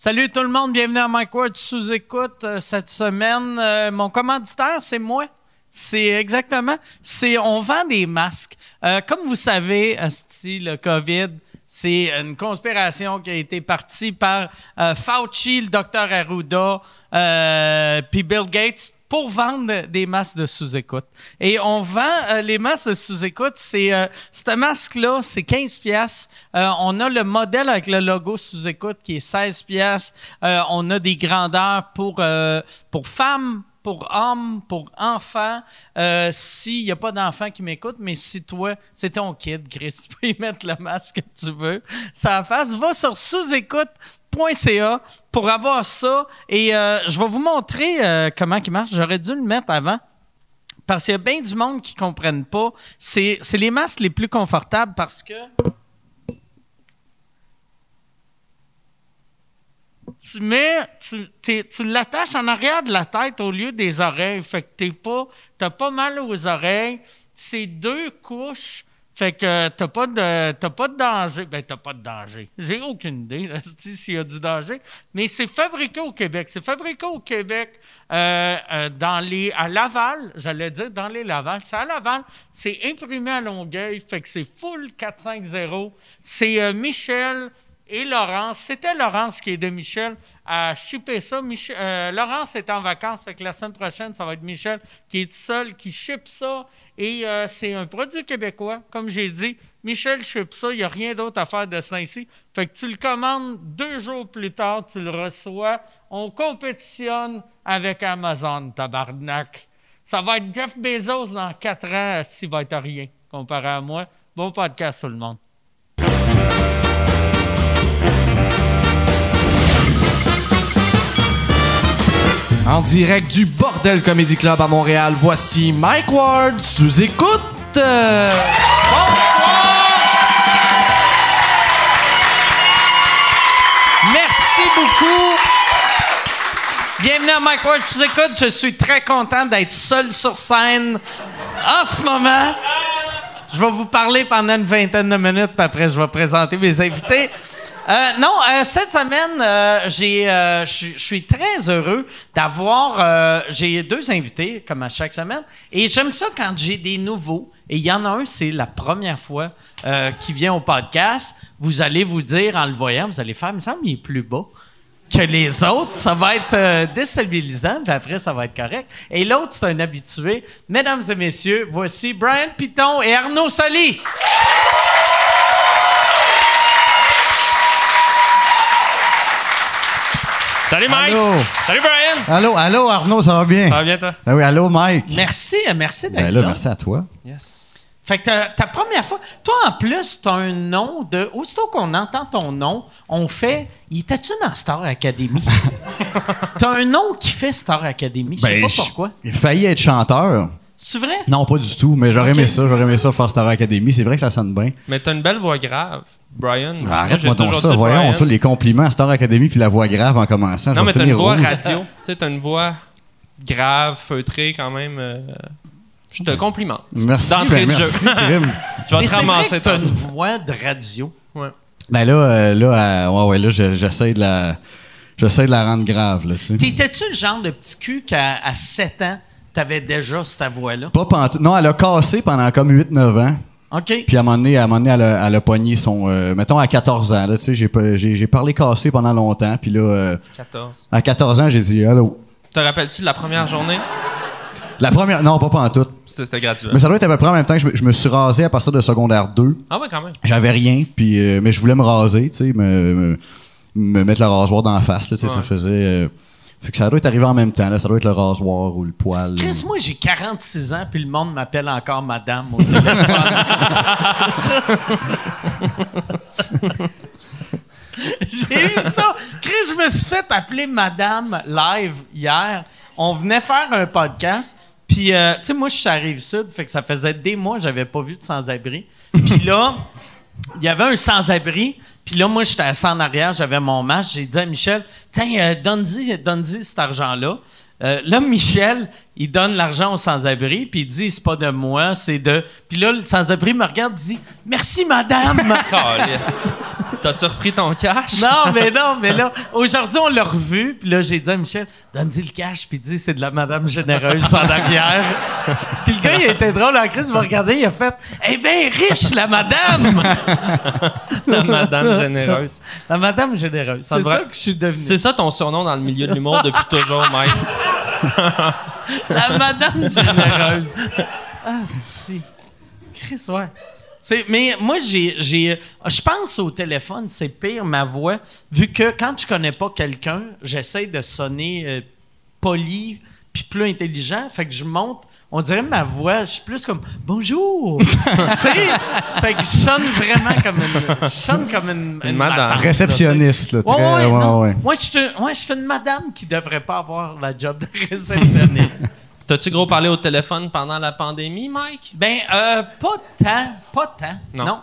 Salut tout le monde, bienvenue à Mike Ward sous écoute euh, cette semaine. Euh, mon commanditaire, c'est moi. C'est exactement. C'est on vend des masques. Euh, comme vous savez, asti, le COVID, c'est une conspiration qui a été partie par Fauci, le docteur Arruda, puis Bill Gates pour vendre des masques de sous-écoute. Et on vend euh, les masques de sous-écoute, c'est euh, ce masque-là, c'est 15 pièces. on a le modèle avec le logo sous-écoute qui est 16 pièces. on a des grandeurs pour euh, pour femmes, pour hommes, pour enfants. Euh, S'il n'y a pas d'enfants qui m'écoutent, mais si toi, c'est ton kid, Chris, tu peux y mettre le masque que tu veux. Ça face, va sur sous-écoute.ca pour avoir ça. Et euh, je vais vous montrer euh, comment il marche. J'aurais dû le mettre avant. Parce qu'il y a bien du monde qui ne comprennent pas. C'est les masques les plus confortables parce que. Tu mets, tu, tu l'attaches en arrière de la tête au lieu des oreilles. Fait que t'es pas, t'as pas mal aux oreilles. C'est deux couches. Fait que t'as pas de, t'as pas de danger. Ben, t'as pas de danger. J'ai aucune idée, s'il y a du danger. Mais c'est fabriqué au Québec. C'est fabriqué au Québec, euh, euh, dans les, à Laval. J'allais dire dans les Laval. C'est à Laval. C'est imprimé à Longueuil. Fait que c'est full 450. C'est euh, Michel et Laurence. C'était Laurence qui est de Michel à shipper ça. Euh, Laurence est en vacances, que la semaine prochaine, ça va être Michel qui est seul, qui ship ça. Et euh, c'est un produit québécois, comme j'ai dit. Michel ship ça, il n'y a rien d'autre à faire de ça ici. Fait que tu le commandes deux jours plus tard, tu le reçois. On compétitionne avec Amazon, tabarnak. Ça va être Jeff Bezos dans quatre ans, s'il va être rien, comparé à moi. Bon podcast, tout le monde. En direct du Bordel Comedy Club à Montréal, voici Mike Ward sous écoute. Euh, Merci beaucoup. Bienvenue à Mike Ward sous écoute. Je suis très content d'être seul sur scène en ce moment. Je vais vous parler pendant une vingtaine de minutes, puis après, je vais présenter mes invités. Euh, non, euh, cette semaine, euh, j'ai, je suis- très heureux d'avoir. j'ai deux invités, comme à chaque semaine, et j'aime ça quand j'ai des nouveaux. Et il y en a un, c'est la première fois euh, qui vient au podcast. Vous allez vous dire en le voyant, vous allez faire, il me semble, il est plus bas que les autres. Ça va être déstabilisant, puis après, ça va être correct. Et l'autre, c'est un habitué. Mesdames et messieurs, voici Brian Piton et Arnaud Soli. Salut Mike! Allô? Salut Brian! Allô, allô, Arnaud, ça va bien? Ça va bien toi? Ben oui, allô, Mike. Merci, euh, merci d'être Ben là, là. merci à toi. Yes. Fait que ta, ta première fois, toi en plus, t'as un nom de. Aussitôt qu'on entend ton nom, on fait. Il était-tu dans Star Academy? t'as un nom qui fait Star Academy. Je sais Ben, pas pourquoi. J'ai failli être chanteur. C'est vrai? Non, pas du tout, mais j'aurais aimé ça. J'aurais aimé ça faire Star Academy. C'est vrai que ça sonne bien. Mais t'as une belle voix grave, Brian. J'ai Arrête-moi donc ça. Voyons, tous les compliments à Star Academy puis la voix grave en commençant. Non, mais t'as une voix rouge. radio. tu sais, t'as une voix grave, feutrée quand même. euh, Je te complimente. Merci, D'entrée ben, de jeu. merci. Je vais Mais te ramasser t'as une voix de radio. Ouais. Ben là, euh, là, euh, ouais, ouais, là, je- j'essaie de la, j'essaie de la rendre grave, là, tu. T'étais-tu le genre de petit cul qu'à à 7 ans, t'avais déjà cette voix-là? Pas pantou- Non, elle a cassé pendant comme 8-9 ans. OK. Puis à un moment donné, à un moment donné, elle, a, elle a pogné son... euh, mettons, à 14 ans, là, tu sais, j'ai, pas- j'ai, j'ai parlé cassé pendant longtemps. Puis là, euh, 14. à 14 ans, j'ai dit « Allô? Te rappelles-tu de la première journée? » La première... Non, pas pantoute. C'était c'était gratuit. Mais ça doit être à peu près en même temps que je me, je me suis rasé à partir de secondaire 2. Ah ouais, quand même. J'avais rien, puis, euh, mais je voulais me raser, tu sais, me, me, me mettre le rasoir dans la face, là, tu sais, ça faisait... fait que ça doit être arrivé en même temps, là, ça doit être le rasoir ou le poil. Chris, moi, j'ai 46 ans, puis le monde m'appelle encore madame au téléphone. j'ai eu ça. Chris, je me suis fait appeler madame live hier. On venait faire un podcast, puis, euh, tu sais, moi, je suis à Rive-Sud, fait que ça faisait des mois j'avais pas vu de sans-abri. Puis là, il y avait un sans-abri. Puis là, moi, j'étais assis en arrière, j'avais mon match. J'ai dit à Michel, tiens, euh, donne-y, donne-y cet argent-là. Euh, là, Michel, il donne l'argent au sans-abri, puis il dit, c'est pas de moi, c'est de. Puis là, le sans-abri me regarde et dit, merci, madame. T'as-tu repris ton cash? Non, mais non, mais là, aujourd'hui, on l'a revu, puis là, j'ai dit à Michel, donne-y le cash, puis dis, c'est de la madame généreuse en arrière. puis le gars, il était drôle en crise, il m'a regardé, il a fait, eh bien, riche, la madame! La madame généreuse. La madame généreuse. Ça C'est devrait- ça que je suis devenu. C'est ça ton surnom dans le milieu de l'humour depuis toujours, Mike. La madame généreuse. Ah, c'est Chris, ouais. Mais moi, j'ai, je pense au téléphone, c'est pire ma voix, vu que quand je connais pas quelqu'un, j'essaie de sonner euh, poli puis plus intelligent, fait que je monte. On dirait ma voix, je suis plus comme bonjour. tu sais, fait que je sonne vraiment comme une, je sonne comme une, Une madame. Réceptionniste, là. tu sais. Ouais, très- ouais, non. ouais. Moi, je suis une- ouais, je suis une madame qui devrait pas avoir la job de réceptionniste. T'as-tu gros parlé au téléphone pendant la pandémie, Mike? Ben, euh, pas tant, pas tant. Non. Non.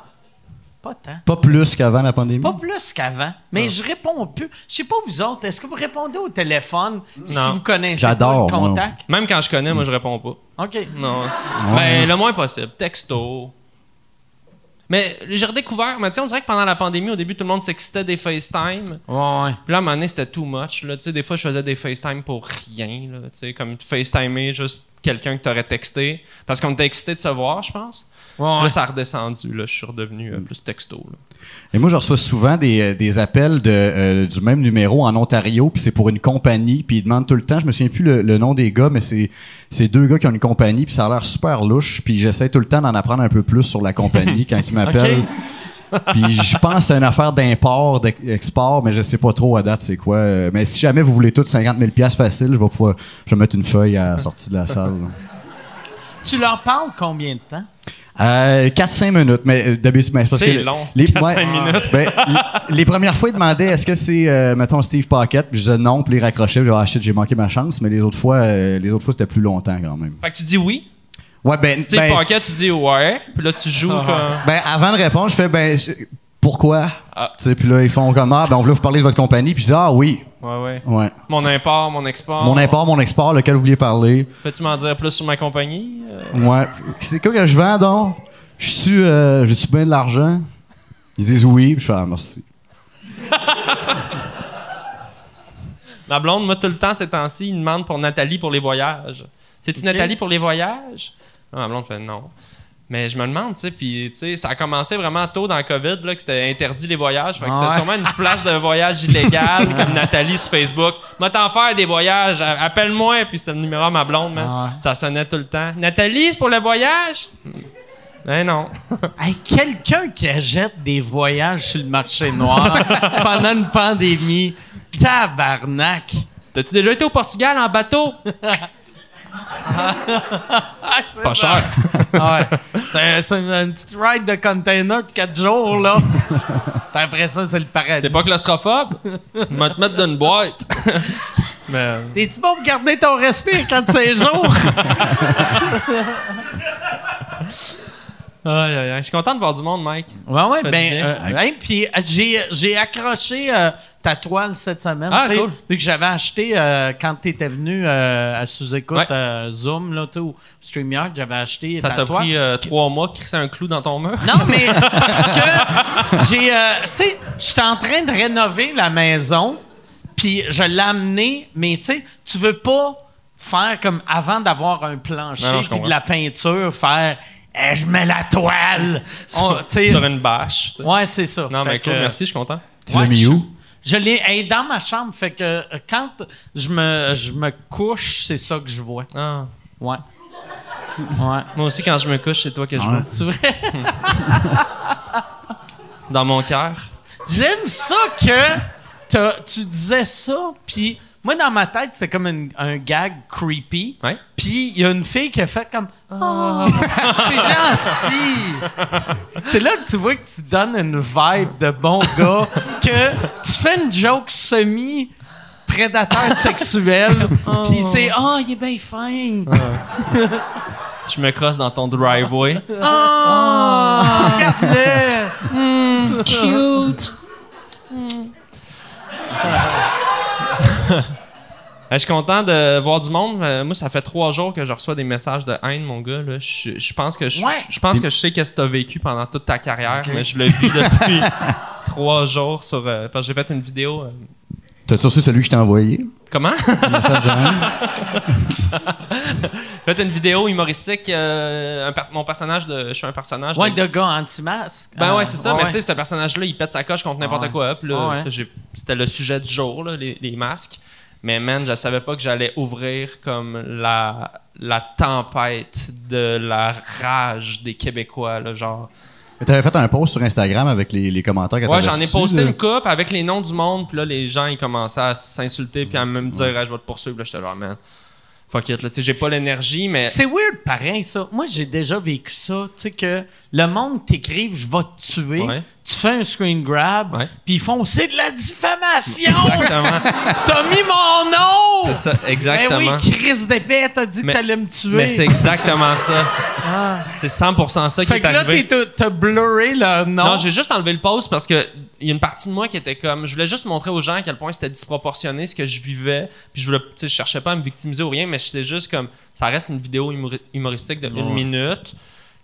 Pas tant. Pas plus qu'avant la pandémie. Pas plus qu'avant. Mais je réponds plus. Je sais pas vous autres, est-ce que vous répondez au téléphone si vous connaissez J'adore, pas le moi. contact? Même quand je connais, moi, je réponds pas. OK. Non. Ben, le moins possible. Texto. Mais j'ai redécouvert, mais tu sais, on dirait que pendant la pandémie, au début, tout le monde s'excitait des FaceTime. Ouais, ouais. Puis là, à un moment donné, c'était too much. Là. Tu sais, des fois, je faisais des FaceTime pour rien. Là, tu sais, comme FaceTimer juste quelqu'un que t'aurais texté. Parce qu'on était excité de se voir, je pense. Ouais, Là, ça a redescendu. Là, je suis redevenu euh, plus texto. là. Et moi, je reçois souvent des, euh, des appels de, euh, du même numéro en Ontario, puis c'est pour une compagnie, puis ils demandent tout le temps, je me souviens plus le, le nom des gars, mais c'est c'est deux gars qui ont une compagnie, puis ça a l'air super louche, puis j'essaie tout le temps d'en apprendre un peu plus sur la compagnie quand ils m'appellent. Puis je pense que c'est une affaire d'import, d'export, mais je sais pas trop à date c'est quoi. Mais si jamais vous voulez tout 50 000 pièces facile, je vais pouvoir, je vais mettre une feuille à la sortie de la salle. là. Tu leur parles combien de temps? Euh, 4-5 minutes, mais euh, d'habitude, mais parce C'est que long, Les, 4-5 minutes. Ben, l- les premières fois, ils demandaient est-ce que c'est, euh, mettons, Steve Pocket, puis je disais non, puis ils raccrochaient, puis je disais, ah shit, j'ai manqué ma chance, mais les autres fois, euh, les autres fois, c'était plus longtemps quand même. Fait que tu dis oui? Ouais, ben, Steve ben, Pocket, tu dis ouais. Puis là, tu joues comme. ben, avant de répondre, je fais, ben, je- pourquoi? Ah. Tu sais, puis là, ils font comme, ah, ben, on voulait vous parler de votre compagnie, puis je dis, ah oui, Ouais, ouais. ouais. Mon import, mon export. Mon import, mon export, lequel vous vouliez parler? Peux-tu m'en dire plus sur ma compagnie? Euh, Ouais. C'est quoi que je vends, donc? Je suis, euh, j'ai-tu bien de l'argent? Ils disent oui, puis je fais, ah, merci. Ma blonde, moi, tout le temps, ces temps-ci, il demande pour Nathalie pour les voyages. C'est-tu. Nathalie pour les voyages? Ah, ma blonde fait non. Mais je me demande, tu sais, puis tu sais, ça a commencé vraiment tôt dans le COVID, là, que c'était interdit les voyages. Fait que Ah c'était ouais. sûrement une place de voyage illégale, comme Nathalie sur Facebook. Moi, t'en faire des voyages, appelle-moi, puis c'était le numéro à ma blonde, man. Ah ouais. Ça sonnait tout le temps. Nathalie, c'est pour le voyage? Ben non. Hey, quelqu'un qui achète des voyages sur le marché noir pendant une pandémie. Tabarnak! T'as-tu déjà été au Portugal en bateau? Pas cher. Ouais. C'est, une, une petite ride de container de 4 jours, là. Puis après ça, c'est le paradis. T'es pas claustrophobe? Je vais te mettre dans une boîte. Mais. T'es-tu bon pour garder ton respect quand c'est jour? Aïe, aïe, aïe. Je suis content de voir du monde, Mike. Ouais, ouais, ben, euh, puis euh, j'ai, j'ai accroché euh, ta toile cette semaine. Ah, cool. Vu que j'avais acheté quand tu étais venu à sous-écoute Zoom, là, ou StreamYard, j'avais acheté Ça ta pris trois mois crisser un clou dans ton mur? Non, mais c'est parce que j'ai. tu sais, j'étais en train de rénover la maison, puis je l'ai amené, mais tu sais, tu veux pas faire comme avant d'avoir un plancher puis de la peinture, faire. Eh, je mets la toile! On- Sur une bâche. Ouais, c'est ça. Non, Fait mais cool, que- merci, je suis content. Tu Ouais, l'as mis je- où? Je l'ai dans ma chambre, fait que euh, quand je me, je me couche, c'est ça que je vois. Ah. Ouais. Ouais. Moi aussi, quand je me couche, c'est toi que je vois. C'est vrai? Dans mon cœur. J'aime ça que tu disais ça, puis moi, dans ma tête, c'est comme une- un gag creepy. Ouais. Puis il y a une fille qui a fait comme Oh, c'est gentil! c'est là que tu vois que tu donnes une vibe de bon gars, que tu fais une joke semi prédateur sexuel, puis c'est Oh, il est bien fin! Je me crosse dans ton driveway. Oh, regarde-le! Cute. Euh, Je suis content de voir du monde. Euh, Moi, ça fait trois jours que je reçois des messages de haine, mon gars. là. Je, je pense que je, Ouais. je pense que je sais qu'est-ce que tu as vécu pendant toute ta carrière, mais je le vis depuis trois jours sur. euh, parce que j'ai fait une vidéo. euh, T'as-tu reçu celui que je t'ai envoyé? comment? Le message de même? J'ai fait une vidéo humoristique. euh, un per- mon personnage de. Je suis un personnage. Ouais, de- de gars anti-masque. Ben Ah, ouais, c'est ça. ouais, mais tu sais, ce personnage-là, il pète sa coche contre n'importe Ouais. quoi. Puis là, Ouais. j'ai- c'était le sujet du jour, là, les, les masques. Mais man, je savais pas que j'allais ouvrir comme la, la tempête de la rage des Québécois, là, genre. Mais T'avais fait un post sur Instagram avec les, les commentaires que Ouais, j'en ai posté là. une coupe avec les noms du monde, puis là, les gens, ils commençaient à s'insulter, puis à me dire, Ah, je vais te poursuivre. Là, j'étais genre, man, fuck it, là, tu sais, j'ai pas l'énergie, mais. C'est weird pareil, ça. Moi, j'ai déjà vécu ça. Tu sais, que le monde t'écrive, je vais te tuer. Ouais. Tu fais un screen grab, puis ils font, c'est de la diffamation! Exactement. T'as mis mon nom! C'est ça, Ben exactement. oui, Chris d'épée, t'as dit Mais- que t'allais me tuer. Mais c'est exactement ça. Ah. C'est 100% ça qui Fait est que là, arrivé. t'es- t'as blurré le nom. Non, j'ai juste enlevé le post parce que il y a une partie de moi qui était comme je voulais juste montrer aux gens à quel point c'était disproportionné ce que je vivais puis je voulais je cherchais pas à me victimiser ou rien mais j'étais juste comme ça reste une vidéo humori- humoristique de une minute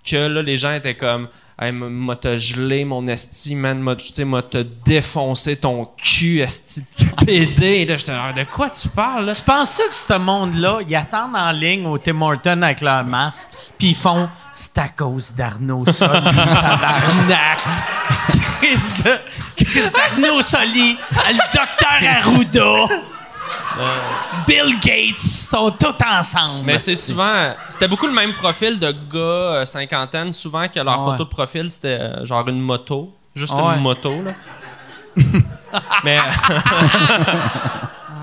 que là les gens étaient comme hey, m'a- te gelé mon esti man m'a te défoncé ton cul esti de PD là j'étais de quoi tu parles là? Tu penses que ce monde-là, ils attendent en ligne au Tim Hortons avec leur masque, puis ils font « C'est à cause d'Arnaud Soli, tabarnak! ». Chris d'Arnaud Soli, le docteur Arruda, Bill Gates, sont tous ensemble. Mais c'est souvent. C'était beaucoup le même profil de gars euh, cinquantaine, souvent que leur Ouais. photo de profil c'était euh, genre une moto. Juste Ouais. une moto, là. Mais.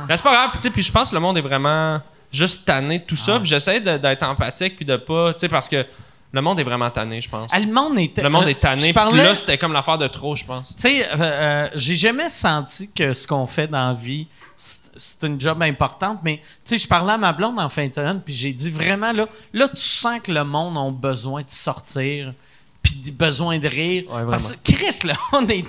Mais c'est pas grave, tu sais, puis je pense que le monde est vraiment juste tanné de tout ça. Puis j'essaie de- d'être empathique, puis de pas. Tu sais, parce que le monde est vraiment tanné, je pense. Ah, le monde est... Le monde euh, est tanné, je puis parlais- là, c'était comme l'affaire de trop, je pense. Tu sais, euh, euh, j'ai jamais senti que ce qu'on fait dans la vie, c'est une job importante, mais tu sais, je parlais à ma blonde en fin de semaine, puis j'ai dit vraiment, là, là, tu sens que le monde a besoin de sortir, puis besoin de rire. Ouais, parce que, Chris, là, on est.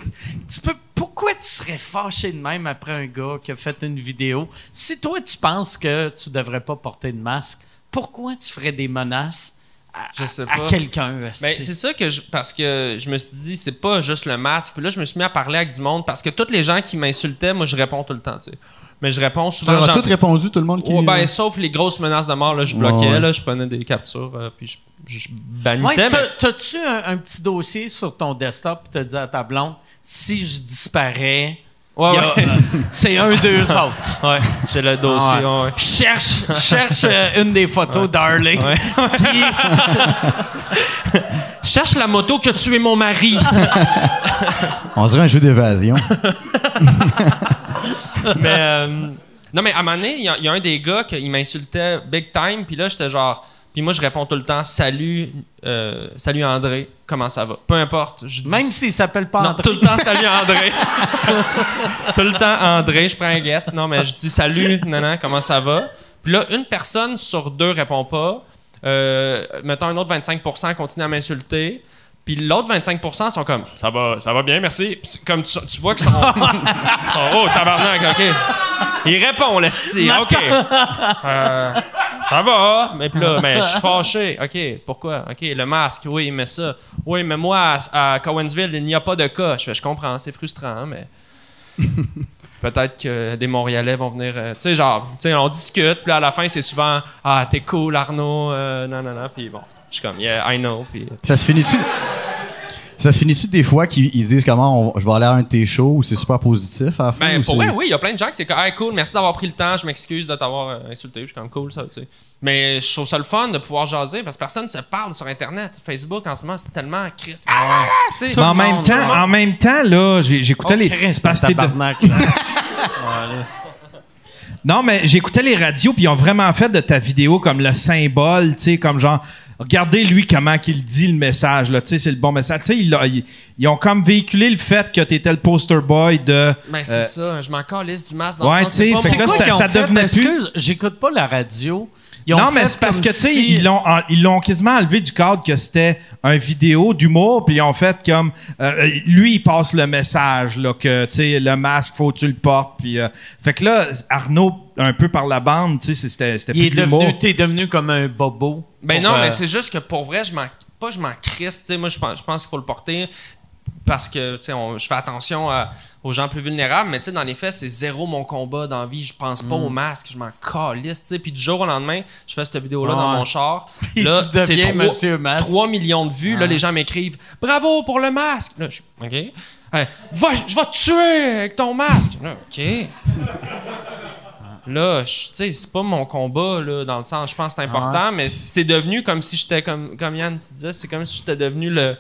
Tu peux. Pourquoi tu serais fâché de même après un gars qui a fait une vidéo? Si toi, tu penses que tu devrais pas porter de masque, pourquoi tu ferais des menaces à, Je sais à pas. quelqu'un? Ben, c'est ça que je. Parce que je me suis dit, c'est pas juste le masque. Puis là, je me suis mis à parler avec du monde parce que tous les gens qui m'insultaient, moi, je réponds tout le temps, tu sais. Mais je réponds Tu souvent. leur as tout répondu, tout le monde qui. Ouais, ben, sauf les grosses menaces de mort, là, je bloquais, Ouais, ouais. là, je prenais des captures, euh, puis je, je Ouais, bannissais. mais- T'as-tu un, un petit dossier sur ton desktop et t'as dit à ta blonde, si je disparais, Ouais, ouais. c'est un d'eux autres. Ouais, j'ai le dossier, Ah ouais. ouais. Cherche, cherche euh, une des photos. Puis, Cherche la moto qui a tué mon mari. On dirait un jeu d'évasion. mais euh, non, mais à un moment donné, il y, y a un des gars qui il m'insultait big time, puis là, j'étais genre. Puis moi, je réponds tout le temps Salut, euh, salut André, comment ça va? Peu importe. Je dis, même s'il s'appelle pas Non, André. tout le temps, salut André. tout le temps, André, je prends un guest. Non, mais je dis salut, nanan, comment ça va? Puis là, une personne sur deux répond pas. Euh, mettons un autre 25% continue à m'insulter. Puis l'autre 25% sont comme ça va, ça va bien, merci. Puis comme tu, tu vois qu'ils sont, ils sont, oh tabarnak, ok. Il répond le style, ok. Euh, ça va, mais puis là, mais je suis fâché. OK, pourquoi? OK, le masque, oui, mais ça. Oui, mais moi, à, à Cowansville, il n'y a pas de cas. Je fais, je comprends, c'est frustrant, mais. Peut-être que des Montréalais vont venir. euh, tu sais, genre, tu sais, on discute, puis à la fin, c'est souvent Ah, t'es cool, Arnaud, euh, non, non, non. Puis bon, je suis comme, yeah, I know. Puis. Ça se finit-tu? Ça se finit-tu des fois qu'ils ils disent comment on- je vais aller à un de tes shows ou c'est super positif à la fin? Ben, ou pour c'est- vrai, oui, il y a plein de gens qui c'est comme, ah, cool, merci d'avoir pris le temps, je m'excuse de t'avoir euh, insulté. Je suis comme, cool, ça, tu sais. Mais je trouve ça le fun de pouvoir jaser parce que personne ne se parle sur Internet. Facebook, en ce moment, c'est tellement Christ. Ah, tu sais. Tout Mais en le même monde, temps, en même temps, là, j'ai- j'écoutais Oh, les. C'est parce que t'es de- Non, mais j'écoutais les radios, puis ils ont vraiment fait de ta vidéo comme le symbole, tu sais, comme genre, regardez lui comment qu'il dit le message, là, tu sais, c'est le bon message. Tu sais, ils, l'ont- ils- ils ont comme véhiculé le fait que t'étais le poster boy de. Ben, c'est Euh, ça, je m'en calisse du masque dans ouais, le sens, c'est pas fait que là, ça fait? devenait plus- Excuse, j'écoute pas la radio. Ils ont non, mais c'est parce que, tu sais, si- ils l'ont en- ils l'ont quasiment enlevé du cadre que c'était un vidéo d'humour, puis ils ont fait comme. euh, lui, il passe le message, là, que, tu sais, le masque, faut que tu le portes, puis. euh, fait que là, Arnaud, un peu par la bande, tu sais, c'était c'était Il est plus de l'humour. t'es devenu comme un bobo. Ben Pour, non, euh, mais c'est juste que pour vrai, je m'en. Pas je m'en crisse, tu sais, moi je pense, je pense qu'il faut le porter. Parce que on- je fais attention à- aux gens plus vulnérables, mais dans les faits, c'est zéro mon combat dans la vie. Je pense pas au masque, je m'en calisse. Puis du jour au lendemain, je fais cette vidéo-là dans mon char. Puis là, tu deviens c'est Monsieur Masque. 3 millions de vues. Là, les gens m'écrivent Bravo pour le masque. Là, je OK. Hey, va, je vais te tuer avec ton masque. Là, OK. Là, tu sais, c'est pas mon combat, là, dans le sens, je pense que c'est important, mais c'est devenu comme si j'étais, comme, comme Yann tu disais, c'est comme si j'étais devenu le.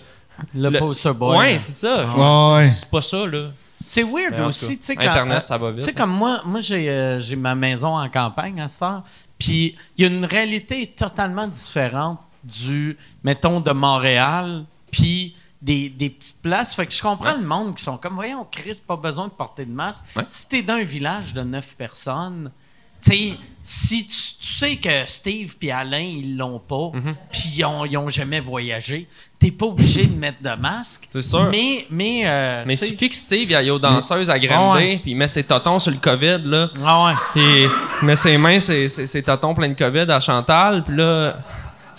Le, Le- poster boy. Ouais, c'est ça. Ouais, ouais. C'est pas ça, là. C'est weird Mais aussi, tu sais, quand- Internet, ça va Tu vite. sais, comme moi, moi j'ai euh, j'ai ma maison en campagne à cette heure. Puis il y a une réalité totalement différente du, mettons, de Montréal, puis des, des petites places. Fait que je comprends le monde qui sont comme, voyons, Chris, pas besoin de porter de masque. Ouais. Si t'es dans un village de neuf personnes, tu sais, si tu, tu sais que Steve puis Alain, ils l'ont pas, Mhm. puis ils ont, ils ont jamais voyagé, t'es pas obligé de mettre de masque. C'est sûr. Mais, mais, euh, Mais suffit que Steve il aille aux danseuses à Granby, puis il met ses totons sur le COVID, là. Ah ouais. Puis il met ses mains, ses, ses, ses totons pleins de COVID à Chantal, puis là.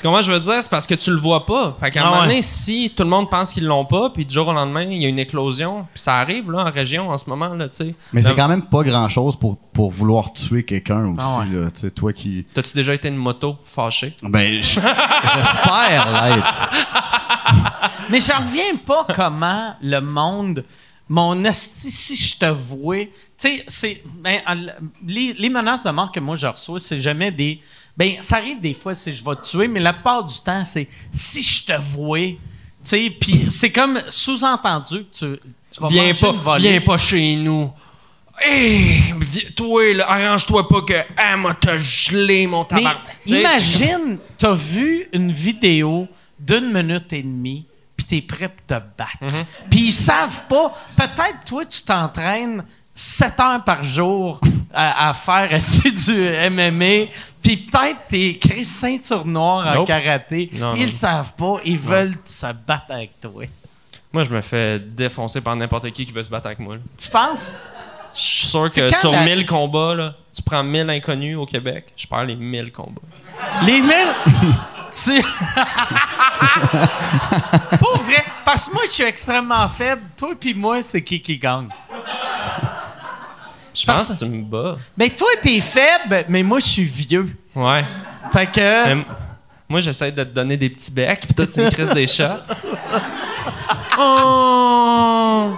Tu comprends, je veux dire, c'est parce que tu le vois pas. Fait qu'à un Ah moment ouais. donné, si tout le monde pense qu'ils l'ont pas, puis du jour au lendemain, il y a une éclosion, puis ça arrive, là, en région, en ce moment, là, tu sais. Mais c'est quand même pas grand-chose pour, pour vouloir tuer quelqu'un aussi. Ah ouais. là. Tu sais, toi qui. T'as-tu déjà été une moto fâchée? Ben, j'espère l'être. Mais j'en reviens pas comment le monde, mon esti, si je te vouais, tu sais, c'est, ben, les, les menaces de mort que moi je reçois, c'est jamais des, ben, ça arrive des fois si je vais te tuer, mais la plupart du temps, c'est si je te tu sais, puis c'est comme sous-entendu que tu, tu vas Viens pas, une volée. viens pas chez nous. Vi- toi, là, arrange-toi pas que ah, m'a te gelé, mon tabac. Imagine, t'as vu une vidéo d'une minute et demie, puis t'es prêt pour te battre. Mhm. Puis ils savent pas. Peut-être, toi, tu t'entraînes 7 heures par jour à, à faire essayer du MMA, puis peut-être t'es écrit ceinture noire en karaté. Non, ils non. savent pas. Ils veulent se battre avec toi. Moi, je me fais défoncer par n'importe qui qui veut se battre avec moi. là. Tu penses? Je suis sûr que sur la- 1000 combats, là, tu prends 1000 inconnus au Québec, je perds les 1000 combats. Les mille? tu. Pas vrai. Parce que moi, je suis extrêmement faible. Toi puis moi, c'est qui qui gagne? Je pense que tu me bats. Mais toi, t'es faible, mais moi, je suis vieux. Ouais. Fait que. Mais moi, j'essaie de te donner des petits becs, puis toi, tu me crises des shots. Oh!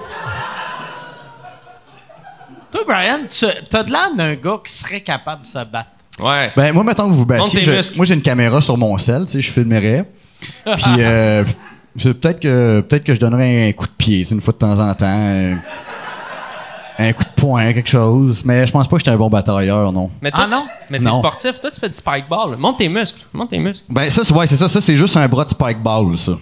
Toi, Brian, tu as de l'air d'un gars qui serait capable de se battre. Ouais. Ben, moi, mettons que vous battiez. je- moi, j'ai une caméra sur mon sel, tu sais, je filmerais. Puis, euh, peut-être que, peut-être que je donnerais un coup de pied, c'est une fois de temps en temps. Un coup de poing, quelque chose. Mais je pense pas que j'étais un bon batailleur, non. Mais toi, Ah, non? tu- mais t'es Non. sportif, toi, tu fais du spike ball. Monte tes muscles. Monte tes muscles. Ben, ça, c'est, ouais, c'est ça. Ça, c'est juste un bras de spike ball, ça.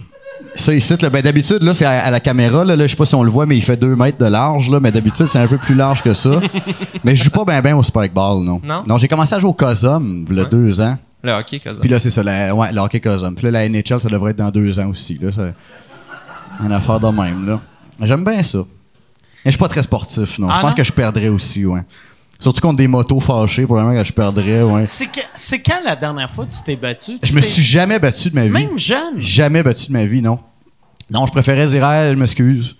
Ça, ici, là, ben, d'habitude, là, c'est à, à la caméra, là, là, je sais pas si on le voit, mais il fait 2 mètres de large, là, mais d'habitude, c'est un peu plus large que ça. mais je joue pas bien ben au spike ball, non. Non? Non, j'ai commencé à jouer au COSUM, il y a deux ans. Le hockey, ça. Puis là, c'est ça, la, ouais, le hockey COSUM. Puis là, la NHL, ça devrait être dans deux ans aussi, là. C'est une affaire de même, là. J'aime bien ça. Mais je suis pas très sportif, non. Ah, je pense non? que je perdrais aussi, ouais. Surtout contre des motos fâchées, probablement que je perdrais, ouais. C'est que- c'est quand la dernière fois que tu t'es battu? Je me suis jamais battu de ma vie. Même jeune? Jamais battu de ma vie, non. Non, je préférais dire, Ah, je m'excuse.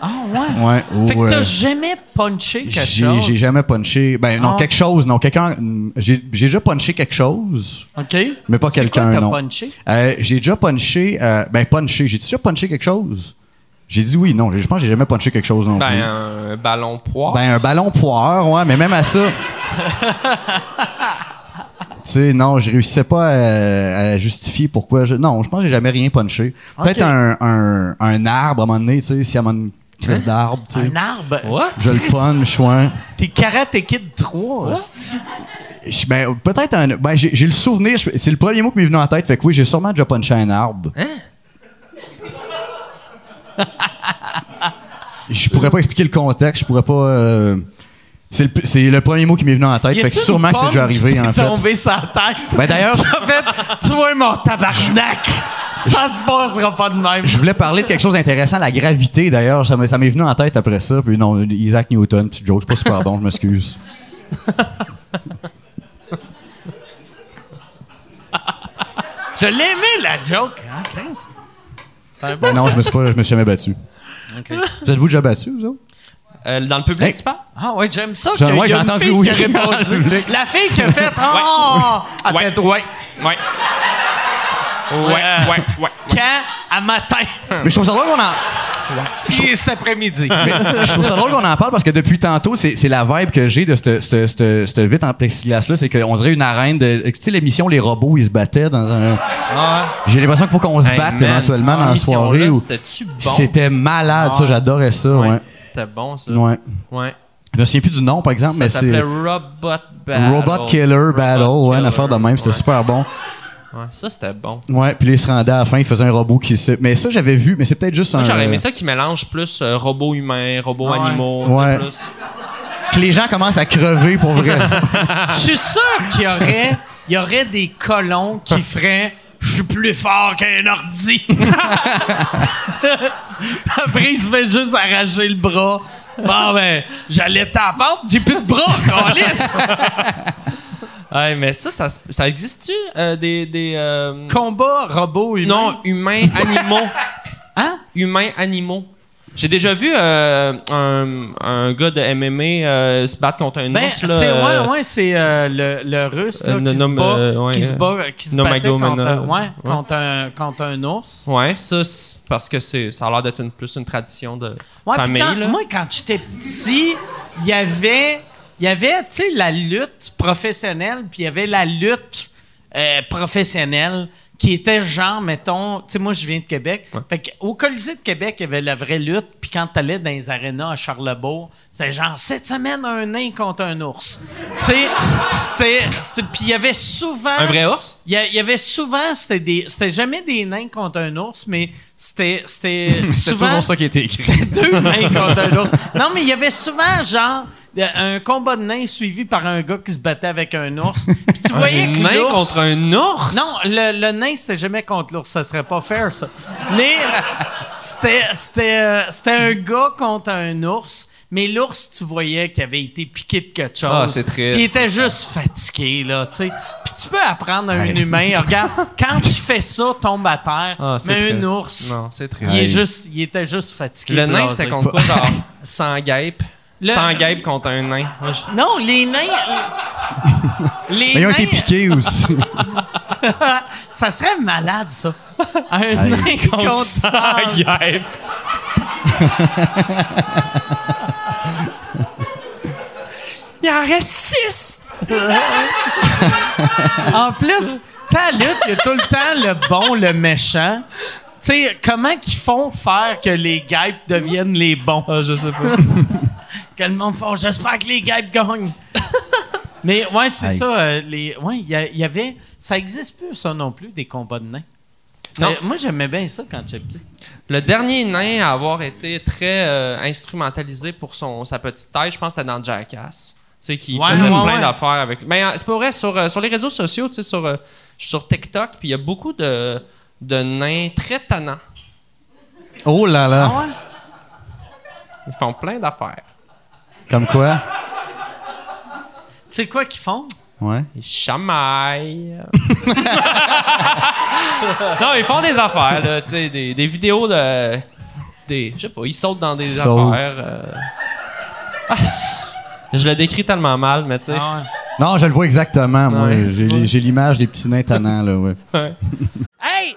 Ah, ouais? Ouais. ou, Fait que t'as euh, jamais punché quelque j'ai, chose? j'ai jamais punché. Ben, non, Ah. quelque chose, non. Quelqu'un. J'ai, j'ai déjà punché quelque chose, OK. mais pas C'est quelqu'un, quoi, t'as non. punché? Euh, j'ai déjà punché. euh, ben, punché. J'ai déjà punché quelque chose? J'ai dit oui, non. Je pense que j'ai jamais punché quelque chose non Ben, plus. un ballon poire. Ben, un ballon poire, ouais, mais même à ça. Tu sais, non, je réussissais pas à, à justifier pourquoi. Je, non, je pense que j'ai jamais rien punché. Peut-être un, un, un arbre à un moment donné, tu sais, s'il y a une crise d'arbre, tu sais. Un arbre? What? Je le punch, ouais. T'es Karate Kid 3. hostie. Je- Ben, peut-être un. Ben, j'ai le souvenir, c'est le premier mot qui m'est venu en tête, fait que oui, j'ai sûrement déjà punché un arbre. Hein? Je pourrais pas expliquer le contexte, je pourrais pas. euh, c'est le, premier mot qui m'est venu en tête, Y fait que sûrement que c'est déjà arrivé, qui en fait. tombé sa tête? Ben, d'ailleurs, En fait, toi, mon tabarnak, ça se passera pas de même. je voulais parler de quelque chose d'intéressant, la gravité, d'ailleurs. Ça m'est venu en tête après ça, puis non, Isaac Newton, petit joke, c'est pas super bon, je m'excuse. Je l'aimais, la joke. Hein, Chris? C'est un bon- Ben non, je me suis pas, je me suis jamais battu. Vous êtes-vous déjà battu, vous autres? Euh, dans le public, Hey. tu parles? Ah ouais, j'aime ça. Ouais, j'ai entendu oui. La fille qui a fait « Oh! Elle Ouais. fait « Ouais. Ouais. Ouais, Ouais. ouais, ouais. Quand? À matin. Mais je trouve ça drôle qu'on en... Et cet après-midi. Je trouve ça drôle qu'on en parle parce que depuis tantôt, c'est c'est la vibe que j'ai de cette vitre en plexiglas-là. C'est qu'on dirait une arène de. Tu sais, l'émission Les robots, ils se battaient dans un. J'ai l'impression qu'il faut qu'on se Hey, batte man, éventuellement dans la soirée. où C'était-tu bon? C'était malade, ça. J'adorais ça, ouais. Ouais. C'était bon, ça. Ouais. Ouais. Je me souviens plus du nom, par exemple, Ça mais s'appelait c'est. Robot Battle. Robot Killer Battle, ouais, une affaire de même, c'était Ouais. super bon. Ouais, ça, c'était bon. Ouais, puis là, il se rendait à la fin, il faisait un robot qui se. Mais ça, j'avais vu, mais c'est peut-être juste Moi, un. j'aurais aimé ça qui mélange plus euh, robots humains, robots Ouais. animaux. tu sais, Ouais. plus. Que les gens commencent à crever pour vrai. Je suis sûr qu'il y aurait, il y aurait des colons qui feraient je suis plus fort qu'un ordi. Après, il se fait juste arracher le bras. Bon, ben, j'allais t'apprendre, j'ai plus de bras, câlisse. Ouais, mais ça, ça, ça existe-tu? euh, des. des euh, Combat robot humain. non, humains, animaux. Hein? Humains, animaux. J'ai déjà vu euh, un, un gars de MMA euh, se battre contre un Ben, ours. Là, c'est ouais, ouais, c'est euh, le, le russe là, euh, qui, se bat, euh, ouais, qui se bat, qui se battait Nomagomena. contre, un- ouais, Ouais. contre un contre un ours. Ouais, ça, c'est parce que c'est, ça a l'air d'être une, plus une tradition de famille. quand- là. moi, quand j'étais petit, il y avait, il y avait, tu sais, la lutte professionnelle, puis il y avait la lutte euh, professionnelle qui était genre, mettons, tu sais, moi, je viens de Québec. Fait que, au Colisée de Québec, il y avait la vraie lutte, puis quand t'allais dans les arénas à Charlebourg, c'était genre, cette semaine, un nain contre un ours. tu sais, c'était, c'est- puis il y avait souvent... Un vrai ours? Il y, avait souvent, c'était des, c'était jamais des nains contre un ours, mais c'était, c'était C'est souvent. toujours ça qui écrit. C'était deux nains contre un ours. Non, mais il y avait souvent, genre, un combat de nains suivi par un gars qui se battait avec un ours. Puis tu voyais un que nain contre un ours? Non, le, le nain, c'était jamais contre l'ours. Ça serait pas fair, ça. Mais c'était, c'était, c'était un gars contre un ours. Mais l'ours, tu voyais qu'il avait été piqué de quelque chose. Ah, c'est triste. Puis il était juste fatigué, là, tu sais. Puis tu peux apprendre à un humain, regarde, quand il fait ça, tombe à terre. Ah, c'est mais un ours, Non, c'est triste. il, est juste, il était juste fatigué. Le nain, c'était contre quoi? Genre 100 guêpes? Le- 100 guêpes contre un nain. Je- Non, les nains. les Mais ils ont nains, été piqués aussi. ça serait malade, ça. Un nain contre 100 guêpes. Il en reste 6! En plus, tu sais, à la lutte, il y a tout le temps le bon, le méchant. Tu sais, comment qu'ils font faire que les guêpes deviennent les bons? Ah, je sais pas. Que le monde font, j'espère que les guêpes gagnent. Mais ouais, c'est Aïe. ça. euh, les, ouais, il y, a- il y avait. Ça existe plus, ça non plus, des combats de nains. C'était- Non. Moi, j'aimais bien ça quand j'étais petit. Le dernier nain à avoir été très euh, instrumentalisé pour son, sa petite taille, je pense que c'était dans Jackass. Tu sais, qui Ouais, faisait ouais, plein ouais. d'affaires avec. Mais euh, c'est pas vrai, sur, euh, sur les réseaux sociaux, tu sais, sur, euh, je suis sur TikTok, puis il y a beaucoup de, de nains très tannants. Oh là là. Ah ouais? Ils font plein d'affaires. Comme quoi? C'est quoi qu'ils font? Ouais. Ils chamaillent. non, ils font des affaires, là, tu sais, des, des vidéos de. Des, je sais pas, ils sautent dans des affaires. euh. Ah, je le décris tellement mal, mais tu sais. Ah ouais. Non, je le vois exactement, moi. Ouais, tu J'ai l'image des petits nains tannants, là, ouais. Hey,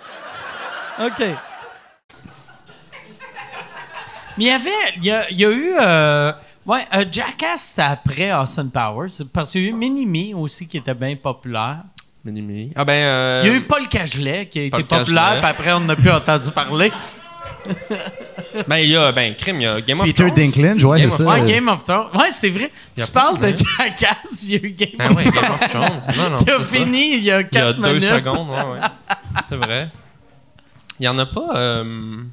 OK. Mais il y avait. Il y a, il y a eu. euh, ouais, euh, Jackass, c'était après Austin Powers. Parce qu'il y a eu Minimi aussi qui était bien populaire. Mini-mini. Ah ben. euh, Il y a eu Paul Cagelet qui a été Paul populaire, Cagelet. puis après, on n'a plus entendu parler. Ben, il y a. Ben, crime, il y a Game of Peter Thrones. Dinklage, ouais, c'est of ça. Ouais, Thrones. Game of Thrones. Ouais, c'est vrai. Tu parles de Jackass, il y a eu Game Ben of ouais, Game of Thrones. Non, non. qui a fini il y a Il y a 4 deux minutes. secondes, ouais, ouais. C'est vrai. Il y en a pas. euh,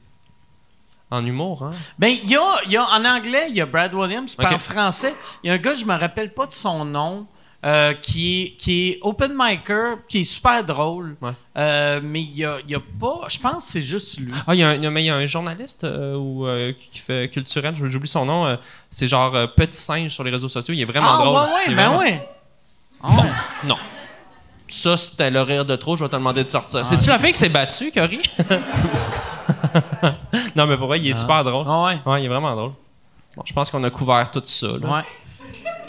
En humour, hein? Ben, il y a, il y a- en anglais, il y a Brad Williams, puis en français, il y a un gars, je me rappelle pas de son nom, euh, qui, est, qui est open micer, qui est super drôle. Ouais. Euh, mais il y a, y a pas. Je pense que c'est juste lui. Ah, il y, a un- il y a- mais il y a un journaliste euh, ou, qui fait culturel, je- j'oublie son nom. c'est genre Petit Singe sur les réseaux sociaux. Il est vraiment ah, drôle. ouais, Il ouais, est ben vraiment- ouais. Ah ouais. Non. Ça, c'était le rire de trop. Je vais te demander de sortir. C'est-tu la fille qui s'est battue, Cory? non, mais pour vrai, il est super drôle. Ah ouais. Ouais, il est vraiment drôle. Bon, je pense qu'on a couvert tout ça. là. Ouais.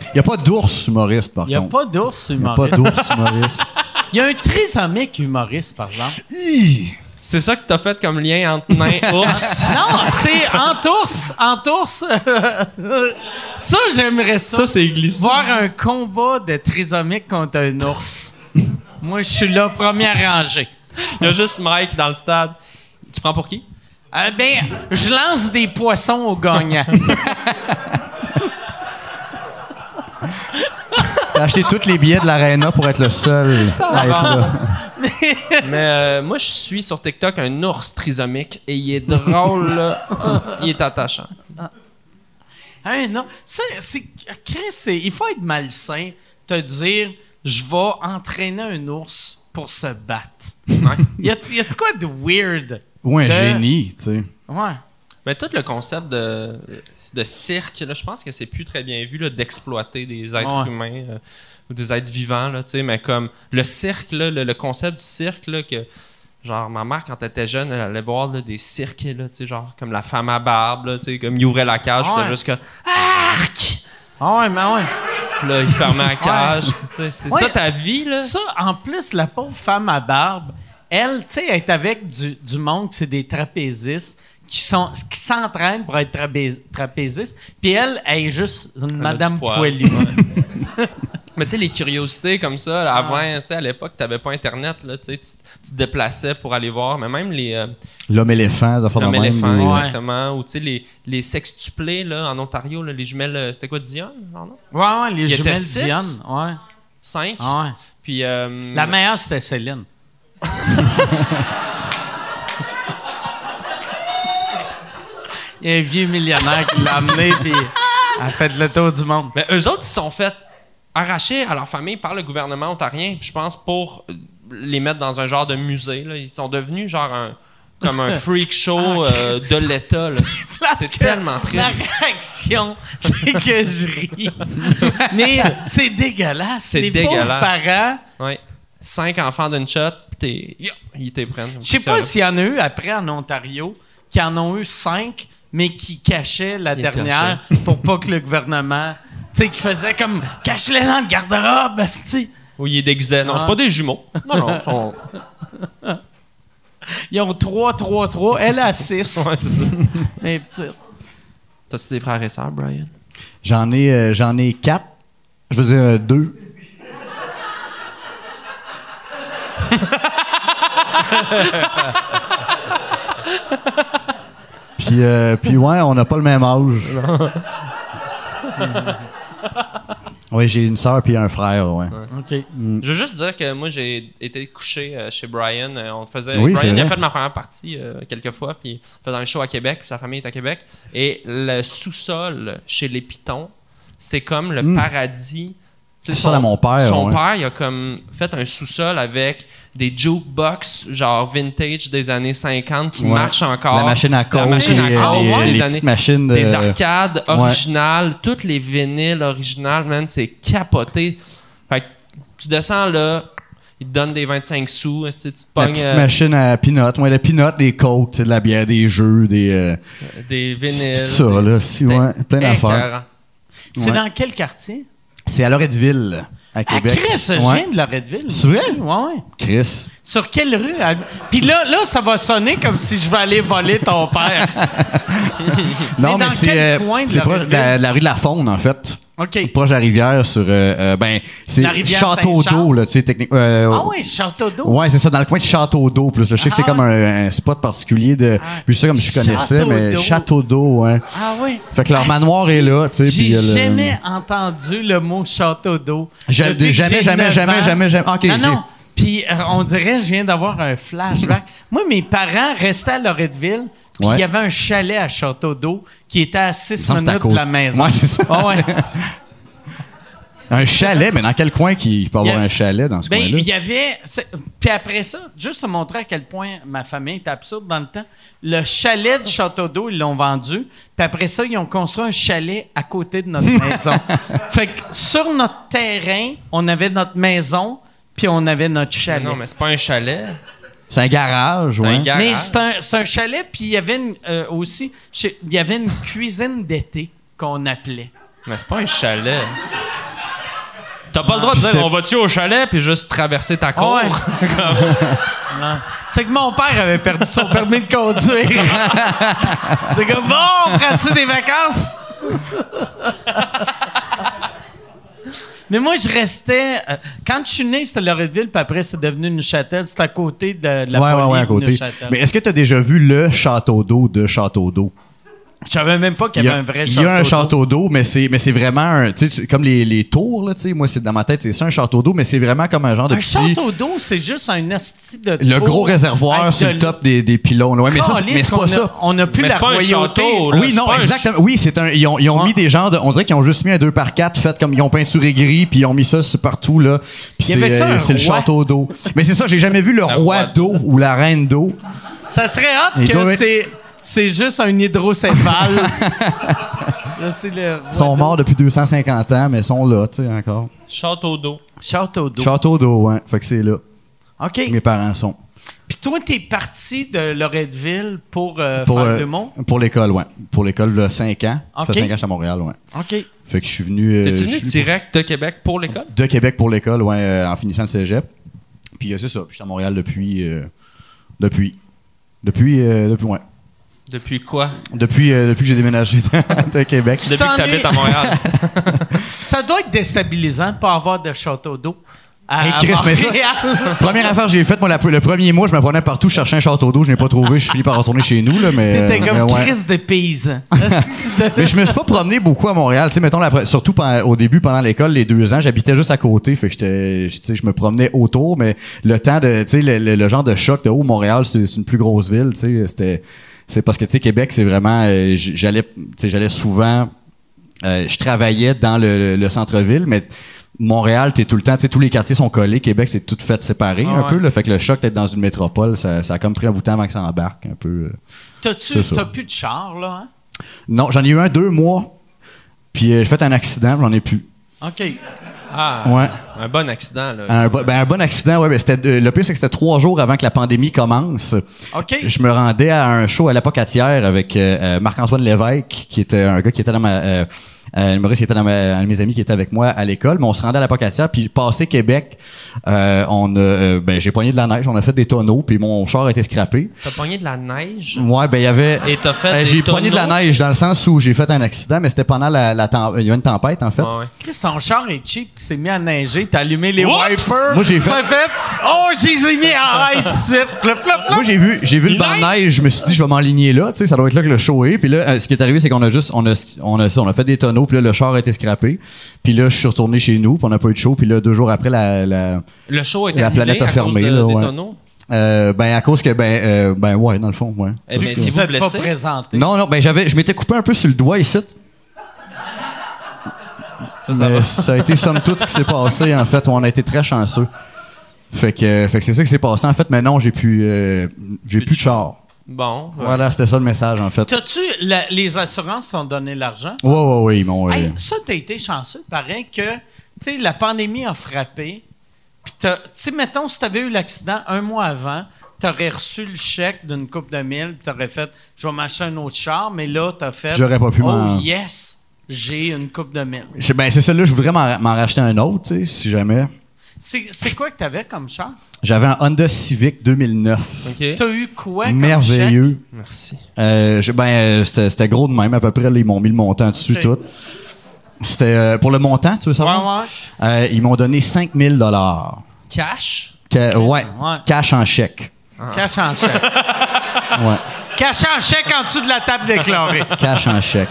Il n'y a pas d'ours humoriste, par Il n'y a contre. pas d'ours Il n'y a pas humoriste. d'ours humoriste. Il y a un trisomique humoriste, par exemple. C'est ça que t'as fait comme lien entre nain et ours? Non, c'est Entours. Entours. ça, j'aimerais ça. ça, c'est glissé. Voir un combat de trisomique contre un ours. Moi, je suis là, première rangée. Il y a juste Mike dans le stade. Tu prends pour qui? Euh, ben, je lance des poissons au gagnant. T'as acheté tous les billets de l'aréna pour être le seul à être là. Mais euh, moi, je suis sur TikTok un ours trisomique et il est drôle. là. Ah, il est attachant. Hein, non. Ça, c'est, Chris, c'est- il faut être malsain, te dire, je vais entraîner un ours pour se battre. Ouais. Il y a, il y a de quoi de weird. Ou un De- génie, tu sais. Ouais. Mais tout le concept de, de cirque, là, je pense que c'est plus très bien vu là, d'exploiter des êtres Ouais. humains euh, ou des êtres vivants. Là, tu sais, mais comme le cirque, là, le, le concept du cirque, là, que genre ma mère, quand elle était jeune, elle allait voir là, des cirques, là, tu sais, genre comme la femme à barbe, là, tu sais, comme il ouvrait la cage, Ouais. c'était juste comme Arc! Ah ouais, mais ouais. Là, il fermait la cage. C'est Ouais. ça ta vie, là? Ça, en plus, la pauvre femme à barbe, elle, tu sais, elle est avec du, du monde, c'est des trapézistes qui sont qui s'entraînent pour être trapé- trapézistes. Puis elle, elle est juste une madame poilue. Mais tu sais, les curiosités comme ça, là, avant, tu sais, à l'époque, tu n'avais pas Internet, là, tu sais, tu te déplaçais pour aller voir, mais même les. euh, L'homme éléphant, L'homme même. éléphant, exactement. Ou tu sais, les, les sextuplés là, en Ontario, là, les jumelles, euh, c'était quoi, Dion? genre, non? Ouais, ouais, les Il jumelles six? Diane. Ouais. Cinq? Ah ouais. Puis. euh, La meilleure, c'était Céline. Il y a un vieux millionnaire qui l'a amené, puis elle a fait le tour du monde. Mais eux autres, ils se sont fait arracher à leur famille par le gouvernement ontarien, je pense pour euh, les mettre dans un genre de musée. Là. Ils sont devenus genre un. Comme un freak show euh, de l'État. C'est tellement triste. La réaction, c'est que je ris. Mais c'est dégueulasse. C'est dégueulasse. parents, Ouais. Cinq enfants d'une shot, puis ils t'es prennent. je sais pas s'il y en a eu après en Ontario, qui en ont eu cinq, mais qui cachaient la Ils dernière pour pas que le gouvernement. Tu sais, qui faisait comme cache-les dans le garde-robe, asti. Ou ils déguisaient. Non, Ah. c'est pas des jumeaux. Non, non. ils ont 3, 3, 3. Elle a 6. Ouais, c'est ça. Mais petite. T'as-tu des frères et sœurs, Brian? J'en ai, euh, j'en ai quatre. Je veux dire euh, deux. puis, euh, puis ouais, on n'a pas le même âge. oui, j'ai une sœur puis un frère, ouais. OK. Je veux juste dire que moi, j'ai été couché euh, chez Brian. Euh, on faisait. Oui, c'est Brian il a fait ma première partie euh, quelques fois, puis il faisait un show à Québec, puis sa famille est à Québec. Et le sous-sol chez les Pitons, c'est comme le paradis. Tu sais, Ça, à mon père, Son ouais. père, il a comme fait un sous-sol avec des jukebox, genre vintage des années 50, qui Ouais. marchent encore. La machine à coke, La machine à les, coke, les- des les années- petites machines de... des arcades ouais. originales, toutes les vinyles originales, man, c'est capoté. Fait que tu descends là, ils te donnent des 25 sous, tu te La pognes petite euh, machine à peanuts. Ouais, la peanut, des sais, de la bière, des jeux, des... euh, des c'est vinyles. tout ça, là. Si, ouais, plein d'affaires. C'est Ouais. dans quel quartier? C'est à Loretteville, à. Chris, je viens de Loretteville. C'est vrai? Ouais. Chris. Sur quelle rue? Puis là, là, ça va sonner comme si je vais aller voler ton père. Non, Mais mais, c'est euh, proche de la, la rue de la Faune, en fait. Proche de la rivière sur. euh, euh, ben, c'est La rivière Château Saint-Charles? d'eau, là, tu sais, techniquement. euh, Ah oui, Château d'eau. Ouais, c'est ça, dans le coin de Château d'eau. Plus, là, je sais que c'est Ah. comme un, un spot particulier de. Puis je sais comme je connaissais, Château mais. Château d'eau, ouais. Ah oui. Fait que leur Asti, manoir est là, tu sais. J'ai le- jamais entendu le mot château d'eau. Jamais, jamais, 9 jamais, jamais, jamais. Ok, non, non. Puis on dirait, je viens d'avoir un flashback. Moi, mes parents restaient à Loretteville, Puis Ouais. il y avait un chalet à Château d'eau qui était à 6 semble que c'est à minutes de la maison. Ouais, c'est ça. Ouais. Un chalet, mais dans quel coin qu'il peut avoir Il y a- un chalet dans ce Ben, coin-là? il y avait. Puis après ça, juste te montrer à quel point ma famille était absurde dans le temps, le chalet du Château d'eau, ils l'ont vendu. Puis après ça, ils ont construit un chalet à côté de notre maison. fait que sur notre terrain, on avait notre maison, puis on avait notre Mais chalet. non, mais c'est pas un chalet. C'est un garage, ouais. un garage. Mais c'est un, c'est un chalet, puis il y avait une, euh, aussi, il y avait une cuisine d'été qu'on appelait. Mais c'est pas un chalet. T'as pas le droit de dire on va-tu au chalet puis juste traverser ta cour? Ouais. C'est que mon père avait perdu son permis de conduire. C'est comme, bon, prends-tu des vacances? Mais moi, je restais. euh, quand je suis né, c'était Loretteville, puis après, c'est devenu Neuchâtel. C'est à côté de, de la ouais, ouais, ouais, à de côté. Mais est-ce que tu as déjà vu le château d'eau de Château d'eau? Je savais même pas qu'il Il y y a, avait un vrai il château. y a un d'eau. château d'eau, mais c'est, mais c'est vraiment un, tu sais, comme les, les tours, là, tu sais, moi, c'est dans ma tête, c'est ça, un château d'eau, mais c'est vraiment comme un genre de Un petit, château d'eau, c'est juste un asti de. le tour gros réservoir sur de le top des, des pylônes. Ouais, mais ça, c'est- mais pas a- ça. On n'a plus Mais la c'est pas un royauté. château, là. Oui, c'est non, exactement. Oui, c'est un. Ils ont, ils ont Ouais. mis des genres de. On dirait qu'ils ont juste mis un 2 par 4 fait comme ils ont peinturé gris, puis ils ont mis ça partout, là. Puis c'est, euh, c'est le château d'eau. Mais c'est ça, j'ai jamais vu le roi d'eau ou la reine d'eau. Ça serait hâte Il doit que c'est, c'est juste un hydrocéphale. Là, c'est le. Ils sont morts depuis 250 ans, mais ils sont là, tu sais, encore. Château d'eau. Château d'eau. Château d'eau, ouais. Fait que c'est là. OK. Mes parents sont. Puis toi, t'es parti de Loretteville pour, euh, Pour, faire euh, le mont? pour l'école, ouais. Pour l'école, de 5 ans. Ça Ok. fait 5 ans que je suis à Montréal, ouais. OK. Fait que je suis venu. euh, T'es-tu je venu direct de Québec pour l'école? de Québec pour l'école, ouais, euh, en finissant le cégep. Puis euh, c'est ça. Puis je suis à Montréal depuis. euh, depuis. Depuis. euh, depuis, ouais. Depuis quoi? Depuis, euh, depuis que j'ai déménagé de, Québec. Depuis que t'habites es- à Montréal. Ça doit être déstabilisant de pas avoir de château d'eau. À, Hey, à Chris, mais ça-. Première affaire que j'ai faite, moi, la- le premier mois, je me prenais partout, je cherchais un château d'eau, je n'ai pas trouvé, je finis par retourner chez nous, là, mais. T'étais euh, comme mais ouais. Chris de paysan. Mais je me suis pas promené beaucoup à Montréal. Tu sais, mettons, la- surtout pendant- au début, pendant l'école, les deux ans, j'habitais juste à côté. Fait que j'étais, je- tu sais, je me promenais autour, mais le temps de, tu sais, le, le- le genre de choc de, oh, Montréal, c'est c'est une plus grosse ville, tu sais, c'était, c'est parce que, tu sais, Québec, c'est vraiment, euh, j'allais, tu sais, j'allais souvent, euh, je travaillais dans le, le centre-ville, mais Montréal, t'es tout le temps, tu sais, tous les quartiers sont collés. Québec, c'est tout fait séparé Ah un peu, là. Fait que le choc d'être dans une métropole, ça, ça a comme pris un bout de temps avant que ça embarque un peu. euh. T'as-tu, t'as plus de char, là, hein? Non, j'en ai eu un deux mois. Puis euh, j'ai fait un accident, j'en ai plus. OK. Ah, Ouais. un bon accident, là. Un, bo- ben, un bon accident, ouais. Ben, c'était, euh, le pire, c'est que c'était trois jours avant que la pandémie commence. OK. Je me rendais à un show à l'Apocatière avec euh, euh, Marc-Antoine Lévesque, qui était un gars qui était dans ma... Euh, euh, humoriste qui était dans ma- un de mes amis qui était avec moi à l'école, mais on se rendait à l'Apocatière, puis passé Québec, euh, on euh, ben, j'ai poigné de la neige, on a fait des tonneaux, puis mon char a été scrappé. T'as pogné de la neige? Ouais, ben il y avait... et t'as fait Euh, des j'ai poigné de la neige dans le sens où j'ai fait un accident, mais c'était pendant la, la tem- il y a une tempête en fait. Ouais. Chris, ton char est cheap, s'est mis à neiger, t'as allumé les Oups! wipers. Moi, j'ai fait- fait. Oh, j'ai mis en rail tout de suite. Flop, flop, flop. Moi, j'ai vu, j'ai vu le banc de neige. neige, je me suis dit, je vais m'enligner là, tu sais, ça doit être là que le show est. Puis là, euh, ce qui est arrivé, c'est qu'on a juste, on a, on a, on a fait des tonneaux, puis là, le char a été scrappé. Puis là, je suis retourné chez nous, puis on n'a pas eu de show. Puis là, deux jours après, la, la Le show a été La planète a à cause fermé, de- là, des ouais. tonneaux? euh, ben à cause que, ben, euh, ben ouais, dans le fond, ouais. Eh bien, Vous Étiez-vous êtes pas blessé? présenté. Non, non, ben j'avais, je m'étais coupé un peu sur le doigt ici. Ça, ça mais va. ça a été somme toute ce qui s'est passé, en fait. On a été très chanceux. Fait que, fait que c'est ça qui s'est passé, en fait. Mais non, j'ai plus, euh, j'ai plus de char. Bon. ouais. Voilà, c'était ça le message, en fait. T'as-tu. les assurances t'ont donné l'argent? Ouais, ouais, ouais, ils m'ont. euh, Hey, ça, t'as été chanceux. Paraît que, tu sais, la pandémie a frappé. Puis, t'as- tu sais, mettons, si t'avais eu l'accident un mois avant, t'aurais reçu le chèque d'une coupe de mille, puis t'aurais fait, je vais m'acheter un autre char, mais là, t'as fait, J'aurais pas pu oh m'en- yes, j'ai une coupe de mille. Ben, c'est ça, là, je voudrais m'en, m'en racheter un autre, tu sais, si jamais. C'est quoi que t'avais comme char? J'avais un Honda Civic 2009. OK. T'as eu quoi comme Merveilleux. Merci. Euh, je- ben, euh, c'était, gros de même, à peu près. là, ils m'ont mis le montant dessus, tout. C'était C'était pour le montant, tu veux savoir? Ouais, ouais. Euh, ils m'ont donné 5000 dollars. Cash? ouais, Ouais. cash en chèque. Cash en chèque. Ouais, Cash en chèque en dessous de la table déclarée. cash en chèque.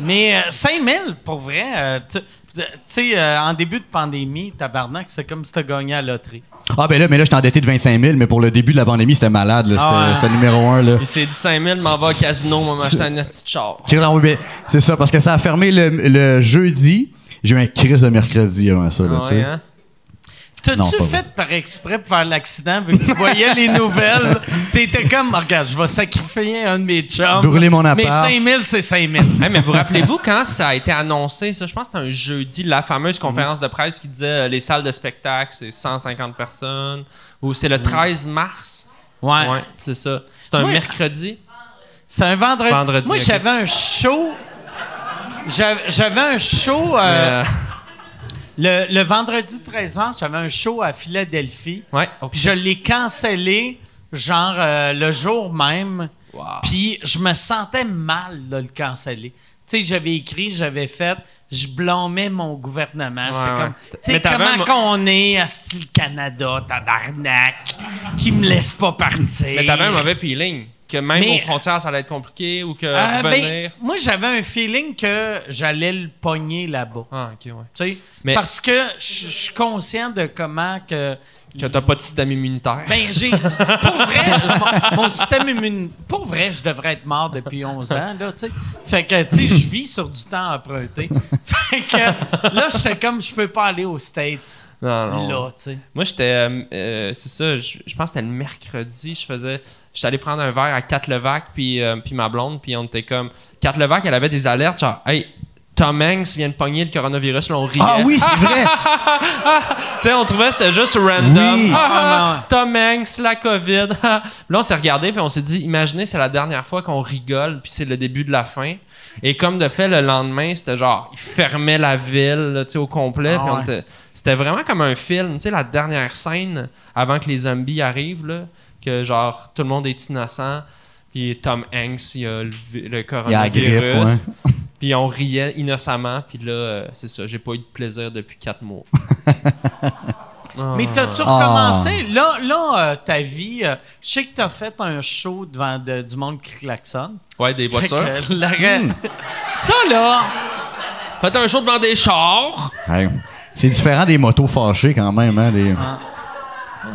Mais euh, 5000, pour vrai, euh, tu tu sais, euh, en début de pandémie, tabarnak, c'est comme si t'as gagné à la loterie. Ah, ben là, mais là, j'étais endetté de 25 000, mais pour le début de la pandémie, c'était malade, là. C'était Ah ouais. c'était numéro un, là. Il s'est dit 5000, m'en va au casino, m'en m'acheter un esti de char. C'est ça, parce que ça a fermé le, le jeudi. J'ai eu un crise de mercredi avant ça, là, Ah tu sais. ouais, hein? T'as-tu fait par exprès pour faire l'accident vu que tu voyais les nouvelles? T'étais comme, Ah, regarde, je vais sacrifier un de mes chums. Brûler mon Mais appart. 5000, c'est 5000. Hey, mais vous rappelez-vous quand ça a été annoncé, ça, je pense que c'était un jeudi, la fameuse conférence de presse qui disait euh, les salles de spectacle, c'est 150 personnes, ou c'est le 13 mars? Ouais. Ouais, c'est ça. C'est un mercredi? C'est un vendredi. Vendredi, Moi, j'avais un show. J'avais j'avais un show. euh, Euh, le, le vendredi 13 mars, j'avais un show à Philadelphie. ouais, Puis je l'ai cancellé, genre euh, le jour même. Wow. Puis je me sentais mal de le canceller. Tu sais, j'avais écrit, j'avais fait, je blâmais mon gouvernement. J'étais Ouais, comme, tu sais, comment qu'on est à style Canada, tabarnak, qui me laisse pas partir? Mais t'avais un mauvais feeling. Que même Mais- aux frontières, ça allait être compliqué ou que Euh, ben, moi, j'avais un feeling que j'allais le pogner là-bas. Ah, ok, ouais. Tu sais, Mais- Parce que je je suis conscient de comment que. Que t'as pas de système immunitaire. Ben, j'ai. Pour vrai, mon, mon système immune. Pour vrai, je devrais être mort depuis 11 ans, là, tu sais. Fait que, tu sais, je vis sur du temps emprunté. Fait que là, j'étais comme, je peux pas aller aux States. non, non. Là, tu sais. Moi, j'étais. euh, euh, c'est ça, je, je pense que c'était le mercredi. Je faisais. J'étais allé prendre un verre à Kat Levac, puis, euh, puis ma blonde, puis on était comme. Kat Levac, elle avait des alertes, genre, hey, Tom Hanks vient de pogner le coronavirus, là, on riait. Ah oui, c'est vrai! Tu sais, on trouvait que c'était juste random. Oui. Ah, Tom Hanks, la COVID. là, on s'est regardé, puis on s'est dit, imaginez, c'est la dernière fois qu'on rigole, puis c'est le début de la fin. Et comme de fait, le lendemain, c'était genre, il fermait la ville, là, tu sais, au complet. Ah ouais. c'était vraiment comme un film, tu sais, la dernière scène avant que les zombies arrivent, là, que genre, tout le monde est innocent. Puis Tom Hanks, il a le, vi- le Il y a la coronavirus. grippe, ouais. Puis on riait innocemment. Puis là, euh, c'est ça, j'ai pas eu de plaisir depuis quatre mois. Mais t'as-tu Ah. recommencé? Là, là euh, ta vie, euh, je sais que t'as fait un show devant de- du monde qui klaxonne. Ouais, des Fait voitures. que la- Ça, là, Faites un show devant des chars. C'est différent des motos fâchées quand même, hein. des-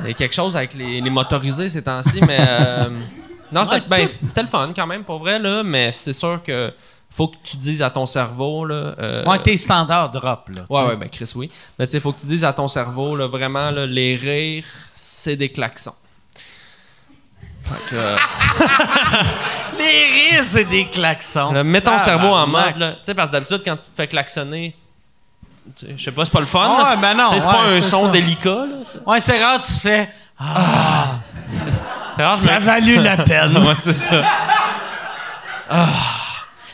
Il y a quelque chose avec les, les motorisés ces temps-ci, mais. euh, non, c'était Ouais, ben, tout- c'était le fun quand même, pour vrai, là. Mais c'est sûr que faut que tu dises à ton cerveau, là. euh, ouais, tes standards drop, là. Ouais, ouais, ben Chris, oui. Mais tu sais, faut que tu dises à ton cerveau, là, vraiment, là, les rires, c'est des klaxons. Fait que, euh, Les rires, c'est des klaxons. là, mets ton Ah, cerveau en mode, là. Tu sais, parce que d'habitude, quand tu te fais klaxonner, je sais pas, c'est pas le fun. Ouais, ben non, C'est ouais, pas un son ça. délicat, là. Ouais, c'est rare, tu fais. C'est rare, je Ça a me- valu la peine. ouais, c'est ça. Ah.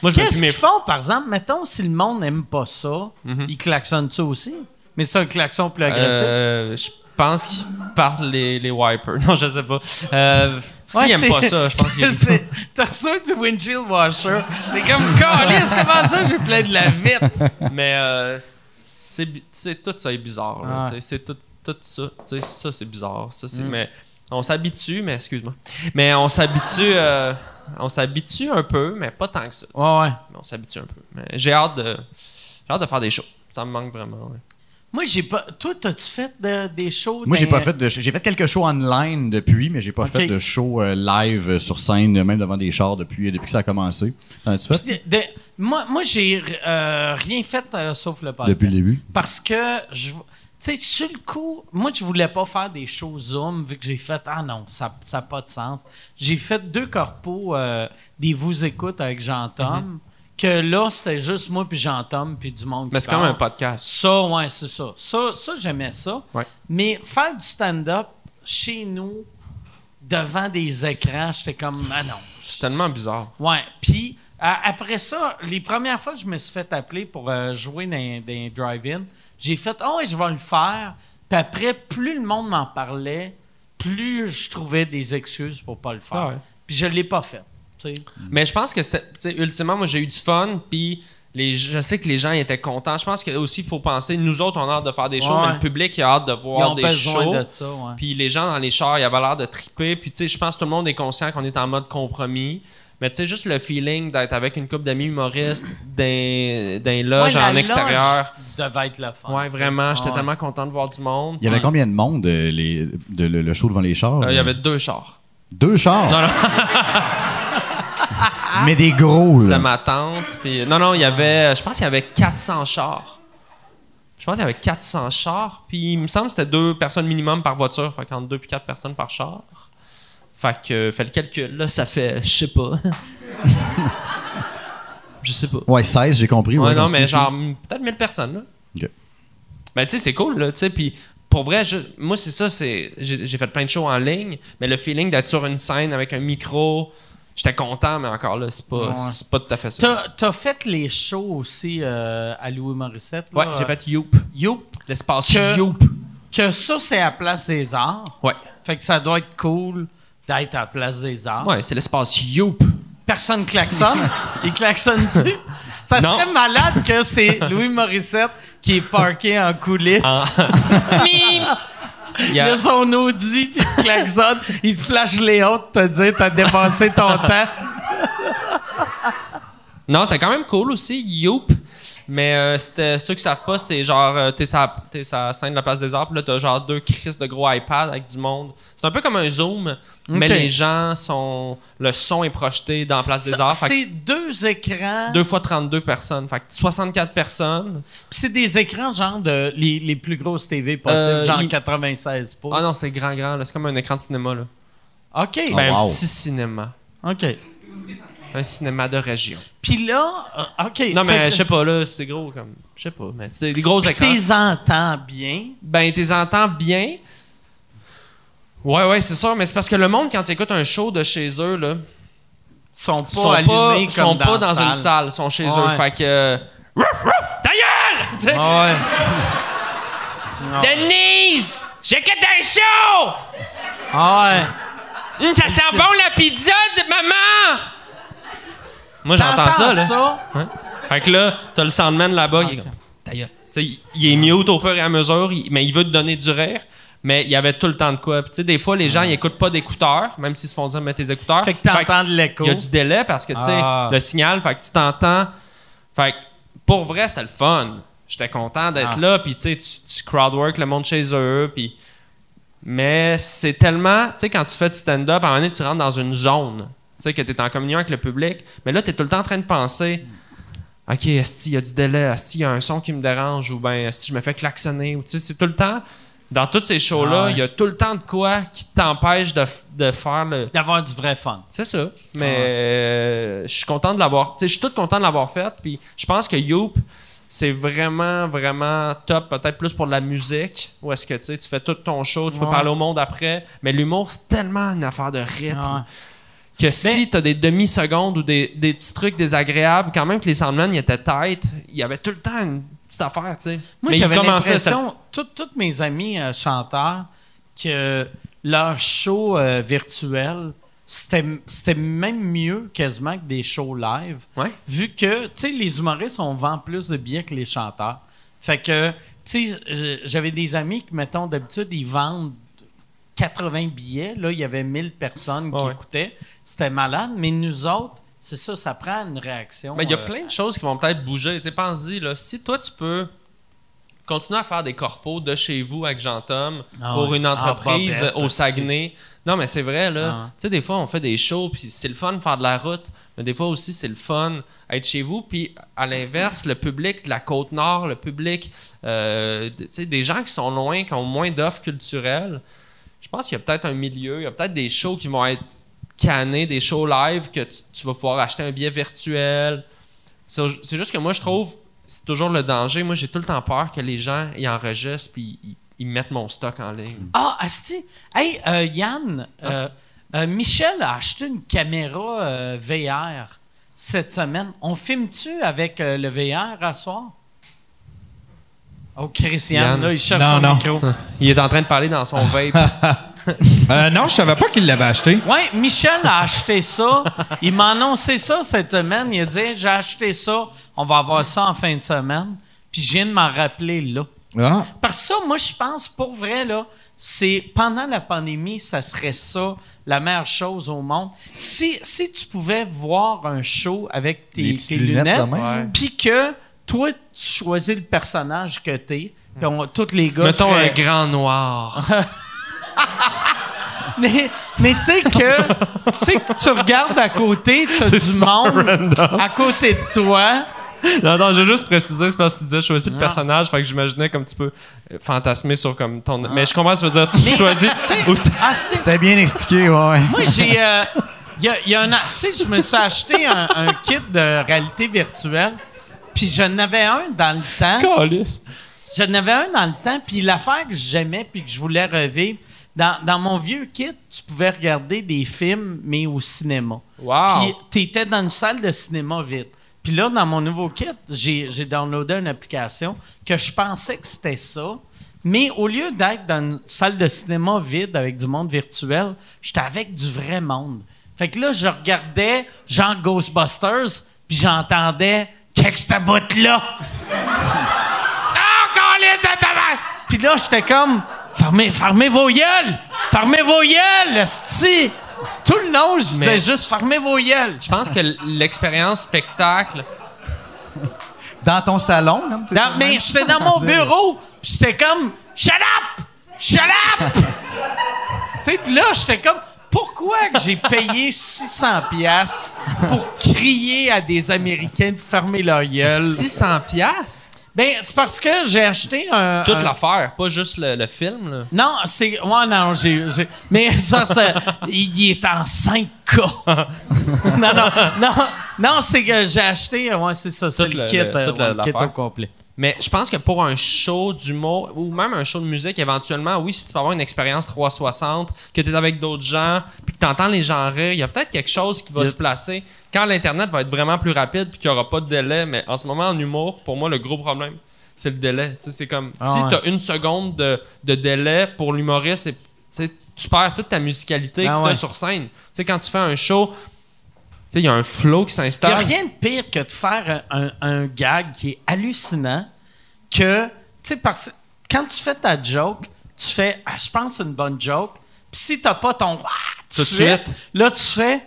Moi, je Qu'est-ce qu'ils font, par exemple? Mettons, si le monde n'aime pas ça, Mhm. ils klaxonnent ça aussi. Mais c'est un klaxon plus agressif. Euh, je pense qu'ils parlent les, les wipers. Non, je sais pas. Euh, S'ils Ouais, aiment c'est- pas ça, je pense qu'ils c'est- T'as reçu du windshield washer. T'es comme, Calice, comment ça, j'ai plein de la vitre? Mais euh, c'est tout ça est bizarre. là, Ah. C'est tout, tout ça. c'est bizarre. Ça, Mm. c'est- Mais on s'habitue, mais excuse-moi. Mais on s'habitue. euh, on s'habitue un peu, mais pas tant que ça. tu. Ouais, ouais. Mais on s'habitue un peu. Mais j'ai hâte de. J'ai hâte de faire des shows. Ça me manque vraiment. ouais. Moi, j'ai pas. Toi, t'as-tu fait de- des shows? Moi, j'ai pas fait de. J'ai fait quelques shows online depuis, mais j'ai pas fait de show euh, live euh, sur scène, euh, même devant des chars depuis, depuis que ça a commencé. T'en as-tu fait? Puis de- de- moi, moi j'ai euh, rien fait euh, sauf le podcast. Depuis le début? Parce que, je, tu sais, sur le coup, moi, je voulais pas faire des shows Zoom vu que j'ai fait, ah non, ça n'a pas de sens. J'ai fait deux corpos, euh, des Vous écoute avec Jean-Tom, que là, c'était juste moi puis Jean-Tom puis du monde Mais c'est comme un podcast. Ça, ouais, c'est ça. Ça, ça j'aimais ça. Ouais. Mais faire du stand-up chez nous, devant des écrans, j'étais comme, ah non. C'est tellement bizarre. Ouais. Puis à- après ça, les premières fois que je me suis fait appeler pour euh, jouer dans, dans un drive-in, j'ai fait oh je vais le faire. Puis après, plus le monde m'en parlait, plus je trouvais des excuses pour pas le faire. Ah ouais. Puis je l'ai pas fait. Mais je pense que c'était. Ultimement, moi, j'ai eu du fun, puis. Les, je sais que les gens étaient contents. Je pense qu'il aussi faut penser, nous autres, on a hâte de faire des shows, Ouais. mais le public il a hâte de Ils voir ont des shows. de ça. Ouais. Puis les gens dans les chars, il y avait l'air de triper. Puis tu sais, je pense que tout le monde est conscient qu'on est en mode compromis. Mais tu sais, juste le feeling d'être avec une couple d'amis humoristes d'un d'un loge Ouais, la en extérieur. loge devait être le fun. Ouais, vraiment, j'étais Ouais. tellement content de voir du monde. Il y avait combien de monde, euh, les, de, le, le show devant les chars? Euh, Il y avait deux chars. Deux chars? Non, non. Mais des gros, C'était là. ma tante. Puis, non, non, il y avait. Je pense qu'il y avait 400 chars. Je pense qu'il y avait 400 chars. Puis il me semble que c'était deux personnes minimum par voiture. Fait qu'entre deux puis quatre personnes par char. Fait que, fais le calcul, là, ça fait. Je sais pas. Je sais pas. Ouais, 16, j'ai compris. Ouais, ouais, non, mais genre, peut-être 1000 personnes, là. Ok. Ben, tu sais, c'est cool, là, tu sais, puis pour vrai, je- moi, c'est ça, c'est... J'ai fait plein de shows en ligne, mais le feeling d'être sur une scène avec un micro, j'étais content, mais encore là, c'est pas, Ouais. c'est pas tout à fait ça. T'as, t'as fait les shows aussi euh, à Louis Morissette. là, Ouais, j'ai fait Youp, Youp? l'espace Que- Youp. Que ça, c'est à Place des Arts? Ouais, Fait que ça doit être cool d'être à Place des Arts. ouais, c'est l'espace Youp. Personne klaxonne. Il klaxonne-tu? Ça Non. serait malade que c'est Louis Morissette qui est parké en coulisses. Ah. Il y Il a- a son Audi, puis il klaxonne. Il flash les autres, te dire t'as dépassé ton temps. Non, c'était quand même cool aussi, Youp. Mais euh, c'était ceux qui savent pas, c'est genre euh, t'es sa scène de la place des arts, puis là t'as genre deux crises de gros iPads avec du monde. C'est un peu comme un zoom, mais les gens sont le son est projeté dans la place des. Fait que C'est deux écrans. deux fois 32 personnes, fait que 64 personnes. Puis c'est des écrans genre de les, les plus grosses TV possibles, Euh, genre il- 96 pouces. Ah non, c'est grand grand, là, c'est comme un écran de cinéma là. OK. Oh, Ben, wow. un petit cinéma, OK. Un cinéma de région. Puis là, euh, OK. Non mais je sais pas là, c'est gros comme je sais pas, mais c'est des gros Puis écrans. t'es entends bien. Ben, t'es entends bien. Ouais, ouais, c'est sûr, mais c'est parce que le monde, quand ils écoutent un show de chez eux, là, sont pas sont allumés pas, comme sont dans, pas dans une salle, sont chez Ouais. eux. Fait que. euh, Rouf, rouf, ta gueule! Tu sais, Ah ouais. Ah ouais. Denise! J'écoute un show! Ah ouais. Hum, ça sent bon la pizza de maman! Moi, j'entends ça, là. Ouais. Fait que là, t'as le soundman là-bas, il est comme, ta gueule. Tu sais, il, il est mute au fur et à mesure, il- mais il veut te donner du rire. Mais il y avait tout le temps de quoi. Puis, tu sais, des fois, les gens, ils écoutent pas d'écouteurs, même s'ils se font dire, mets tes écouteurs. Fait que t'entends de l'écho. Il y a du délai parce que, tu sais, Ah. le signal, fait que tu t'entends. Fait que, pour vrai, c'était le fun. J'étais content d'être Ah. là, puis tu sais, tu tu crowdwork le monde chez eux, puis... Mais c'est tellement... Tu sais, quand tu fais du stand-up, à un moment donné, tu rentres dans une zone, tu sais, que tu es en communion avec le public, mais là, tu es tout le temps en train de penser... OK, est-ce qu'il y a du délai? Est-ce qu'il y a un son qui me dérange? Ou bien, est-ce que je me fais klaxonner? Ou, tu sais, c'est tout le temps... Dans tous ces shows-là, Ah ouais. il y a tout le temps de quoi qui t'empêche de, de faire le, D'avoir du vrai fun. c'est ça. Mais euh, je suis content de l'avoir. Je suis tout content de l'avoir fait. Puis je pense que Youp, c'est vraiment, vraiment top. Peut-être plus pour la musique. Où est-ce que tu sais, tu fais tout ton show, tu peux parler au monde après. Mais l'humour, c'est tellement une affaire de rythme. Ah. Que si tu as des demi-secondes ou des, des petits trucs désagréables, quand même que les Sandman ils étaient tight, il y avait tout le temps une petite affaire, tu sais. Moi, j'avais l'impression, tous tous mes amis euh, chanteurs, que leur show euh, virtuel, c'était c'était même mieux quasiment que des shows live. Ouais. Vu que, tu sais, les humoristes, on vend plus de billets que les chanteurs. Fait que, tu sais, j'avais des amis qui, mettons, d'habitude, ils vendent 80 billets. Là, il y avait 1000 personnes qui Ouais. écoutaient. C'était malade. Mais nous autres, c'est ça, ça prend une réaction. Mais il y a euh, plein de choses qui vont peut-être bouger. Pense-y, là, si toi, tu peux continuer à faire des corpos de chez vous avec Jean-Tom Ah pour ouais. une Ah, entreprise au. Saguenay. Non, mais c'est vrai, là. Ah. Tu sais, des fois, on fait des shows, puis c'est le fun de faire de la route. Mais des fois aussi, c'est le fun être chez vous. Puis à l'inverse, le public de la Côte-Nord, le public, euh, tu sais, des gens qui sont loin, qui ont moins d'offres culturelles, pense qu'il y a peut-être un milieu, il y a peut-être des shows qui vont être cannés, des shows live que tu, tu vas pouvoir acheter un billet virtuel. C'est juste que moi, je trouve, c'est toujours le danger. Moi, j'ai tout le temps peur que les gens ils enregistrent puis ils, ils mettent mon stock en ligne. Ah, Asti! Hey, euh, Yann, euh, euh, Michel a acheté une caméra VR cette semaine. On filme-tu avec le VR à soir? Oh, Christian, Yann. là, il cherche Non, son non. micro. Il est en train de parler dans son vape. Euh, non, je savais pas qu'il l'avait acheté. Ouais, Michel a acheté ça. Il m'a annoncé ça cette semaine. Il a dit J'ai acheté ça. On va avoir ça en fin de semaine. Puis je viens de m'en rappeler là. Ah. Parce que ça, moi, je pense, pour vrai, là, c'est pendant la pandémie, ça serait ça la meilleure chose au monde. Si, si tu pouvais voir un show avec tes, tes lunettes puis que toi, tu choisis le personnage que t'es, puis on- tous les gars Mettons seraient- un grand noir. Mais, mais tu sais que, tu sais que tu regardes à côté, t'as du monde random. à côté de toi. non, non, je veux juste préciser, c'est parce que tu disais choisir le personnage, fait que j'imaginais comme tu peux euh, fantasmer sur comme ton. Mais je comprends ce que tu veux dire. Tu choisis aussi. Ah, c'est- C'était bien expliqué, ouais. ouais. Moi, j'ai. euh, y a, y a un an- Tu sais, je me suis acheté un, un kit de réalité virtuelle. Puis j'en avais un dans le temps. Calisse. J'en avais un dans le temps. Puis l'affaire que j'aimais puis que je voulais revivre, dans, dans mon vieux kit, tu pouvais regarder des films, mais au cinéma. Wow. Puis t'étais dans une salle de cinéma vide. Puis là, dans mon nouveau kit, j'ai j'ai downloadé une application que je pensais que c'était ça. Mais au lieu d'être dans une salle de cinéma vide avec du monde virtuel, j'étais avec du vrai monde. Fait que là, je regardais genre Ghostbusters, puis j'entendais « Check cette bout-là! » Ah, câlisse de tabac! Puis là, j'étais comme fermez, fermez vos gueules! Fermez vos gueules! Tout le long, je disais Mais- juste fermez vos gueules. Je pense que l'expérience spectacle. Dans ton salon, comme tu Dans- mais j'étais dans mon bureau, puis j'étais comme Shut up! Shut up! tu sais, puis là, j'étais comme pourquoi que j'ai payé 600 pièces pour crier à des Américains de fermer leur gueule? 600 pièces. Ben, c'est parce que j'ai acheté un. Toute un- l'affaire, pas juste le, le film. Là. Non, c'est. Ouais, non, j'ai. j'ai- Mais ça, c'est- il est en 5K. non, non, non. Non, c'est que j'ai acheté. Ouais, c'est ça, c'est le, le- kit, le- euh, ouais, le kit au complet. Mais je pense que pour un show d'humour ou même un show de musique, éventuellement, oui, si tu peux avoir une expérience 360, que tu es avec d'autres gens, puis que tu entends les gens rire, il y a peut-être quelque chose qui va Yep. se placer. Quand l'Internet va être vraiment plus rapide puis qu'il n'y aura pas de délai, mais en ce moment, en humour, pour moi, le gros problème, c'est le délai. C'est comme Ah si ouais. tu as une seconde de, de délai pour l'humoriste, tu perds toute ta musicalité Ah que tu ouais. sur scène. Tu sais, quand tu fais un show, sais, il y a un flow qui Il n'y a s'installe. rien de pire que de faire un, gag qui est hallucinant que, tu sais, parce que quand tu fais ta joke, tu fais, ah, je pense une bonne joke. Puis si t'as pas ton ah, tout de suite, suite. là, tu fais,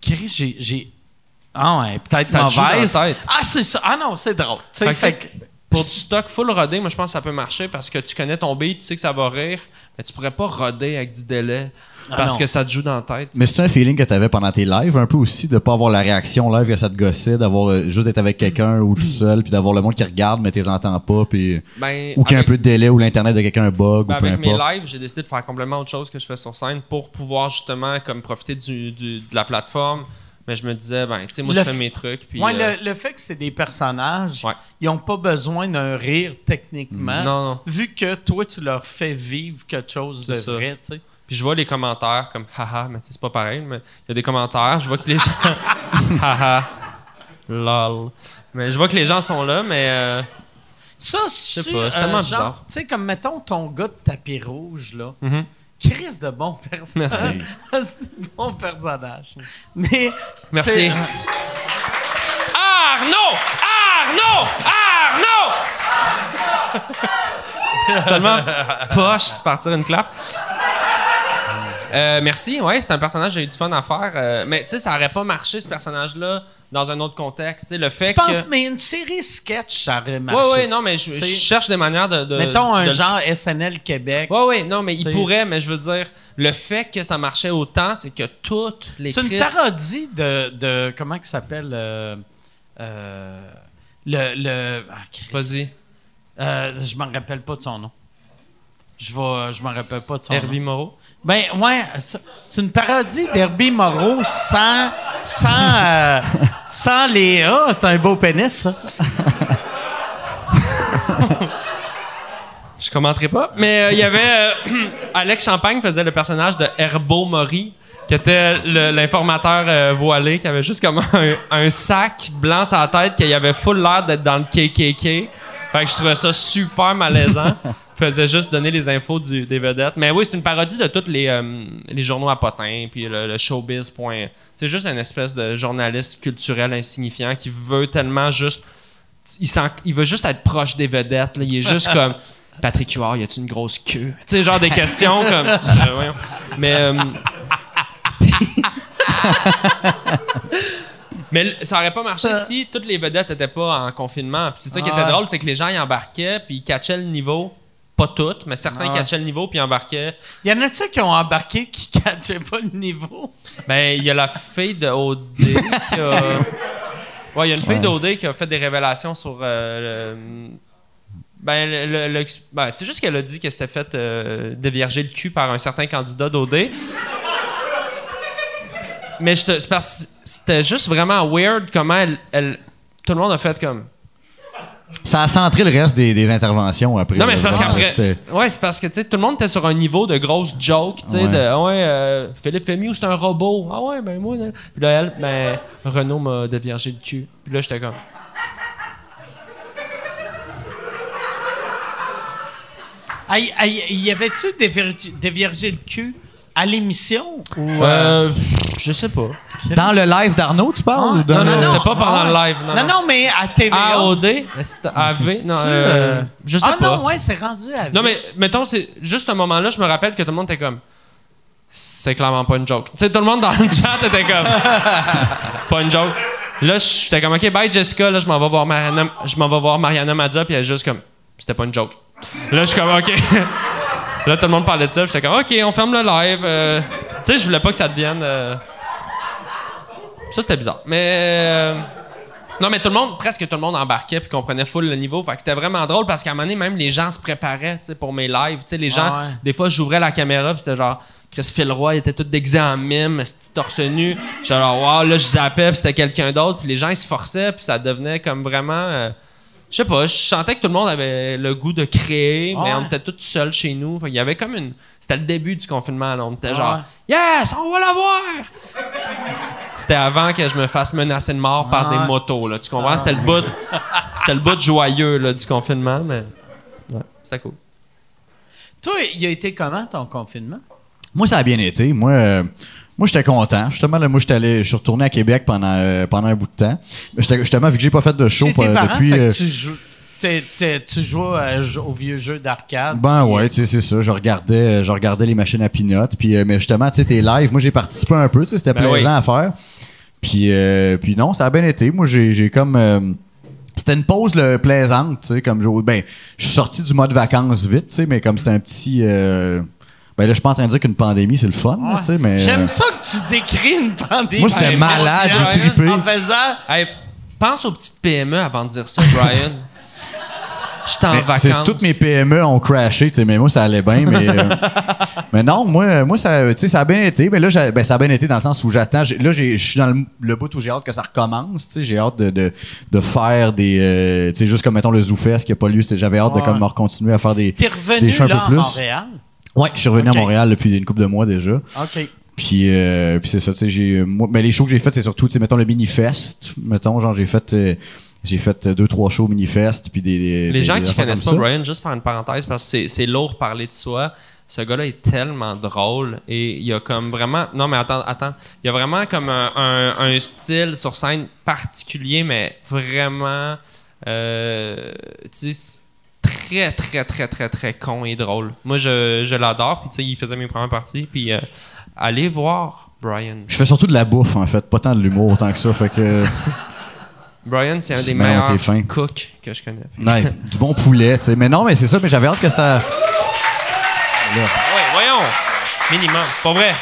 Chris, j'ai. j'ai- Ah ouais, peut-être mauvaise. Ah, c'est ça. Ah non, c'est drôle. Fait que- Pour du stock full rodé, moi je pense que ça peut marcher parce que tu connais ton beat, tu sais que ça va rire, mais tu pourrais pas roder avec du délai parce Ah non. que ça te joue dans la tête. Mais c'est un feeling que tu avais pendant tes lives, un peu aussi, de pas avoir la réaction live que ça te gossait, d'avoir euh, juste d'être avec quelqu'un ou tout seul, puis d'avoir le monde qui regarde, mais tu les entends pas, puis Ben, ou qu'il y a un peu de délai, ou l'internet de quelqu'un bug, ben, ou peu avec mes lives, j'ai décidé de faire complètement autre chose que je fais sur scène pour pouvoir justement comme profiter du, du- de la plateforme. Mais je me disais, ben, tu sais, moi Le je fais mes trucs. Puis, Ouais, euh, le, le fait que c'est des personnages, Ouais. ils n'ont pas besoin d'un rire techniquement. Non, non. Vu que toi, tu leur fais vivre quelque chose de ça. vrai, tu sais. Puis je vois les commentaires comme haha, mais c'est pas pareil, mais il y a des commentaires, je vois que les gens haha lol. Mais je vois que les gens sont là, mais euh, Ça, c'est pas, c'est tellement bizarre. Tu sais, comme mettons ton gars de tapis rouge, là. mhm. Chris de bon personnage. Merci. bon personnage. Mais. Merci. c'est- Arnaud! Arnaud! Arnaud! c'est tellement poche se partir une clap. Euh, merci, ouais, c'est un personnage que j'ai eu du fun à faire. euh, mais tu sais, ça aurait pas marché ce personnage-là dans un autre contexte. Le fait Tu penses, mais une série sketch, ça aurait marché. Ouais, ouais, non, mais je, cherche des manières de. de Mettons un de- genre SNL Québec. Ouais, ouais, non, mais il pourrait, mais je veux dire, le fait que ça marchait autant, c'est que toutes les C'est une parodie de, de comment il s'appelle euh, euh, le le ah. Vas-y. Euh, je m'en rappelle pas de son nom. Je vais je m'en rappelle pas de son Herbie nom. Moreau. Ben ouais, c'est une parodie d'Herbie Moreau sans sans euh, sans les ah, t'as un beau pénis ça. Je commenterai pas. Mais euh, il y avait. euh, Alex Champagne faisait le personnage de Herbo Mori, qui était l'informateur euh, voilé, qui avait juste comme un, un sac blanc sur la tête, qui avait full l'air d'être dans le KKK. Fait que je trouvais ça super malaisant. Faisait juste donner les infos du- des vedettes. Mais oui, c'est une parodie de tous les, euh, les journaux à potins, puis le, le showbiz. point. C'est juste une espèce de journaliste culturel insignifiant qui veut tellement juste il, sent- il veut juste être proche des vedettes. là. Il est juste comme Patrick Huard, y a-tu une grosse queue? Tu sais, genre des questions comme. Euh. Mais. euh, Mais ça aurait pas marché si toutes les vedettes étaient pas en confinement. Puis c'est ça qui était Ouais. drôle, c'est que les gens y embarquaient, puis ils catchaient le niveau. Pas toutes, mais certains Ouais. catchaient le niveau, puis embarquaient. Y en a-tu qui ont embarqué qui catchaient pas le niveau? Ben, il y a la fille de OD qui a. Ouais, il y a une fille Ouais. d'OD qui a fait des révélations sur. euh, le- Ben, le- ben, c'est juste qu'elle a dit qu'elle s'était fait euh, dévierger le cul par un certain candidat d'OD. Mais c'était juste vraiment weird comment elle, elle- Tout le monde a fait comme. Ça a centré le reste des, des interventions après. Non, mais c'est parce qu'après. Ouais, c'est parce que, tu sais, tout le monde était sur un niveau de grosse joke, tu sais, Ouais. de. Ah Ouais, euh, Philippe Fémieux, c'est un robot. Ah ouais, ben moi. là. Puis là, elle, ben, Renaud m'a déviergé le cul. Puis là, j'étais comme. Aïe, aïe, y avait-tu déviergé le cul? À l'émission? Ou, euh, Euh, je sais pas. Dans le live d'Arnaud, tu parles? ou dans Non, non, le- non, c'était pas pendant le ah, live. Non, non, non, mais à TVA. AOD? C'était AV? Non, euh, je sais ah pas. non, ouais, c'est rendu à Non, mais mettons, c'est juste un moment-là, je me rappelle que tout le monde était comme. C'est clairement pas une joke. Tu sais, tout le monde dans le chat était comme. pas une joke. Là, j'étais comme, OK, bye Jessica, là, je m'en vais voir Mariana, je m'en vais voir Mariana Mazza, puis elle est juste comme, c'était pas une joke. Là, je suis comme, OK. Là, tout le monde parlait de ça, j'étais comme, OK, on ferme le live. euh. tu sais, je voulais pas que ça devienne. euh, Ça, c'était bizarre. Mais. euh, Non, mais tout le monde, presque tout le monde embarquait puis comprenait full le niveau. Fait que c'était vraiment drôle parce qu'à un moment donné, même les gens se préparaient tu sais, pour mes lives. Tu sais, les gens, Ah ouais. des fois, j'ouvrais la caméra puis c'était genre, Chris Philroy, il était tout déguisé en mime, petit torse nu. J'étais genre, wow, là, je zappais puis c'était quelqu'un d'autre. Puis les gens, ils se forçaient puis ça devenait comme vraiment. euh, je sais pas, je sentais que tout le monde avait le goût de créer, mais Ouais. on était tous seuls chez nous. Fait qu'il y avait comme une. C'était le début du confinement, là. On était Ouais. genre, yes, on va l'avoir! C'était avant que je me fasse menacer de mort par Ouais. des motos, là. Tu comprends? C'était le bout. C'était le bout joyeux, là, du confinement, mais. Ouais, c'était cool. Toi, il a été comment ton confinement? Moi, ça a bien été. Moi, euh, moi j'étais content. Justement, là, moi, j'étais allé, je suis retourné à Québec pendant, euh, pendant un bout de temps. Justement, vu que j'ai pas fait de show euh, parents, depuis. fait que euh, tu joues, t'es- t'es- tu joues à- au vieux jeu d'arcade. Ben ouais, tu sais, c'est ça. Je regardais, je regardais les machines à pinottes. Puis, euh, mais justement, tu sais, tes lives, moi, j'ai participé un peu. Tu sais, c'était Ben plaisant oui. à faire. Puis, euh, puis non, ça a bien été. Moi, j'ai, j'ai comme. euh, c'était une pause là, plaisante, tu sais, comme je- ben, je suis sorti du mode vacances vite, tu sais, mais comme c'était un petit. Ben là, je suis pas en train de dire qu'une pandémie c'est le fun, là, tu sais, mais. J'aime euh, ça que tu décris une pandémie. Moi, c'était Hey, malade, j'ai trippé. En faisant. Hey, pense aux petites PME avant de dire ça, Brian. J'étais en Mais vacances. c'est- Toutes mes PME ont crashé, tu sais, mais moi, ça allait bien. Mais, euh, mais non, moi, moi ça, tu sais, ça a bien été. Mais là, ben, ça a bien été dans le sens où j'attends. Là, j'ai- je suis dans le, le bout où j'ai hâte que ça recommence. tu sais, J'ai hâte de, de, de faire des. euh, tu sais, juste comme, mettons, le ZooFest qui n'a pas lieu. J'avais hâte de Ouais. comme, continuer à faire des. T'es revenu Des shows un là, peu à plus. Montréal? Ouais, je suis revenu à Montréal depuis une couple de mois déjà. OK. Puis, euh, puis c'est ça, tu sais, j'ai. Moi, ben, les shows que j'ai fait, c'est surtout, tu sais, mettons, le mini-fest. Mettons, genre, j'ai fait. euh, j'ai fait euh, deux, trois shows mini-fest. Puis des, des- Les des- gens qui connaissent pas ça. Brian, juste faire une parenthèse parce que c'est- c'est lourd parler de soi. Ce gars-là est tellement drôle et il y a comme vraiment. Non, mais attends, attends. Il y a vraiment comme un, un- un style sur scène particulier, mais vraiment. euh, tu sais, très, très, très, très, très con et drôle. Moi, je, je l'adore. Puis, tu sais, il faisait mes premières parties. Puis, euh, allez voir Brian. Je fais surtout de la bouffe, en fait, pas tant de l'humour autant que ça. Fait que. Brian, c'est un des meilleurs fin. cooks que je connais. Ouais, du bon poulet, tu sais. Mais non, mais c'est ça, mais j'avais hâte que ça. Ouais, voyons. Minimum. Pas vrai.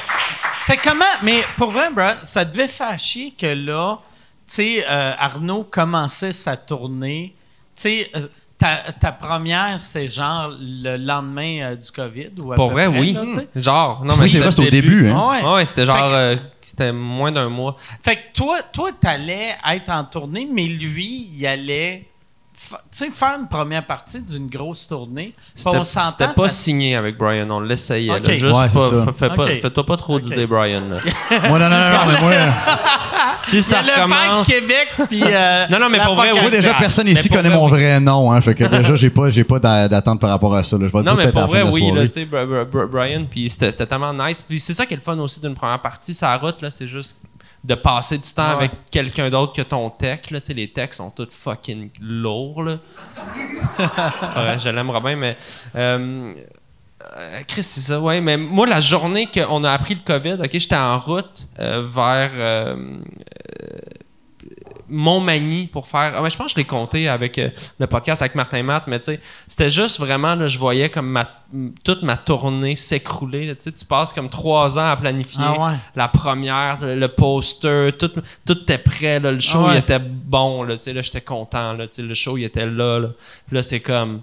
C'est comment, mais pour vrai, Brad, ça devait faire chier que là, tu sais, euh, Arnaud commençait sa tournée. Tu sais, euh, ta, ta première, c'était genre le lendemain euh, du COVID. Ou Pour vrai, près, oui. là, sais? Genre, non, Oui, mais c'est vrai, c'était au début, hein. Ah ouais. Ouais, ouais, c'était genre. Que- euh, c'était moins d'un mois. Fait que toi, toi, t'allais être en tournée, mais lui, il allait sais, faire une première partie d'une grosse tournée. C'était on s'entend. c'était pas signé avec Brian, on l'essayait. Juste Ouais, pas, ça. fais-. Fais-toi pas trop d'idées, Brian. là. Moi, non, non, non, mais moi. si ça allait faire recommence. Québec, puis. euh, Non, non, mais pour vrai. Moi, déjà, ça. personne ici connaît vrai, mon oui. vrai nom, hein. Fait que déjà, j'ai pas, j'ai pas d'a- d'attente par rapport à ça, là. Je vais le Non, dire mais pour vrai, oui, tu sais, Bri- Bri- Bri- Brian, puis c'était c'était tellement nice. Puis c'est ça qui est le fun aussi d'une première partie, sa route, là, c'est juste de passer du temps Ouais. avec quelqu'un d'autre que ton tech. Là, Tu sais, les techs sont tous fucking lourds. Là. ouais, je l'aimerais bien, mais. euh, euh, Chris, c'est ça, ouais. Mais moi, la journée qu'on a appris le COVID, ok, j'étais en route euh, vers Montmagny pour faire. Ah, mais je pense que je l'ai compté avec euh, le podcast avec Martin Matt, mais tu sais, c'était juste vraiment, là, je voyais comme ma, toute ma tournée s'écrouler. Tu passes comme trois ans à planifier Ah ouais. la première, le, le poster, tout, tout était prêt. là, le show, Ah ouais. il était bon. Là, tu sais, là, j'étais content. Là, tu sais, le show, il était là. là. Puis là, c'est comme.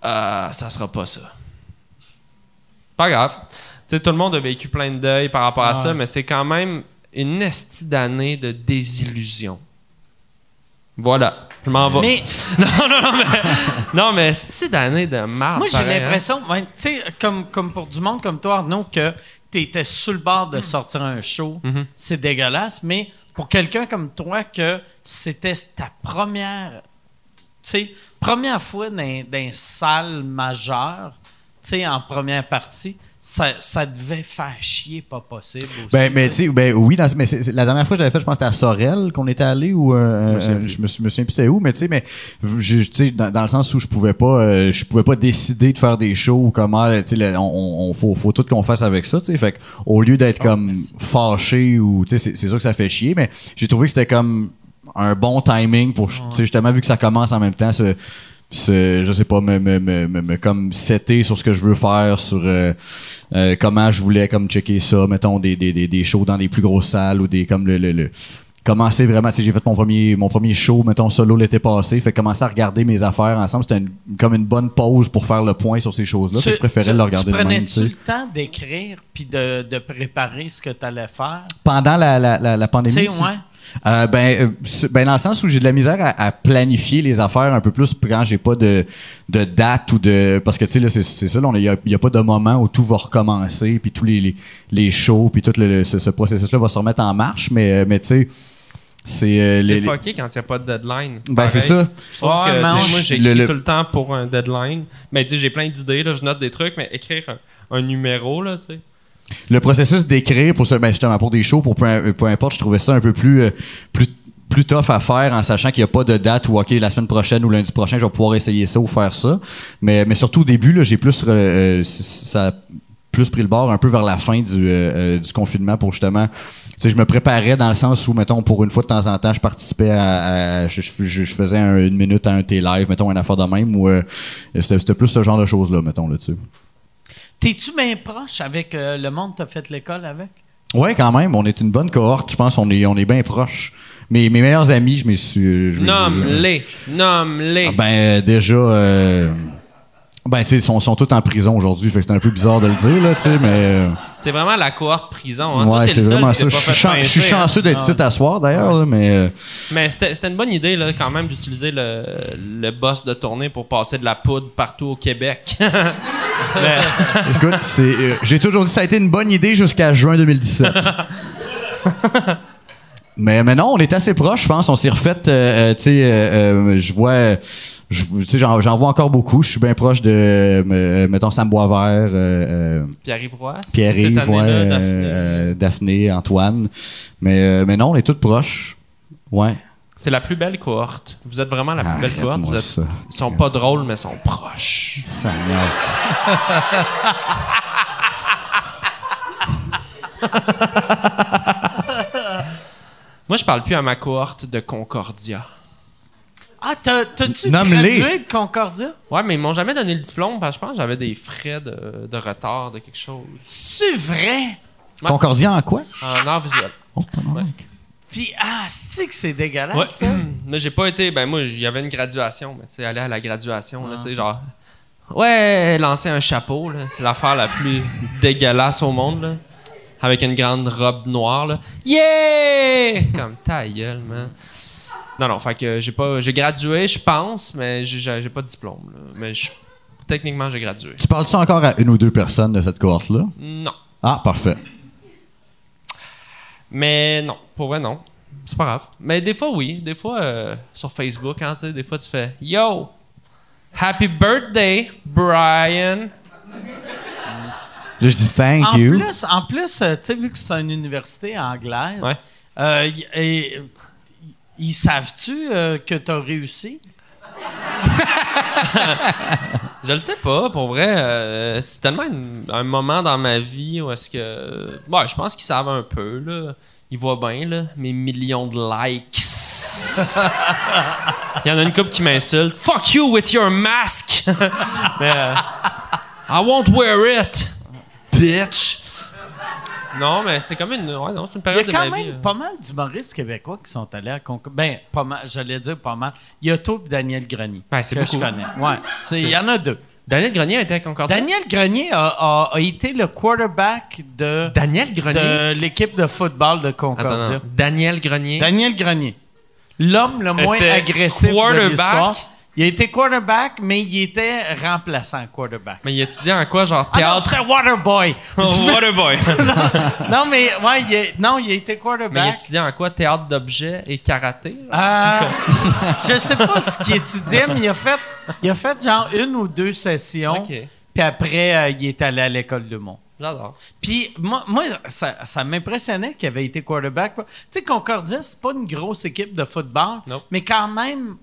Ah, ça sera pas ça. Pas grave. Tu sais, tout le monde a vécu plein de deuil par rapport à ça, mais c'est quand même une estie d'année de désillusion. Voilà. Je m'en vais. Mais Non, non, non, mais. non, mais estie d'année de marde. moi, j'ai hein. l'impression, ouais, tu sais, comme, comme pour du monde comme toi, Arnaud, que tu étais sur le bord de sortir un show. Mhm. C'est dégueulasse. Mais pour quelqu'un comme toi, que c'était ta première, tu sais, première fois dans, dans une salle majeure, tu sais, en première partie, ça, ça devait faire chier, pas possible aussi. Ben, mais tu sais, ben oui, dans- mais c'est- c'est- la dernière fois que j'avais fait, je pense que c'était à Sorel qu'on était allé ou euh, Je me souviens euh, plus. je me, suis- me souviens plus c'était où, mais tu sais, mais je- tu sais, dans, dans le sens où je pouvais pas, euh, je pouvais pas décider de faire des shows ou comment, tu sais, on, faut, faut tout qu'on fasse avec ça, tu sais, fait que, au lieu d'être comme fâché ou, tu sais, c'est- c'est sûr que ça fait chier, mais j'ai trouvé que c'était comme un bon timing pour, tu sais, justement vu que ça commence en même temps, ce, ce- je sais pas, me, me comme setter sur ce que je veux faire, sur euh, euh, comment je voulais comme checker ça, mettons des, des, des, des shows dans les plus grosses salles ou des comme le, le, le commencer vraiment, tu sais, j'ai fait mon premier mon premier show, mettons solo l'été passé, fait commencer à regarder mes affaires ensemble, c'était comme une bonne pause pour faire le point sur ces choses-là, fait que je préférais tu- le regarder tu même, tu le temps d'écrire puis de, de préparer ce que tu allais faire? Pendant la, la, la, la Tu pandémie, tu- ouais. Euh, ben, euh, ben, dans le sens où j'ai de la misère à, à planifier les affaires un peu plus quand j'ai pas de, de date ou de. Parce que, tu sais, là, c'est c'est ça, il n'y a, y a pas de moment où tout va recommencer, puis tous les, les, les shows, puis tout le, le- ce, ce processus-là va se remettre en marche, mais, euh, mais tu sais, c'est. euh, C'est les- fucké quand il n'y a pas de deadline. Ben, c'est ça. Je que, mais tu sais, on- moi, j'écris le- tout le temps pour un deadline. Mais tu sais, j'ai plein d'idées, là, je note des trucs, mais écrire un, un numéro, là, tu sais. Le processus d'écrire pour ce, ben, justement, pour des shows, pour peu, peu importe, je trouvais ça un peu plus. euh, plus plus tough à faire en sachant qu'il n'y a pas de date où, OK, la semaine prochaine ou lundi prochain, je vais pouvoir essayer ça ou faire ça. Mais, mais surtout au début, j'ai plus, euh, ça a plus pris le bord un peu vers la fin du, euh, confinement pour justement. Tu je me préparais dans le sens où, mettons, pour une fois de temps en temps, je participais à. je, faisais un- une minute à un T-Live, mettons, une affaire de même, ou c'était plus ce genre de choses-là, mettons, là-dessus. T'es-tu bien proche avec euh, le monde que t'as fait l'école avec? Ouais, quand même, on est une bonne cohorte, je pense, on est, on est bien proches. Mes, mes meilleurs amis, je me suis. Nomme-les. Nomme-les. Ah, Ben, déjà. euh, ben, tu sais, ils sont, sont tous en prison aujourd'hui, fait que c'est un peu bizarre de le dire, là, tu sais, mais. euh, C'est vraiment la cohorte prison. Hein? Ouais, c'est vraiment ça. Je suis, chan- hein. chanceux d'être ici à soir, d'ailleurs, là, mais. euh, Mais c'était une bonne idée, là, quand même, d'utiliser le, le boss de tournée pour passer de la poudre partout au Québec. Mais- Écoute, euh, j'ai toujours dit que ça a été une bonne idée jusqu'à juin 2017. mais, mais non, on est assez proches, je pense. On s'est refait, euh, tu sais, euh, je vois, j'en, j'en vois encore beaucoup. Je suis bien proche de, euh, mettons, Sam Boisvert, euh, euh, Pierre-Yves Roy, ouais, euh, Daphné, Antoine. Mais, mais non, on est tous proches. Ouais. C'est la plus belle cohorte. Vous êtes vraiment la plus belle cohorte. Arrête-moi Vous êtes- ça. Ils sont pas drôles, mais ils sont proches. Seigneur. Moi, je parle plus à ma cohorte de Concordia. Ah, t'as- t'as-tu gradué de Concordia? Ouais, mais ils m'ont jamais donné le diplôme parce que je pense que j'avais des frais de, de retard, de quelque chose. C'est vrai? Concordia en quoi? En art visuel. Oh. Puis, ah, c'est que c'est dégueulasse, Ouais. ça? mais j'ai pas été. Ben, moi, il y avait une graduation, mais tu sais, aller à la graduation, là, Ah. tu sais, genre. Ouais, lancer un chapeau, là. C'est l'affaire la plus dégueulasse au monde, là. Avec une grande robe noire, là. Yeah! Comme ta gueule, man. Non, non, fait que j'ai pas. J'ai gradué, je pense, mais j'ai- pas de diplôme, là. Mais je- techniquement, j'ai gradué. Tu parles-tu encore à une ou deux personnes de cette cohorte-là? Non. Ah, parfait. Mais non, pour vrai, non. C'est pas grave. Mais des fois, oui. Des fois, euh, sur Facebook, hein, tu sais, des fois, tu fais Yo! Happy birthday, Brian! Je dis thank En you. plus, en plus euh, tu sais, vu que c'est une université anglaise, Ouais. euh, et- ils savent-tu euh, que tu as réussi? Je le sais pas, pour vrai. euh, c'est tellement une- un moment dans ma vie où est-ce que. Ouais, je pense qu'ils savent un peu, là. Ils voient bien, là, mes millions de likes. Il y en a une couple qui m'insulte. Fuck you with your mask! Mais, euh, I won't wear it, bitch! Non, mais c'est comme une. Ouais, non, c'est une Il y a période de quand même vie. euh. pas mal d'humoristes québécois qui sont allés à Concord. Ben, pas mal, j'allais dire pas mal. Il y a et Daniel Grenier. Ben, c'est que je connais. Ouais. C'est- Il y en a deux. Daniel Grenier était à Concordia? Daniel Grenier a, a- a été le quarterback de, Daniel Grenier? de l'équipe de football de Attends, Concordia. non. Daniel Grenier? Daniel Grenier. L'homme le moins Était agressif de quarterback? l'histoire. Il a été quarterback, mais il était remplaçant quarterback. mais il a étudié en quoi, genre Ah non, théâtre? c'était Waterboy. Waterboy. non, mais ouais, il a, non, il a été Mais il quarterback. étudiait en quoi? Théâtre d'objets et karaté? Euh, je sais pas ce qu'il étudiait, mais il a fait, il a fait genre une ou deux sessions. Ok. Puis après, euh, il est allé à l'école de Mont. J'adore. Puis moi, moi ça, ça m'impressionnait qu'il avait été quarterback. Tu sais, Concordia, c'est pas une grosse équipe de football, Nope. mais quand même,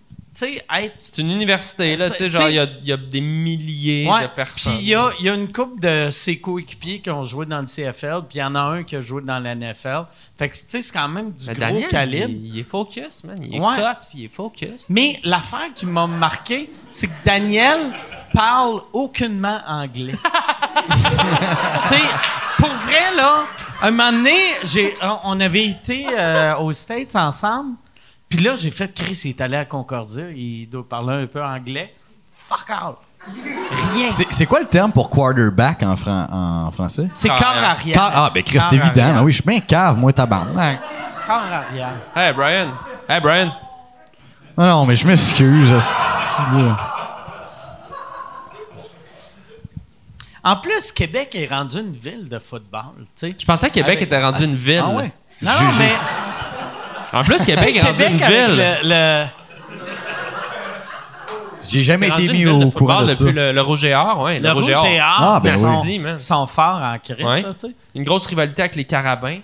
être C'est une université, là, tu sais, genre, il y a, il y a des milliers Ouais, de personnes. Puis il y a, il y a une couple de ses coéquipiers qui ont joué dans le CFL, puis il y en a un qui a joué dans la NFL. Fait que, tu sais, c'est quand même du Mais gros Daniel, calibre. Il, il est focus, man. Il est Ouais. cut, puis il est focus. Mais l'affaire qui m'a marqué, c'est que Daniel parle aucunement anglais. tu sais, pour vrai, là, un moment donné, on avait été euh, aux States ensemble, puis là, j'ai fait Chris, il est allé à Concordia, il doit parler un peu anglais. Fuck out! Rien. C'est c'est quoi le terme pour quarterback en, fran- en français? C'est Corps arrière. Car- ah, ben Chris, c'est évident. Ah oui, je suis bien cave, moi, tabarnak. Corps arrière. Hey, Brian. Hey, Brian. Non, non, mais je m'excuse. En plus, Québec est rendu une ville de football, tu sais. Je pensais que Québec Avec- était rendu une ville. Ah ouais? Non, mais En plus, Québec est rendu Québec une avec ville. le- le J'ai jamais C'est rendu été une mis ville de au courant football de ça. depuis le, le Rouge et Or, ouais. Le, Le Rouge et rouge Or. et or, Ah, ben c'est- oui. Man. sont forts en crise, Ouais. ça, tu sais. Une grosse rivalité avec les carabins.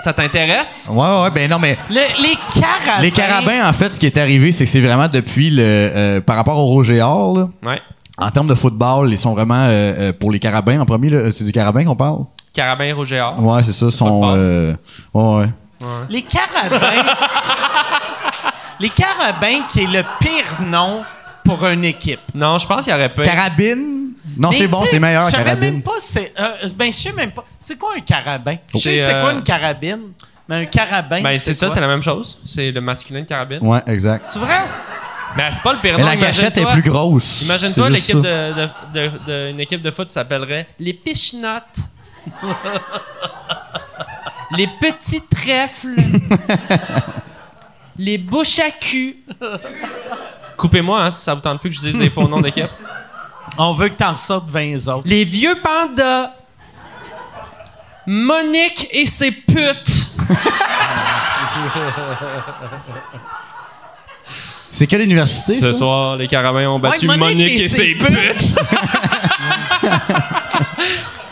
Ça t'intéresse? Ouais, ouais, ben non, mais Le- les carabins. les carabins, en fait, ce qui est arrivé, c'est que c'est vraiment depuis le. euh, par rapport au Roger là, Ouais. en termes de football, ils sont vraiment. euh, euh, pour les carabins, en premier, là, c'est du carabin qu'on parle? Carabin Rouge et Or. Ouais, c'est ça. Sont, Football. euh, ouais, ouais. Les carabins. les carabins, qui est le pire nom pour une équipe. Non, je pense qu'il y aurait pas. Carabine? Non, c'est bon, c'est meilleur, Je savais même pas c'était. euh, ben, je sais même pas. C'est quoi un carabin? Je sais C'est, c'est quoi euh, une carabine, mais un carabin. Ben, c'est ça, c'est la même chose. C'est le masculin de carabine. Ouais, exact. C'est vrai? Mais c'est pas le pire Mais nom. la gâchette est plus grosse. Imagine-toi C'est juste l'équipe ça. de, de, de, de- une équipe de foot s'appellerait les pichenottes. les petits trèfles. les bouches à cul. Coupez-moi hein, si ça vous tente plus que je dise des faux noms d'équipe. On veut que t'en sortes 20 autres. Les vieux pandas. Monique et ses putes. C'est quelle université, Ce ça? soir, les carabins ont battu Ouais, Monique, Monique et, et ses ses putes.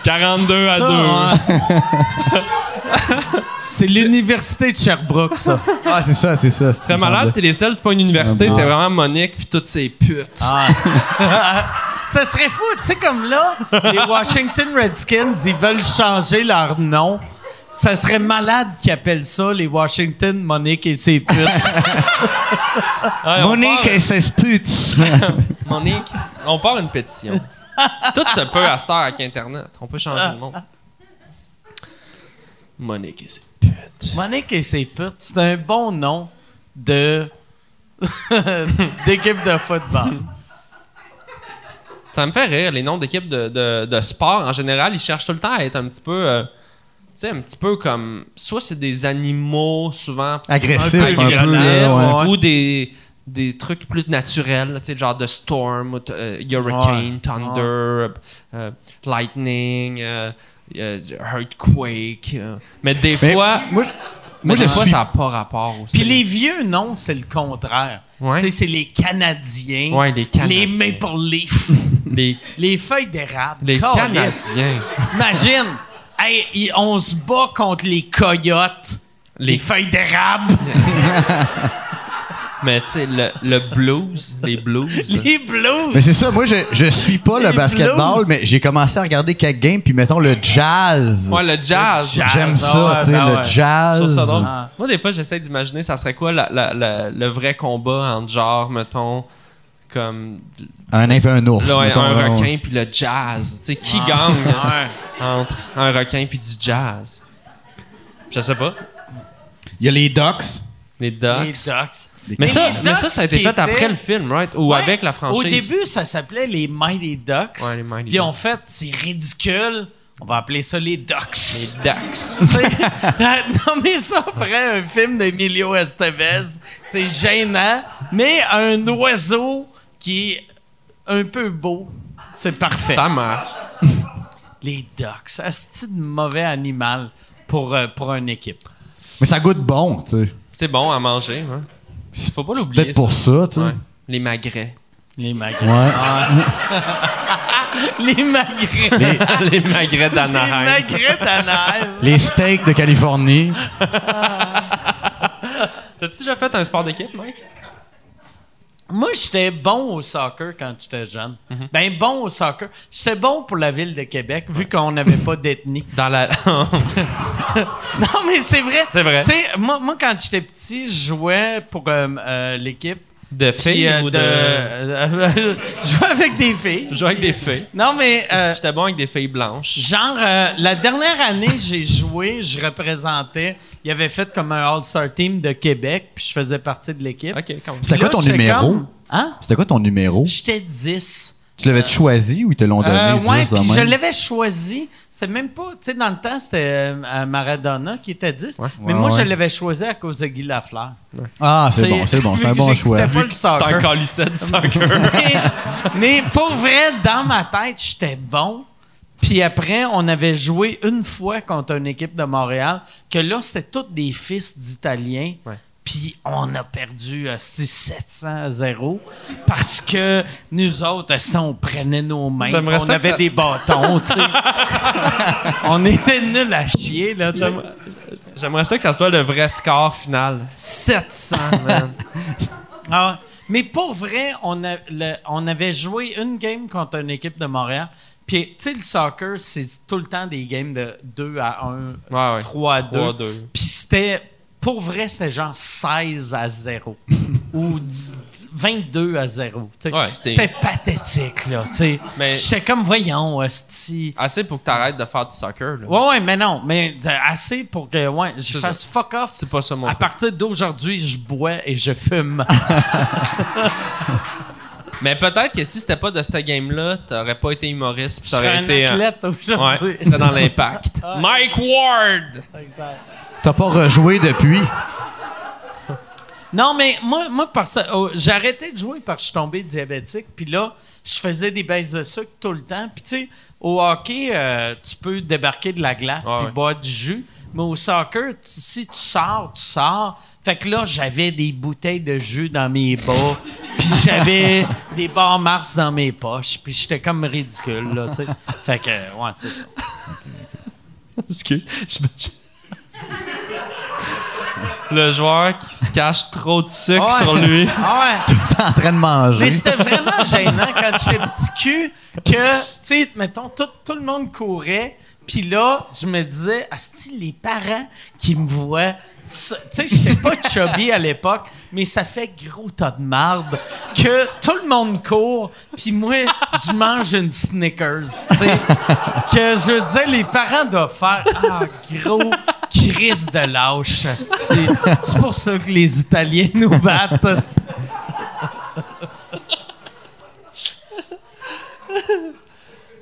42 à Ça, 2. ouais. C'est l'université de Sherbrooke, ça. Ah, c'est ça, c'est ça. C'est malade, c'est les seuls, c'est pas une université, C'est vraiment Monique puis toutes ses putes. Ah. ça serait fou, tu sais, comme là, les Washington Redskins, ils veulent changer leur nom. Ça serait malade qu'ils appellent ça les Washington Monique et ses putes. Ouais, Monique part- et ses putes. Monique, on part une pétition. Tout se peut à cette heure avec Internet. On peut changer le monde. Monique et ses putes. Monique et ses putes, c'est un bon nom de d'équipe de football. Ça me fait rire, les noms d'équipes de, de, de sport en général, ils cherchent tout le temps à être un petit peu. euh, tu sais, un petit peu comme. Soit c'est des animaux, souvent. Un peu agressifs, ouais. ou des, des trucs plus naturels, tu sais, genre de storm, euh, hurricane, Ouais. thunder, euh, lightning, euh, earthquake. euh. Mais des Mais fois, moi, je- mais moi, des je fois, suis- ça n'a pas rapport aussi. Puis les vieux noms, c'est le contraire. Ouais. Tu sais, c'est les Canadiens. Ouais, les Canadiens. Les Maple Leafs. Les, les feuilles d'érable. les Calisse. Canadiens. Imagine, hey, y- on se bat contre les coyotes. Les, Les- feuilles d'érable. Mais tu sais, le, le blues, les blues. les blues. Mais c'est ça, moi je, je suis pas le basketball, blues. mais j'ai commencé à regarder quelques games, puis mettons le jazz. Ouais, le jazz. J'aime ça, ouais, tu sais, ben le ouais. Jazz. trouve ça drôle. Ah. Moi, des fois, j'essaie d'imaginer, ça serait quoi la- la- la- le vrai combat entre genre, mettons, comme Un nain et un ours. là, un, mettons, un ouais. requin puis le jazz. Tu sais, qui Ah. gagne entre un requin puis du jazz? Je sais pas. Il y a les Ducks. Les Ducks. Les Ducks. Mais, ça, mais ça, ça a été fait après le film, right? Ou Ouais. avec la franchise. Au début, ça s'appelait les Mighty Ducks. Ouais, les Mighty Puis en Ducks. fait, c'est ridicule. On va appeler ça les Ducks. Les Ducks. Tu sais, nommer ça après un film d'Emilio Estevez, c'est gênant, mais un oiseau qui est un peu beau, c'est parfait. ça marche. Les Ducks, c'est de mauvais animal pour, euh, pour une équipe. Mais ça goûte bon, tu sais. C'est bon à manger. Hein? Faut pas l'oublier. peut-être pour ça, tu sais. Ouais. Les magrets. Les magrets. Ouais. Les magrets. Les, les magrets Les d'Anaheim. magrets d'Anaheim. les steaks de Californie. T'as-tu déjà fait un sport d'équipe, Mike? Moi, j'étais bon au soccer quand j'étais jeune. Mhm. Ben, bon au soccer. J'étais bon pour la ville de Québec, vu qu'on n'avait pas d'ethnie. Dans la. Non, mais c'est vrai. C'est vrai. Tu sais, moi, moi, quand j'étais petit, je jouais pour euh, euh, l'équipe. De filles euh, ou de... de. je jouais avec des filles. Je jouais avec des filles. Non, mais euh, J'étais bon avec des filles blanches. genre, euh, la dernière année, j'ai joué, je représentais. Il avait fait comme un All-Star Team de Québec, puis je faisais partie de l'équipe. Ok, quand même. C'était quoi ton numéro? comme- Hein? C'était quoi ton numéro? J'étais 10. Tu l'avais choisi ou ils te l'ont donné? Euh, 10 ouais, de puis je l'avais choisi. C'était même pas, tu sais, dans le temps, c'était euh, Maradona qui était 10. Ouais. Mais Ouais, moi, je l'avais choisi à cause de Guy Lafleur. Ah, c'est C'est- bon, c'est bon, c'est un bon choix. j'écoutais pas le C'est un calisset de soccer. mais, mais pour vrai, dans ma tête, j'étais bon. Puis après, on avait joué une fois contre une équipe de Montréal, que là, c'était tous des fils d'Italiens. Ouais. Puis on a perdu euh, c'est 700 à 0 parce que nous autres, euh, on prenait nos mains, J'aimerais on ça que avait ça- des bâtons, tu sais. on était nuls à chier, là. J'aimerais- ça que ça soit le vrai score final. 700, man. Ah, mais pour vrai, on, a- le- on avait joué une game contre une équipe de Montréal. Puis, tu sais, le soccer, c'est tout le temps des games de 2 à 1, Ouais, ouais. 3 à 2. 3 à 2. Puis c'était, pour vrai, c'était genre 16 à 0. ou 10 22 à 0. tu sais. Ouais, c'était- pathétique, là. J'étais comme, voyons, hostie. Assez pour que t'arrêtes de faire du soccer. Là. Ouais, ouais, mais non. Mais euh, assez pour que, ouais, je fasse fuck off. C'est pas ça mon À partir d'aujourd'hui, je bois et je fume. Mais peut-être que si c'était pas de cette game-là, t'aurais pas été humoriste. serais t'aurais un été. athlète Ouais, aujourd'hui. tu serais dans l'impact. Mike Ward! T'as pas rejoué depuis? Non, mais moi, moi parce, oh, j'ai arrêté de jouer parce que je suis tombé diabétique. Puis là, je faisais des baisses de sucre tout le temps. Puis tu sais, au hockey, euh, tu peux débarquer de la glace Ah puis ouais. boire du jus. Mais au soccer, tu- si tu sors, tu sors. Fait que là, j'avais des bouteilles de jus dans mes bas. puis j'avais des barres Mars dans mes poches. Puis j'étais comme ridicule, là, tu sais. Fait que, ouais, c'est ça. Excuse. Je me- je- Le joueur qui se cache trop de sucre Ah ouais. sur lui. Ah ouais. T'es en train de manger. Mais c'était vraiment gênant quand j'étais petit cul que, tu sais, mettons, tout, tout le monde courait. Puis là, je me disais, asti, les parents qui me voient, tu sais, j'étais pas chubby à l'époque, mais ça fait gros tas de marde que tout le monde court, puis moi, je mange une Snickers, tu sais. Que je disais, les parents doivent faire, ah, gros, crise de lâche. C'est pour ça que les Italiens nous battent.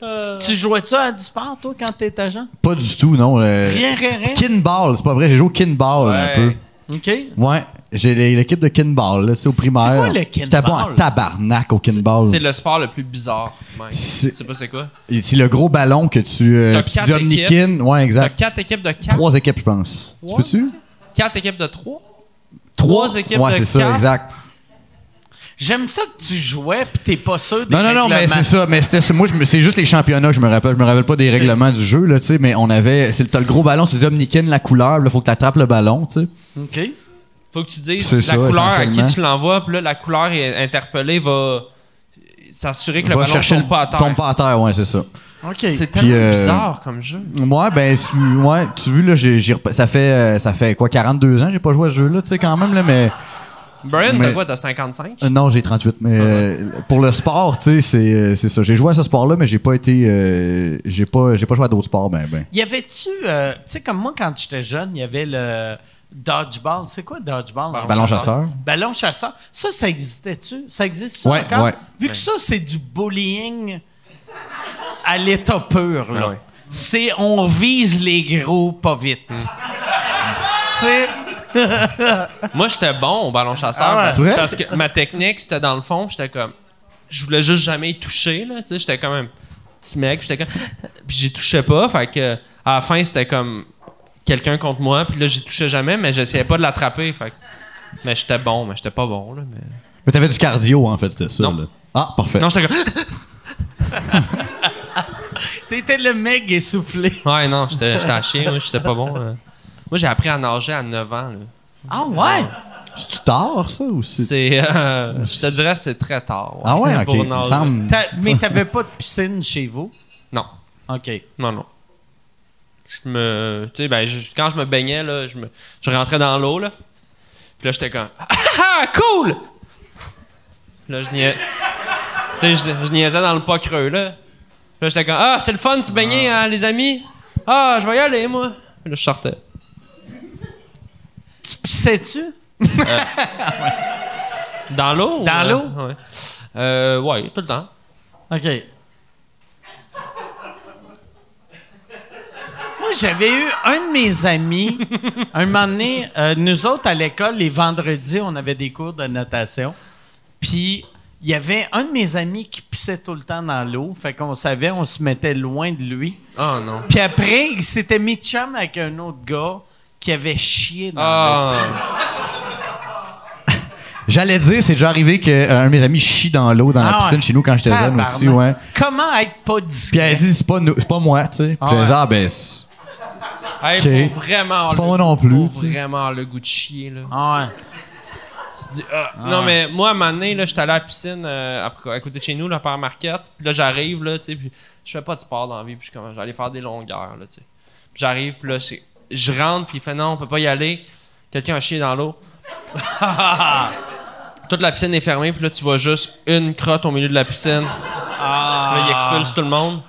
Asti. Tu jouais-tu à du sport, toi, quand t'étais jeune? Pas du tout, non. euh, Rien, rien, rien. Kinball, c'est pas vrai, j'ai joué au kinball Ouais. un peu. OK. Ouais, j'ai l'é- l'équipe de kinball, là, tu sais, au primaire. C'est quoi le J'étais bon en kinball? tabarnak au kinball. C'est le sport le plus bizarre. C'est- Tu sais pas c'est quoi? C'est le gros ballon que tu, euh, tu quatre. Ouais, T'as exact. quatre équipes de quatre? Trois équipes, je pense. Tu Ouais. peux-tu? Quatre équipes de trois? Trois équipes Ouais, de c'est ça, quatre? exact. J'aime ça que tu jouais puis t'es pas sûr des Non, non, non, mais c'est ça. Mais c'était ça. Moi, je me- c'est juste les championnats que je me rappelle. Je me rappelle pas des règlements du jeu, là, tu sais. Mais on avait. C'est, t'as le gros ballon, c'est Omniken, la couleur. Là, faut que t'attrapes le ballon, tu sais. OK. Faut que tu dises la ça, couleur à qui tu l'envoies, puis là, la couleur est interpellée va s'assurer que le Va ballon chercher tombe le- pas à terre. Tombe pas à terre, ouais, c'est ça. OK. C'est tellement euh, bizarre comme jeu. Ouais, ben, ouais, tu vu, là, j'ai, j'ai repa- ça fait, euh, ça fait quoi, 42 ans, j'ai pas joué à ce jeu-là, tu sais, quand même, là, mais. Brian, t'as quoi, t'as 55? Euh, non, j'ai 38, mais euh, pour le sport, tu sais, c'est, euh, c'est ça. J'ai joué à ce sport-là, mais j'ai pas été, euh, j'ai pas, j'ai pas joué à d'autres sports, ben, ben. Y avait-tu, euh, tu sais, comme moi, quand j'étais jeune, il y avait le dodgeball. C'est quoi dodgeball? Ballon Ballon chasseur. chasseur. Ballon chasseur. Ça, ça existait-tu? Ça existe ça Ouais, encore? ouais. Vu que ça, c'est du bullying à l'état pur, là. Ah ouais. C'est on vise les gros pas vite. Hmm. tu sais, Moi, j'étais bon au ballon chasseur. Ah ouais. parce, que ma technique, c'était dans le fond, j'étais comme. Je voulais juste jamais y toucher, là. Tu sais, j'étais comme un petit mec, puis j'étais comme. Puis j'y touchais pas, fait que à la fin, c'était comme quelqu'un contre moi, puis là, j'y touchais jamais, mais j'essayais pas de l'attraper, fait que- Mais j'étais bon, mais j'étais pas bon, là. Mais... Mais t'avais du cardio, en fait, c'était ça, Non. là. Ah, parfait. Non, j'étais comme. t'étais le mec essoufflé. Ouais, non, j'étais j'étais à chier, j'étais pas bon. là. Moi, j'ai appris à nager à 9 ans, là. Ah ouais? C'est-tu tard, ça, ou c'est. Euh, je te dirais, c'est très tard. Ah ouais, ok. pour nager. semble. Mais t'avais pas de piscine chez vous? Non. OK. Non, non. Je me. Tu sais, ben, je- quand je me baignais, là, je, me, je rentrais dans l'eau, là. Puis là, j'étais comme. Ah, ah, cool! Puis là, je niais. Tu sais, je, je niaisais dans le pas creux, là. Puis là, j'étais comme. Ah, c'est le fun de se baigner, hein, les amis? Ah, je vais y aller, moi. Puis là, je sortais. Tu pissais-tu? Dans l'eau? Dans l'eau? euh, Ouais. Euh, ouais, tout le temps. OK. Moi, j'avais eu un de mes amis, un moment donné, euh, nous autres à l'école, les vendredis, on avait des cours de natation. Puis, il y avait un de mes amis qui pissait tout le temps dans l'eau. Fait qu'on savait, on se mettait loin de lui. Oh non. Puis après, il s'était mis de chum avec un autre gars qui avait chié dans l'eau. Ah. J'allais dire, c'est déjà arrivé qu'un de mes amis chie dans l'eau dans Ah la piscine ouais. chez nous quand j'étais jeune aussi, ouais. Comment être pas Puis discret? elle dit, c'est pas, nous- c'est pas moi, tu sais. Puis Ah elle dit, ouais. ah, ben, c'est- Hey, Ok. faut vraiment. C'est pas moi non plus, Faut vraiment avoir le goût de chier, là. Ah ouais. Tu te dis, ah. Non, mais moi, à un moment donné, là, j'étais allé à la piscine euh, à, à côté de chez nous, là, par Marquette. Puis là, j'arrive, là, tu sais, puis je fais pas de sport dans la vie, puis je suis comme, j'allais faire des longueurs, là, tu sais. Puis j'arrive, puis là, c'est- je rentre, puis il fait, non, on peut pas y aller. Quelqu'un a chié dans l'eau. Toute la piscine est fermée, puis là, tu vois juste une crotte au milieu de la piscine. Là, il expulse tout le monde.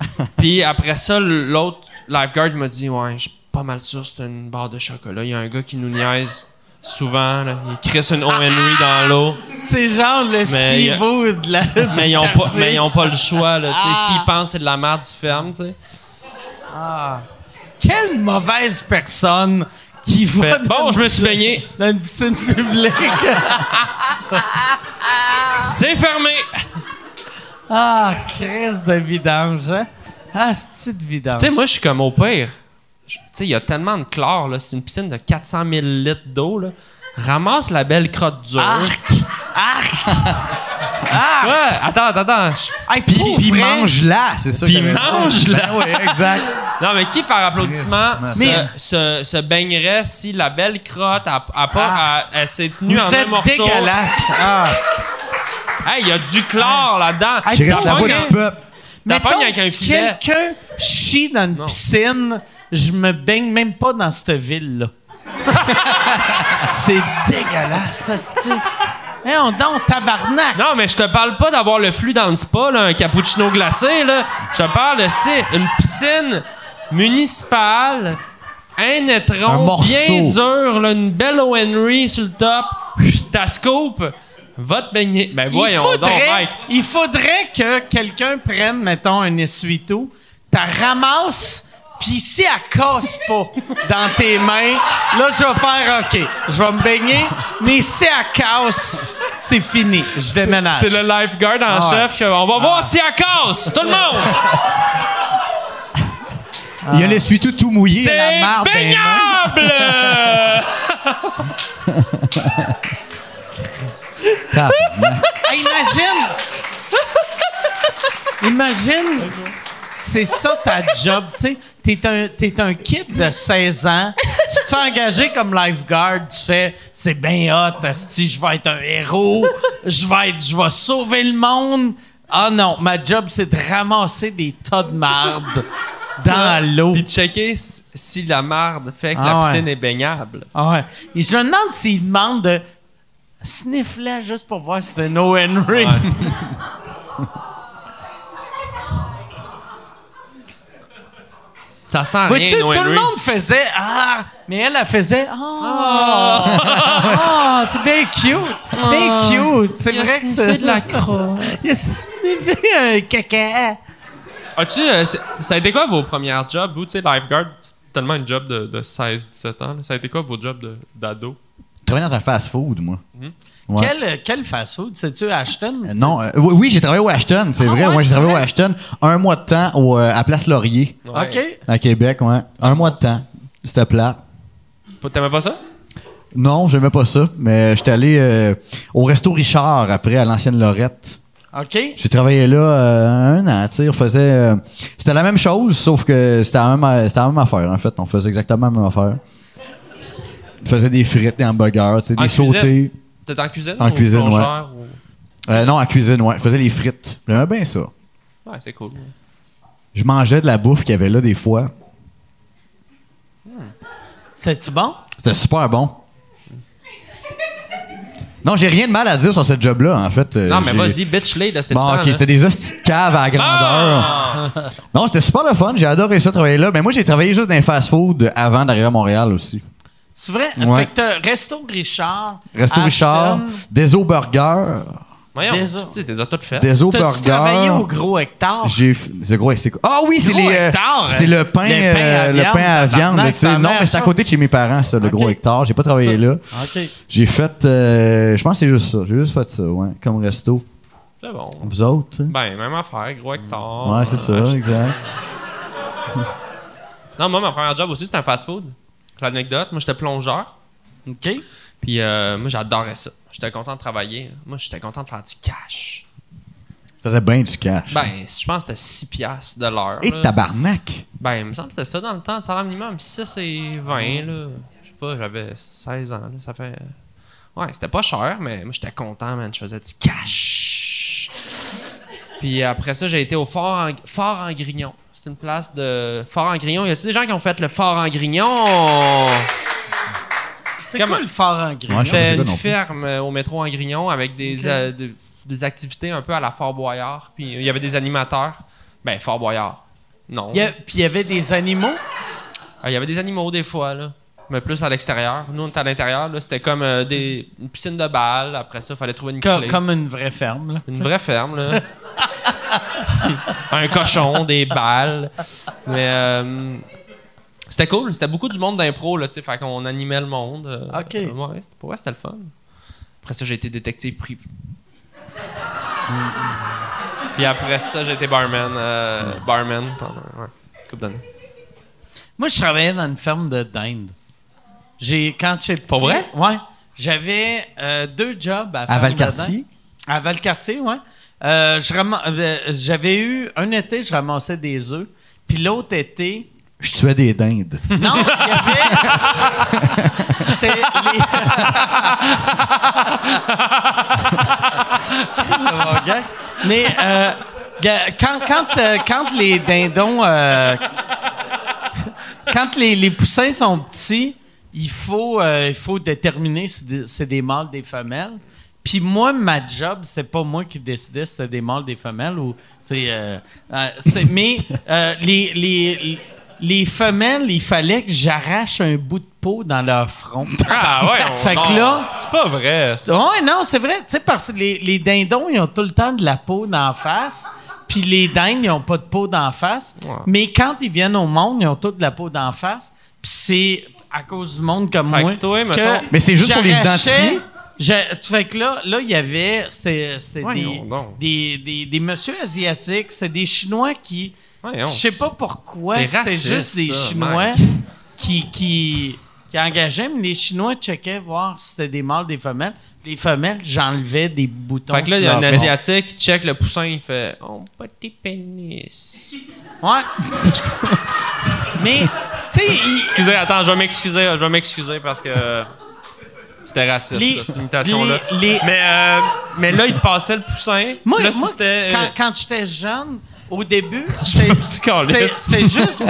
Puis après ça, l'autre lifeguard m'a dit Ouais, je suis pas mal sûr c'est une barre de chocolat. Il y a un gars qui nous niaise souvent. Là. Il crisse une O. Henry dans l'eau. C'est genre le Steve-O de la. Mais ils ont pas, mais ils ont pas le choix. Ah. S'ils pensent que c'est de la merde, ils ferment. tu sais. Quelle mauvaise personne qui va Fait, bon, je me suis baigné. dans une piscine publique. C'est fermé. ah, crise de vidange, hein? Ah, c'est de vidange? Tu sais, moi, je suis comme au pire. Tu sais, il y a tellement de chlore. là. C'est une piscine de 400 000 litres d'eau. là. Ramasse la belle crotte dure. Arc! Arc! Ouais, attends, attends, Hey, Puis, mange-la, c'est ça. Puis mange-la. Ben oui, exact. Non, mais qui par applaudissement se, Mais- se, se baignerait si la belle crotte a, a pas, Ah. a- elle s'est tenue Vous en un morceau? dégueulasse. Ah. Hey, il y a du chlore là-dedans. Hey, reste la voix du peuple. T'as Mettons, pogné avec un filet. quelqu'un chie dans une Non. piscine, je me baigne même pas dans cette ville-là. c'est dégueulasse, ça, c'est Hey, on donne tabarnak. Non, mais je te parle pas d'avoir le flux dans le spa, là, un cappuccino glacé. Là. Je te parle de une piscine municipale, un Un étron morceau. bien dur, là, une belle O. Henry sur le top, ta scoop, va te baigner. Ben voyons il, donc, faudrait, Mike. il faudrait que quelqu'un prenne, mettons, un essuie-tout, t'as ramasse, puis si elle casse pas dans tes mains, là, je vais faire OK, je vais me baigner, mais si elle casse, c'est fini. Je déménage. C'est le lifeguard en Ah ouais. chef. qui- On va voir si elle casse. Tout le monde! Il y a l'essuie-tout tout mouillé, C'est baignable! Imagine! Imagine! C'est ça ta job, tu sais. T'es un, un kid de 16 ans, tu te fais engager comme lifeguard, tu fais « C'est bien hot, asti, je vais être un héros, je vais être, je vais sauver le monde. » Ah non, ma job, c'est de ramasser des tas de marde dans l'eau. Puis de checker si la marde fait que Ah la ouais. piscine est baignable. Ah ouais. Et je me demande s'il demande de sniffler juste pour voir si c'est un. Henry. Ça sent Vois-tu, rien, no tout le monde faisait Ah, mais elle, elle faisait Ah, Ah, c'est bien cute. Bien cute. C'est vrai que c'est. de la crotte. Il a sniffé un caca. As-tu, euh, c'est- ça a été quoi vos premières jobs? Vous, tu sais, lifeguard, c'est tellement une job de, de 16-17 ans. là. Ça a été quoi vos jobs de- d'ado? Je travaillais dans un fast-food, moi. Ouais. Quel, quel fast-food? C'est-tu Ashton? Euh, Non, euh, oui, oui, j'ai travaillé au Ashton, c'est Ah vrai. ouais, Ouais, j'ai c'est travaillé au? Ashton un mois de temps au, euh, à Place Laurier, Ouais. OK. à Québec, ouais. Un mois de temps. C'était plat. T'aimais pas ça? Non, j'aimais pas ça, mais j'étais allé euh, au resto Richard après à l'ancienne Lorette. OK. J'ai travaillé là euh, un an, tu sais, on faisait euh, c'était la même chose sauf que c'était la même c'était la même affaire en fait, on faisait exactement la même affaire. On faisait des frites, des hamburgers, tu sais, des cuisine? sautés. T'étais en cuisine? En ou cuisine, plongeur, ou- Euh, non, en cuisine, ouais, je faisais les frites. J'aimais bien ça. Ouais, c'est cool. Je mangeais de la bouffe qu'il y avait là des fois. C'est-tu bon? C'était super bon. Non, j'ai rien de mal à dire sur ce job-là, en fait. Euh, Non, mais j'ai- vas-y, bitch lay de cette Bon, ok, c'était des hosties de cave à la grandeur. Ah! Non, c'était super le fun. J'ai adoré ça, travailler là. Mais moi, j'ai travaillé juste dans les fast-food avant d'arriver à Montréal aussi. C'est vrai? Ouais. Fait que t'as Resto Richard. Resto Ashton, Richard, des O Burger, Voyons, tu t'es des O T'as-tu travaillé au gros hectare? J'ai c'est gros, c'est quoi? Ah oui, c'est les euh, c'est hein? le pain Le pain à euh, le viande, pain à viande, tu sais. Non, mais c'est à côté de chez mes parents ça, le gros hectare, j'ai pas travaillé Ça. là. J'ai fait euh, je pense que c'est juste ça, j'ai juste fait ça, ouais, comme resto. C'est bon. Vous autres, sais? Ben, même affaire, gros hectare. Ouais, c'est ça, Euh, exact. Non, moi, ma première job aussi, c'était un fast-food. L'anecdote, moi, j'étais plongeur. OK. Puis euh, moi, j'adorais ça. J'étais content de travailler. Moi, j'étais content de faire du cash. faisais bien du cash. Ben, je pense que c'était 6 piastres de l'heure. Et là. tabarnak. Ben, il me semble que c'était ça dans le temps. Le salaire minimum, 6 et 20, là. Je sais pas, j'avais 16 ans, là. Ça fait... Ouais, c'était pas cher, mais moi, j'étais content, man. Je faisais du cash. Puis après ça, j'ai été au Fort en, Fort en Grignon. C'est une place de... Fort en Grignon. Y a-t-il des gens qui ont fait le Fort en Grignon? C'est Comme- quoi le fort en gris? Ouais, je sais C'était pas une ferme euh, au métro en Grignon avec des, euh, de- des activités un peu à la Fort Boyard. Puis il y avait des animateurs. Ben, Fort Boyard. Non. Il y a- Puis il y avait des animaux? Ah, Il y avait des animaux des fois, là. Mais plus à l'extérieur. Nous, on était à l'intérieur. là. C'était comme euh, des, une piscine de balles. Après ça, il fallait trouver une Co- clé. comme une vraie ferme, là. Une vraie ferme, là. un cochon, des balles. Mais euh, c'était cool. C'était beaucoup du monde d'impro, là, tu sais. Fait qu'on animait le monde. euh, Ok. euh, ouais, pour vrai, c'était le fun. Après ça, j'ai été détective privé. Puis après ça, j'ai été barman. euh, barman pendant ouais, une couple d'années. Moi, je travaillais dans une ferme de dinde. J'ai, quand j'étais petit... Pour vrai? Ouais. J'avais euh, deux jobs à À de Valcartier? À Valcartier, oui. je rama- euh, j'avais eu... Un été, je ramassais des œufs. Puis l'autre été... Je tuais des dindes. Non, il y avait... C'est les... Gag. Mais euh, quand, quand, euh, quand les dindons... euh, quand les, les poussins sont petits, il faut, euh, il faut déterminer si c'est des mâles, des femelles. Puis moi, ma job, c'était pas moi qui décidais si c'était des mâles, des femelles ou, euh, euh, mais les, les, les femelles, il fallait que j'arrache un bout de peau dans leur front. Ah ouais, on- Fait que non, là- C'est pas vrai. Ouais, non, c'est vrai. Tu sais, parce que les, les dindons, ils ont tout le temps de la peau d'en face. Puis les dindes, ils ont pas de peau d'en face. Ouais. Mais quand ils viennent au monde, ils ont toute de la peau d'en face. Puis c'est à cause du monde comme Fait moi. que toi, que mettons- Mais c'est juste pour les identifier? je- fait que là, là, il y avait. C'était Voyons des, donc. des, des, des messieurs asiatiques. C'est des Chinois qui. Voyons. Je sais pas pourquoi. C'est C'est juste des ça, Chinois qui, qui, qui engageait, mais les Chinois checkaient voir si c'était des mâles, des femelles. Les femelles, j'enlevais des boutons. Fait que là, il y a un. Asiatique qui check le poussin, il fait Oh, petit pénis. Ouais. mais, tu sais, il- Excusez, attends, je vais m'excuser, je vais m'excuser parce que c'était raciste, Les- là, cette imitation-là. les- les- Mais, euh, mais là, il passait le poussin. Moi, là, moi, c'était. quand, quand j'étais jeune, au début, c'est juste,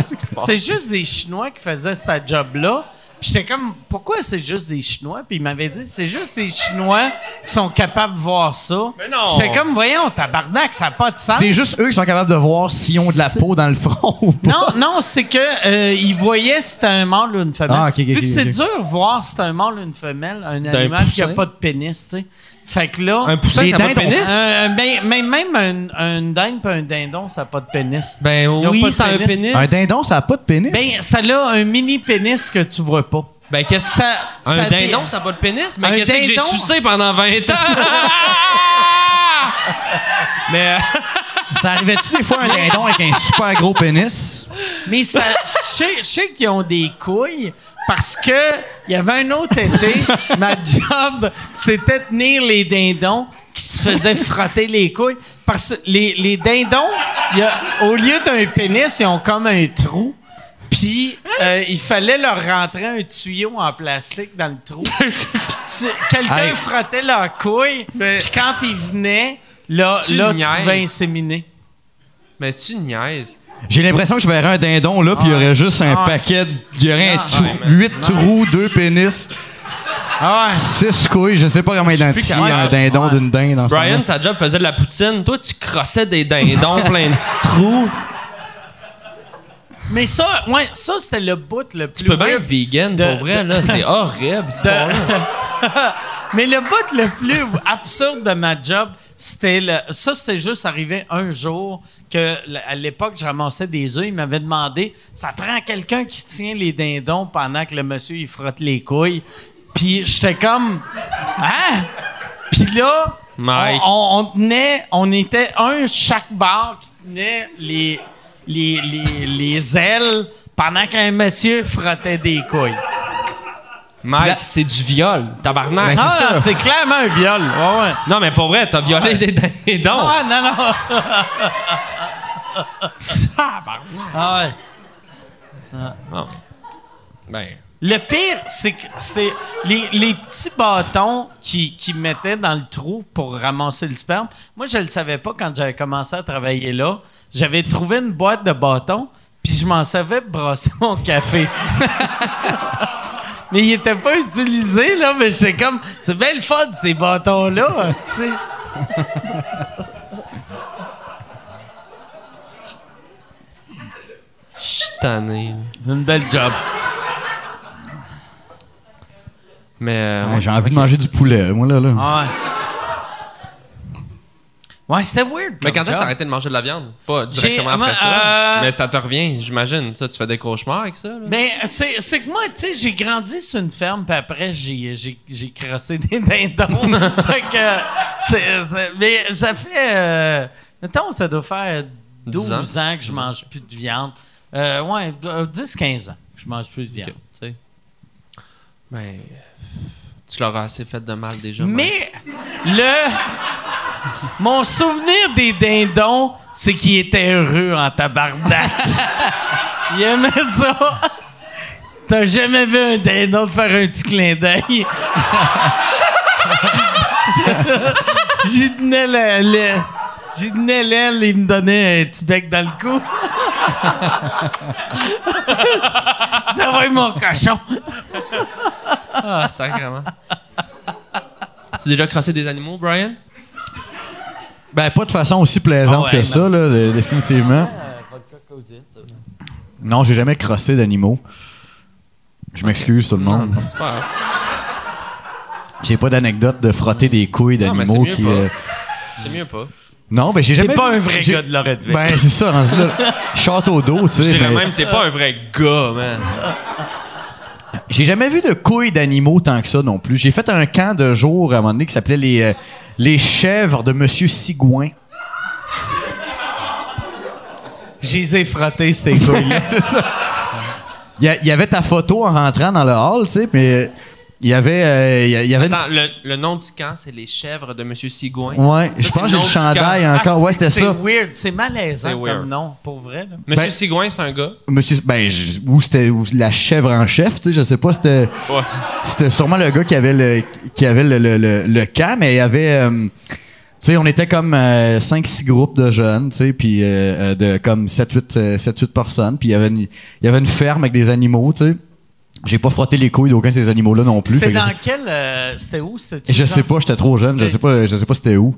c'est juste des Chinois qui faisaient ce job-là. Puis j'étais comme, pourquoi c'est juste des Chinois? Puis il m'avait dit, c'est juste des Chinois qui sont capables de voir ça. Mais non! J'étais comme, voyons, tabarnak, ça n'a pas de sens. C'est juste eux qui sont capables de voir s'ils ont de la peau dans le front ou pas. Non, non, c'est que euh, ils voyaient si c'était un mâle ou une femelle. Ah, ok, ok, Vu que c'est dur de voir si c'est un mâle ou une femelle, un animal qui a poussin? pas de pénis, tu sais. Fait que là, Un poussin, Les ça n'a pas de dindons. pénis? euh, ben, ben, même un, un dinde et un dindon, ça n'a pas de pénis. Ben oui, ça a un pénis. Un dindon, ça a pas de pénis? Ben, ça a un mini pénis que tu vois pas. Ben qu'est-ce que Ça, Un ça dindon, ça n'a pas de pénis? Mais Un qu'est-ce que j'ai sucé pendant 20 ans? mais. Ça arrivait-tu des fois un dindon avec un super gros pénis? Mais ça, je sais- qu'ils ont des couilles parce que il y avait un autre été, ma job, c'était tenir les dindons qui se faisaient frotter les couilles. Parce que les, les dindons, il y a- au lieu d'un pénis, ils ont comme un trou. Puis, euh, il fallait leur rentrer un tuyau en plastique dans le trou. Puis, quelqu'un Hey. frottait leurs couilles. Mais- Puis, quand ils venaient, là, Tu là tu pouvais inséminer. Mais tu niaises. J'ai l'impression que je verrais un dindon, là, puis il y aurait juste un Ah. paquet. de- Il y aurait un Ah. trou- Ouais, mais- huit trous, deux pénis, Ah ouais. six couilles. Je sais pas comment identifier un dindon d'une dinde Brian, sa job faisait de la poutine. Toi, tu crossais des dindons plein de trous. Mais ça, ouais, ça c'était le bout le plus Tu peux bien être vegan, de- pour vrai, là. C'est horrible, histoire-là. Mais le bout le plus absurde de ma job, c'était le, ça c'était juste arrivé un jour que à l'époque je ramassais des œufs, il m'avait demandé ça prend quelqu'un qui tient les dindons pendant que le monsieur il frotte les couilles. Puis j'étais comme hein? Puis là on- on tenait on était un chaque bar qui tenait les les, les, les ailes pendant qu'un monsieur frottait des couilles. Mike, c'est du viol. Tabarnak. Ben, c'est Ah, ça. c'est clairement un viol. Ouais, ouais. Non, mais pour vrai, t'as violé des dindons. Ah, non, non. ah, ouais. Bon. Ben, Le pire, c'est que c'est les, les petits bâtons qui, qui mettaient dans le trou pour ramasser le sperme. Moi, je le savais pas quand j'avais commencé à travailler là. J'avais trouvé une boîte de bâtons, puis je m'en savais brasser mon café. mais il était pas utilisé, là, mais j'étais comme, c'est bien le fun, ces bâtons-là, tu je suis tanné. Une belle job. Mais, euh, Ouais, J'ai envie de manger du poulet, moi, là. là. Ah ouais. Ouais, c'était weird. mais quand est-ce que t'as arrêté de manger de la viande? Pas directement après ça. euh, Mais ça te revient, j'imagine. Ça, tu fais des cauchemars avec ça, là? Ben, c'est, que moi, tu sais, j'ai grandi sur une ferme, puis après, j'ai, j'ai, j'ai crossé des dindons. fait que. mais ça fait. Euh, mettons, ça doit faire 12 10 ans. que je mange plus de viande. Euh, ouais, 10-15 ans que je mange plus de viande. Tu sais. Ben, tu leur as assez fait de mal déjà. Mais le. Mon souvenir des dindons, c'est qu'il était heureux en tabarnak. Il aimait ça. T'as jamais vu un dindon te faire un petit clin d'œil? J'y tenais le, le- J'y tenais l'aile, il me donnait un petit bec dans le cou. Ça va mon cochon. Ah, sacrément. As-tu déjà crossé des animaux, Brian? Ben, pas de façon aussi plaisante Ah ouais, que ça, là, de- définitivement. Non, j'ai jamais crossé d'animaux. Je m'excuse, tout le monde. C'est pas grave. J'ai pas d'anecdote de frotter des couilles d'animaux c'est mieux qui. pas. euh, C'est mieux pas. Non, ben j'ai jamais. T'es pas vu- un vrai gars de Loretteville. Ben, c'est ça, rendu là. Château d'eau, tu Je sais. dirais mais même, t'es pas un vrai gars, man. J'ai jamais vu de couilles d'animaux tant que ça non plus. J'ai fait un camp de jour à un moment donné qui s'appelait les, euh, les chèvres de Monsieur Sigouin. Je les ai frottés, ces couilles-là. Il y, y avait ta photo en rentrant dans le hall, tu sais, mais il y avait, euh, il y avait une Attends, le, le nom du camp, c'est les chèvres de Monsieur Sigouin? Ouais, je c'est pense que j'ai le chandail encore. Ah, ouais, c'était c'est- ça. C'est weird, c'est malaisant comme nom, pour vrai. là. Monsieur Ben- Sigouin, c'est un gars? Monsieur, ben, je- ou c'était ou la chèvre en chef, tu sais, je sais pas, c'était, Ouais. c'était sûrement le gars qui avait le, qui avait le, le, le, le camp, mais il y avait, euh, tu sais, on était comme 5-6 groupes de jeunes, tu sais, puis euh, euh, de comme 7-8 euh, 7-8 personnes, puis il y avait une, il y avait une ferme avec des animaux, tu sais. J'ai pas frotté les couilles d'aucun de ces animaux-là non plus. C'était que dans je, quel. euh, c'était où? C'était je sais pas, j'étais trop jeune, je sais pas, je sais pas c'était où.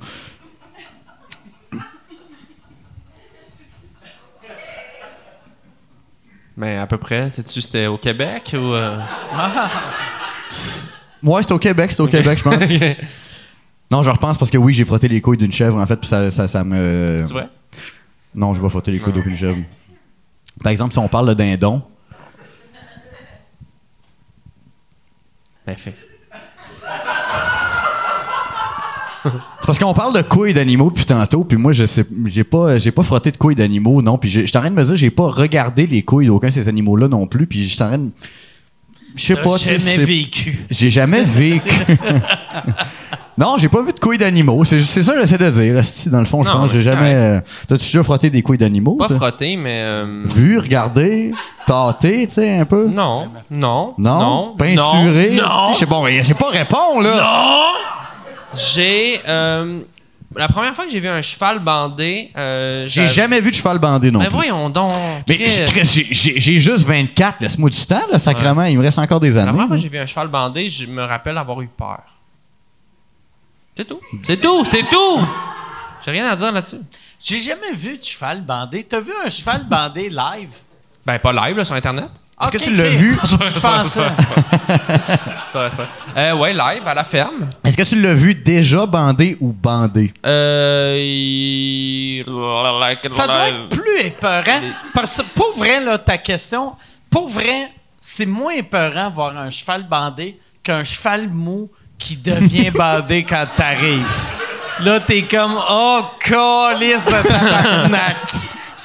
Mais à peu près, sais-tu c'était au Québec ou. euh? Ouais, c'était au Québec, c'était au Québec, je pense. Non, je repense parce que oui, j'ai frotté les couilles d'une chèvre, en fait, puis ça, ça, ça me. tu vois? Non, je vais pas frotté les couilles d'aucune chèvre. Par exemple, si on parle de dindon, Ben, fait. c'est parce qu'on parle de couilles d'animaux depuis tantôt, puis moi, je sais, j'ai pas, j'ai pas frotté de couilles d'animaux, non, puis j'ai- je suis en train de me dire, j'ai pas regardé les couilles d'aucun de ces animaux-là non plus, puis je suis en train de. Je sais pas, sais, jamais vécu. J'ai jamais vécu. non, j'ai pas vu de couilles d'animaux. C'est c'est ça que j'essaie de dire. Dans le fond, je Non, pense que mais j'ai c'est jamais. euh, T'as-tu déjà frotté des couilles d'animaux? Pas toi? frotter, mais. euh, Vu, regardé, tâté, tu sais, un peu? Non, non, Non? non, Peinturé? non, Je sais pas, je sais pas répondre, là. J'ai. euh, la première fois que j'ai vu un cheval bandé. euh, J'ai j'avais- jamais vu de cheval bandé non Mais plus. voyons donc. Mais Chris. j'ai- Chris, j'ai- j'ai j'ai juste 24. Laisse-moi du temps, là, sacrément. Il me reste encore des La années. première fois que j'ai vu un cheval bandé, je me rappelle avoir eu peur. C'est tout. C'est tout, c'est tout! J'ai rien à dire là-dessus. J'ai jamais vu de cheval bandé. T'as vu un cheval bandé live? Ben, pas live, là, sur Internet. Est-ce que tu l'as ok. vu? C'est pas vrai, Je c'est pas vrai, pensais. c'est pas vrai. C'est pas vrai, c'est pas vrai. Euh, ouais, live, à la ferme. Est-ce que tu l'as vu déjà bandé ou bandé? Euh. il- Ça doit être plus épeurant. Parce que, pour vrai, là, ta question, pour vrai, c'est moins épeurant voir un cheval bandé qu'un cheval mou qui devient bandé quand t'arrives. Là, t'es comme, oh, calice de tabarnak.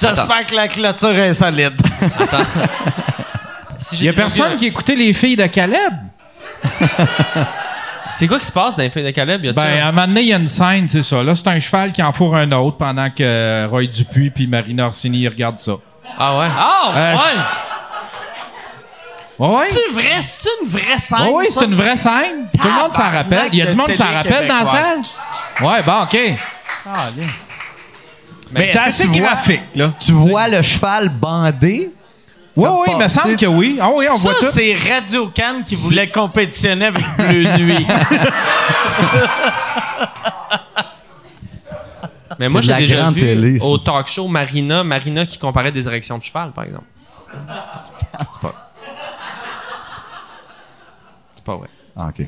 J'espère que la clôture est solide. Si Il y a personne qui écoutait les filles de Caleb? C'est quoi qui se passe dans les filles de Caleb? Y Ben, un- à un moment donné, il y a une scène, c'est ça. Là, c'est un cheval qui en fourre un autre pendant que Roy Dupuis puis Marina Orsini regardent ça. Ah ouais? Ah, Euh, ouais. Ouais, ouais. C'est vrai? C'est une vraie scène? Oui, c'est une vraie scène. Tout le monde s'en rappelle. Il y a du monde qui s'en rappelle dans la scène? Ouais, bon, OK. Mais C'est assez graphique, là. Tu vois le cheval bandé? Oui, oui, il me semble que oui. Ah oui, on Ça, voit tout. c'est Radio Cannes qui voulait compétitionner avec Bleu Nuit. Mais moi, j'ai déjà vu télé, au talk show Marina, Marina qui comparait des érections de cheval, par exemple. Pas... Pas vrai. Ah, OK.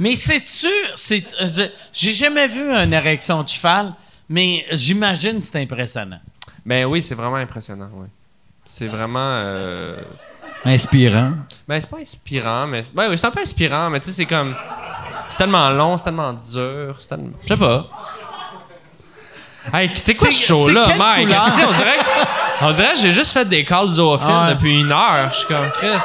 Mais sais-tu, c'est, euh, j'ai jamais vu une érection de cheval, mais j'imagine que c'est impressionnant. Ben oui, c'est vraiment impressionnant, ouais. C'est vraiment... euh, Inspirant. Ben, c'est pas inspirant, mais... Ben oui, c'est un peu inspirant, mais tu sais, c'est comme... C'est tellement long, c'est tellement dur, c'est tellement... Je sais pas. Hey, c'est quoi C'est- ce show-là, c'est quelle Mike? couleur? On dirait, que- on dirait que j'ai juste fait des calls zoophiles Ah ouais. depuis une heure. Je suis comme, Chris...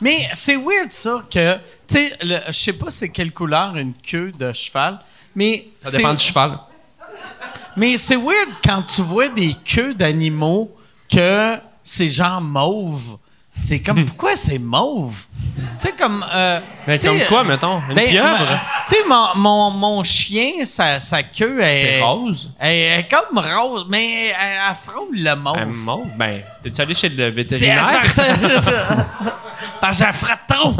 Mais c'est weird ça que, tu sais, je sais pas c'est quelle couleur une queue de cheval, mais Ça dépend du cheval. Mais c'est weird quand tu vois des queues d'animaux que c'est genre mauve. C'est comme pourquoi c'est mauve? Tu sais comme euh, sais, comme quoi, mettons? Une ben, pieuvre? Tu sais mon, mon, mon chien sa, sa queue est C'est rose? Elle est comme rose, mais elle, elle frôle le mauve. Un mauve? Ben, t'es-tu allé chez le C'est vétérinaire? parce que j'en trop.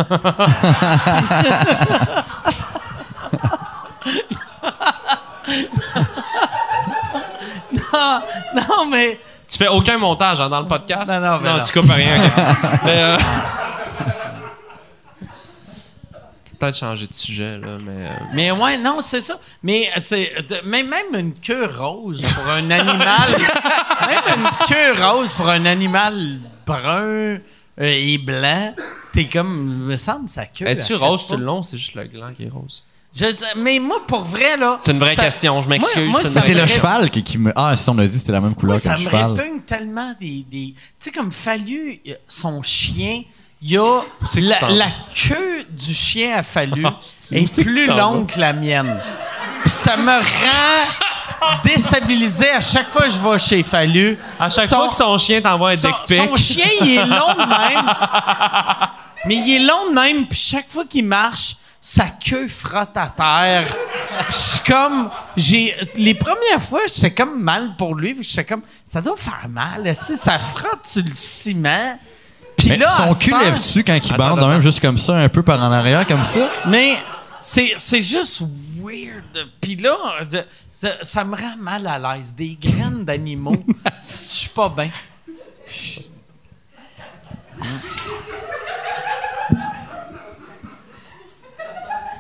non, non, mais Tu fais aucun montage hein, dans le podcast? Non, non, mais non. tu coupes rien. mais, euh, Peut-être changer de sujet, là, mais... euh, Mais ouais, non, c'est ça. Mais c'est de- même, même une queue rose pour un animal. même une queue rose pour un animal brun euh, et blanc. T'es comme. Me semble sa queue. Es-tu rose sur le long? C'est juste le gland qui est rose? Je, mais moi, pour vrai, là. C'est une vraie ça- question, je m'excuse. C'est une ça Mais c'est me le cheval qui, qui me. Ah, si on a dit c'était la même couleur Moi, que ça le me cheval. répugne tellement des. des- Tu sais, comme Fallu, a- son chien, il y a. La, la queue du chien à Fallu est plus longue que la mienne. Puis ça me rend déstabilisé à chaque fois que je vais chez Fallu. À chaque Son- fois que son chien t'envoie un son, dick pic. son chien, il est long de même. Mais il est long de même, puis chaque fois qu'il marche, sa queue frotte à terre. Puis je suis comme... j'ai Les premières fois, j'étais comme mal pour lui. puis J'étais comme... Ça doit faire mal. Si ça frotte sur le ciment... Puis là, son cul lève-tu quand il bande, même juste comme ça, un peu par en arrière, comme ça? Mais c'est, juste weird. Puis là, ça, ça me rend mal à l'aise. Des graines d'animaux, je suis pas bien.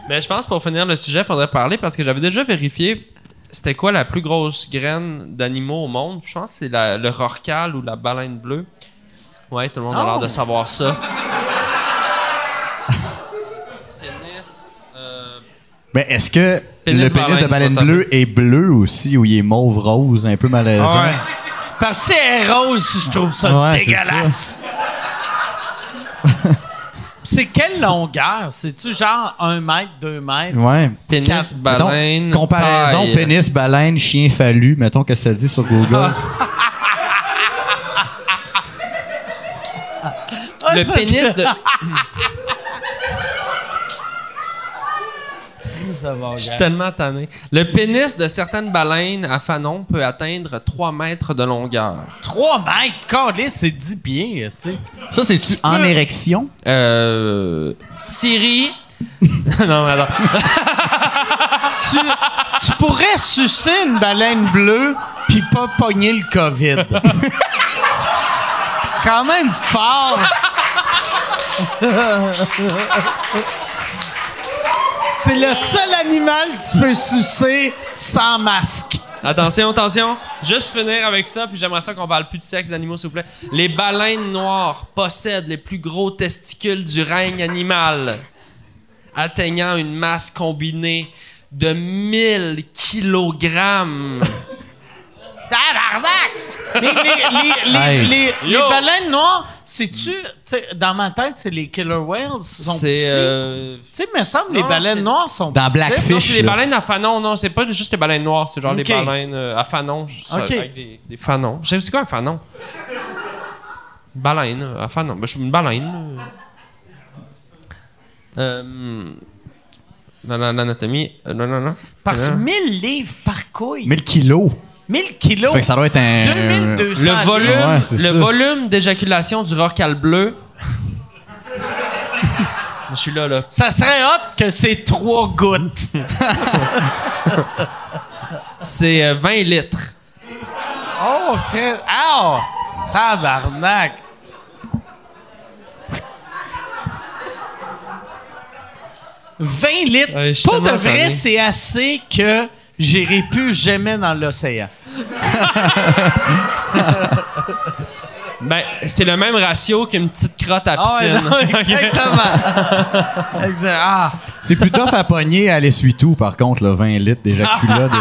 Mais je pense pour finir le sujet, il faudrait parler parce que j'avais déjà vérifié c'était quoi la plus grosse graine d'animaux au monde. Je pense que c'est le rorcal ou la baleine bleue. Ouais, tout le monde a l'air de savoir ça. Mais est-ce que Pénis le pénis baleine, de baleine ça, bleue est bleu aussi, ou il est mauve-rose, un peu malaisant? Ouais. Parce que c'est rose, je trouve ça Ouais, dégueulasse. c'est quelle longueur? C'est-tu genre un mètre, deux mètres? Ouais. pénis, baleine. Mettons, comparaison taille. pénis, baleine, chien fallu, mettons que ça dit sur Google. Ah, Le ça, pénis de. ça va, Je suis tellement tanné. Le pénis de certaines baleines à fanon peut atteindre 3 mètres de longueur. 3 mètres, câlisse, c'est 10 pieds. c'est- Ça, c'est-tu en érection? Euh. Siri. non, mais attends. tu, tu pourrais sucer une baleine bleue puis pas pogner le COVID. C'est quand même fort. C'est le seul animal que tu peux sucer sans masque. Attention, attention. Juste finir avec ça, puis j'aimerais ça qu'on parle plus de sexe d'animaux, s'il vous plaît. Les baleines noires possèdent les plus gros testicules du règne animal, atteignant une masse combinée de 1000 kilogrammes. Tabarnak! Les, les, les, les, Hey. les- les Yo. baleines noires, c'est-tu... Dans ma tête, c'est les killer whales. sont C'est. petits. euh, Tu sais, me semble les Non, baleines c'est- noires sont Dans petites. Blackfish. Non, c'est les là. baleines à fanon, non, c'est pas juste les baleines noires, c'est genre Ok. les baleines euh, à fanon, juste, Ok. avec des, des fanons. Je sais c'est quoi un fanon? Une baleine euh, à fanon. Ben, je suis une baleine. là. Euh, dans la- l'anatomie. euh, non, non, non. Parce que Hein? 1000 livres par couille. 1000 kilos. 1000 kilos. Fait que ça doit être un. 2200 Le volume, livres. Ouais, c'est le ça. volume d'éjaculation du rorcal bleu. Je suis là, là. Ça serait hot que c'est trois gouttes. C'est euh, 20 litres. oh, OK. Ah! Tabarnak. « 20 litres. Ouais, je suis Pour de tellement vrai, tanné. c'est assez que j'irai plus jamais dans l'océan. Ben, c'est le même ratio qu'une petite crotte à Ah ouais, piscine. non, exactement. Exact. Ah. C'est plus tough à pogner à l'essuie-tout, par contre, le 20 litres d'éjaculat de.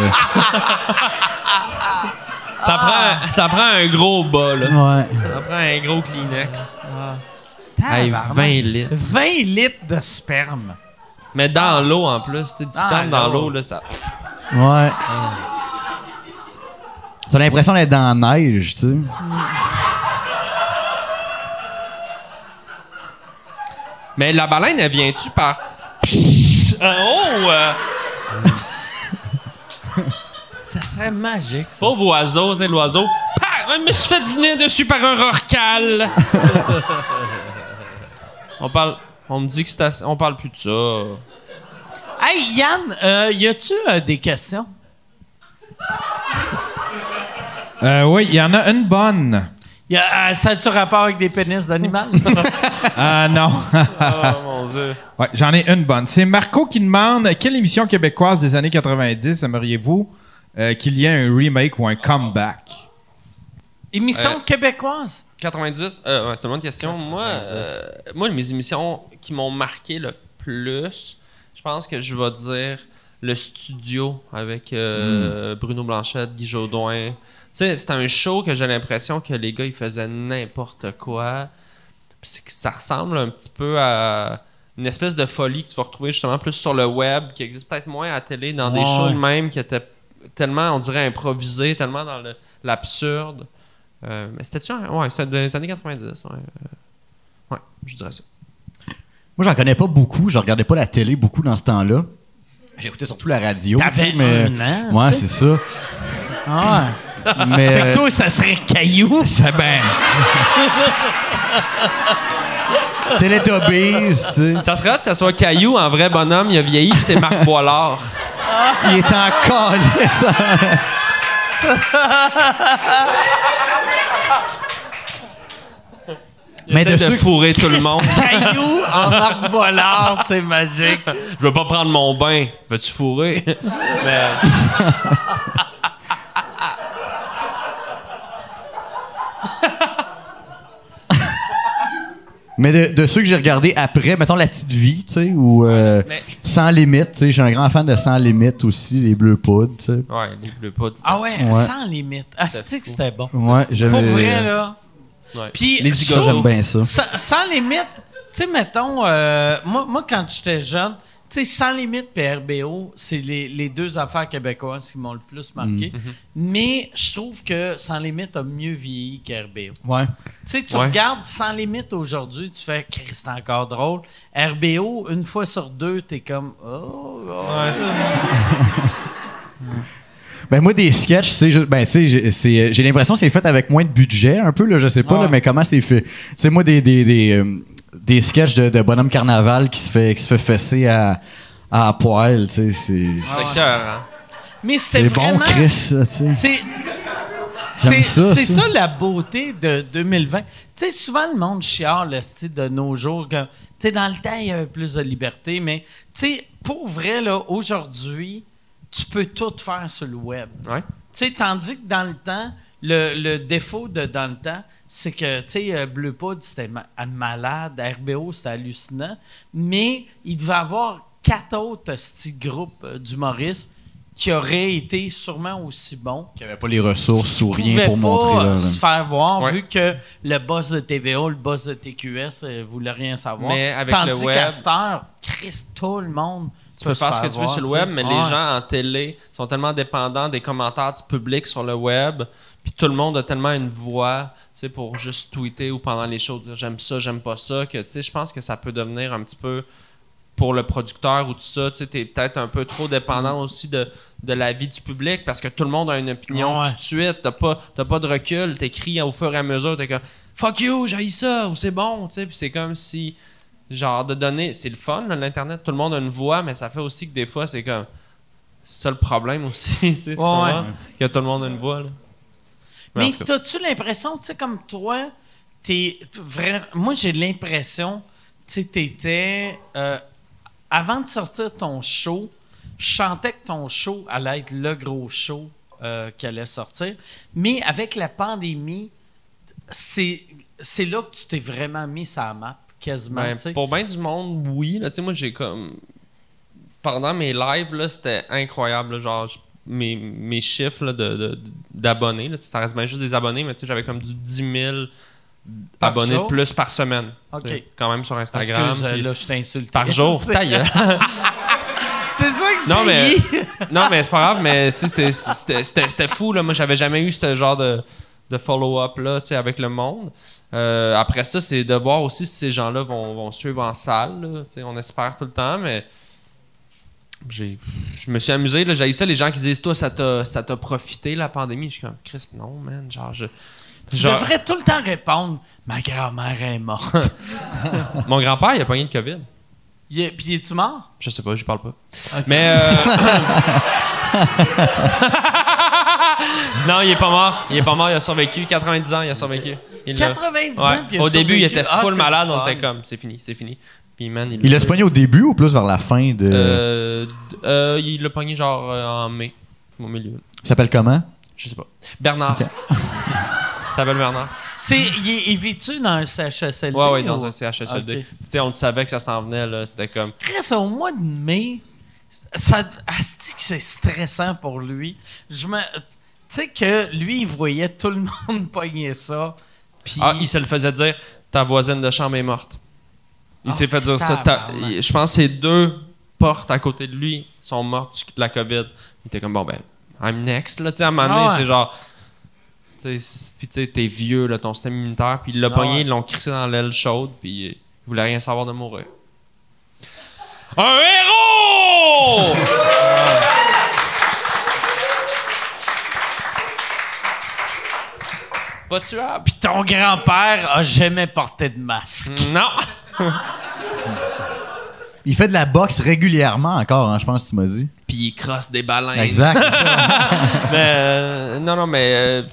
Ça prend, ça prend un gros bas, là. Ouais. Ça prend un gros Kleenex. Hey, Tabarnak. 20 litres. 20 litres de sperme. Mais dans l'eau, en plus. Tu sais, du Ah, sperme dans l'eau. l'eau, là, ça... Ouais. T'as l'impression d'être dans la neige, tu sais. Mais la baleine, elle vient-tu par... Euh, oh! euh, Ça serait magique, ça. pauvre oiseau, tu sais, l'oiseau. Pah! Je me suis fait venir dessus par un rorcal. on parle... On me dit que c'est assez... On parle plus de ça. Hey, Yann, euh, y a-tu euh, des questions? Euh, oui, il y en a une bonne. Y a, euh, ça a-tu rapport avec des pénis d'animal? Ah non. Oh, mon Dieu. Ouais, j'en ai une bonne. C'est Marco qui demande quelle émission québécoise des années 90 aimeriez-vous euh, qu'il y ait un remake ou un comeback? Émission Euh, québécoise? 90? Euh, ouais, c'est une bonne question. Moi, euh, moi, mes émissions qui m'ont marqué le plus, Je pense que je vais dire le studio avec euh, Hmm. Bruno Blanchette, Guy Jodoin. Tu sais, c'était un show que j'ai l'impression que les gars, ils faisaient n'importe quoi. Puis c'est que ça ressemble un petit peu à une espèce de folie que tu vas retrouver justement plus sur le web, qui existe peut-être moins à la télé, dans des shows même qui étaient tellement, on dirait, improvisés, tellement dans le- l'absurde. Euh, mais c'était-tu. Ouais, c'était des années 90. Ouais, Euh, ouais je dirais ça. Moi, j'en connais pas beaucoup. Je regardais pas la télé beaucoup dans ce temps-là. J'écoutais surtout la radio. T'avais mais... un an, Ouais, c'est ça. Ah. Mais Fait que toi, ça serait caillou. ça ben. Teletubbies, tu sais. Ça serait hâte que ça soit Caillou, en vrai bonhomme, il a vieilli, c'est Marc Boilard. Il est en calice. Mais de de, ceux- fourrer tout le monde. Caillou en Marc Bollard, c'est magique. Je veux pas prendre mon bain. Veux-tu fourrer? Mais, Mais de, de ceux que j'ai regardés après, mettons La Petite Vie, tu sais, ou euh, mais- Sans Limite, tu sais. J'ai un grand fan de Sans Limite aussi, les Bleus Poudres, tu sais. ouais, les bleus pas. Ah ouais, Ouais. sans limite. Ah, c'est que c'était bon? Ouais, j'aime. Pour vrai, là. Ouais. Puis, Les j'aime bien ça. Sans, sans limite, tu sais, mettons, euh, moi, moi, quand j'étais jeune, tu sais, sans limite et RBO, c'est les, les deux affaires québécoises qui m'ont le plus marqué. Mm-hmm. Mais je trouve que sans limite a mieux vieilli qu'RBO. Ouais. Tu sais, tu Ouais. regardes sans limite aujourd'hui, tu fais, Christ, c'est encore drôle. RBO, une fois sur deux, t'es comme, oh, oh. Ben moi des sketchs, tu sais, je- ben tu sais, j'ai- c'est- j'ai l'impression que c'est fait avec moins de budget, un peu là, je sais pas Ouais. là, mais comment c'est fait? Tu sais moi des des des, euh, des sketchs de, de bonhomme carnaval qui se fait qui se fait fesser à à poil, tu sais, c'est C'est cœur, hein? Mais c'était c'est bon vraiment... Chris, ça, tu sais. C'est. C'est ça, c'est ça. ça la beauté de 2020. Tu sais, souvent le monde chiale le style de nos jours. Tu sais, dans le temps, il y avait plus de liberté, mais tu sais, pour vrai, là, aujourd'hui, tu peux tout faire sur le web. Ouais. Tu sais, tandis que dans le temps, le, le défaut de dans le temps, c'est que, tu sais, euh, Bleu c'était ma- malade, RBO, c'était hallucinant, mais il devait avoir quatre autres petits groupes euh, d'humoristes qui auraient été sûrement aussi bons. Qui avait pas les ressources ou rien pour pas montrer euh, là, se faire voir, Ouais. vu que le boss de TVA, le boss de TQS, euh, voulait rien savoir. Mais avec Tandis le web- qu'à cette heure, Chris, tout le monde Tu peux faire ce que tu veux sur le web, mais les gens en télé sont tellement dépendants des commentaires du public sur le web, puis tout le monde a tellement une voix, tu sais, pour juste tweeter ou pendant les shows dire j'aime ça, j'aime pas ça, que tu sais, je pense que ça peut devenir un petit peu pour le producteur ou tout ça, tu sais, t'es peut-être un peu trop dépendant aussi de, de l'avis du public parce que tout le monde a une opinion Ouais. tout de suite, t'as pas, pas de recul, t'écris au fur et à mesure, t'es comme fuck you, j'ai ça, ou c'est bon, tu sais, puis c'est comme si genre de donner c'est le fun l'internet tout le monde a une voix mais ça fait aussi que des fois c'est comme c'est ça le problème aussi tu Ouais, comprends? ouais. que tout le monde a une voix là. Mais Mais t'as-tu l'impression, tu sais, comme toi, t'es vraiment. Moi, j'ai l'impression, tu sais, t'étais. euh, avant de sortir ton show, je sentais que ton show allait être le gros show euh, qui allait sortir. Mais avec la pandémie, c'est c'est là que tu t'es vraiment mis la map, quasiment. ben, pour bien du monde oui là, moi j'ai comme pendant mes lives là c'était incroyable là, genre mes, mes chiffres là, de, de- d'abonnés sais, ça reste bien juste des abonnés mais j'avais comme du 10 000 Par abonnés jour? de plus par semaine quand même sur Instagram Excuse, puis là, je t'insulte. par jour. C'est ça que Non, mais- non, mais c'est pas grave, mais tu sais, c'est- c'était- c'était c'était fou. Là. Moi, j'avais jamais eu ce genre de, de follow-up là, tu sais, avec le monde. Euh, après ça, c'est de voir aussi si ces gens-là vont, vont suivre en salle. là. On espère tout le temps, mais j'ai, je me suis amusé. Là. J'ai ça, les gens qui disent Toi, ça t'a, ça t'a profité la pandémie. Je suis comme Christ, non, man. Genre, je. Tu genre, devrais tout le temps répondre Ma grand-mère est morte. Mon grand-père, il a pogné le COVID. Il est- Puis es-tu mort? Je sais pas, je parle pas. Mais. euh, non, il est pas mort. Il est pas mort, il a survécu. 90 ans, il a survécu. Il l'a- 90 Ouais. ans. puis il a Au début, il survécu. était Ah, full c'est malade. le On fun. était comme, c'est fini, c'est fini. Puis, man, il Il l'a pogné au début ou plus vers la fin de. Euh, d- euh, il l'a pogné genre euh, en mai, au milieu. Il s'appelle comment? Je sais pas. Bernard. Ça s'appelle Bernard. C'est, il, est- il vit-tu dans un CHSLD? Ouais, ouais, dans un CHSLD. Ok. Tu sais, on le savait que ça s'en venait, là. C'était comme. Chris, au mois de mai, ça, asti que c'est stressant pour lui. Je me, sais que lui, il voyait tout le monde pogner ça. Puis, Ah, il se le faisait dire ta voisine de chambre est morte. Il s'est fait dire ça. ta- Je pense que ces deux portes à côté de lui sont mortes de la COVID. Il était comme bon, ben, I'm next, là. Tu sais, à un moment donné, Ah ouais. c'est genre. Tu puis tu sais, t'es vieux, là, ton système immunitaire. Puis il l'a Ah pogné, ouais. ils l'ont crissé dans l'aile chaude. Puis il voulait rien savoir de mourir. Un héros! Pas tuable. puis ton grand-père a jamais porté de masque. Non! Il fait de la boxe régulièrement encore, hein, je pense que tu m'as dit. Puis il crosse des baleines. Exact, c'est ça. Mais, euh, non, non, mais euh,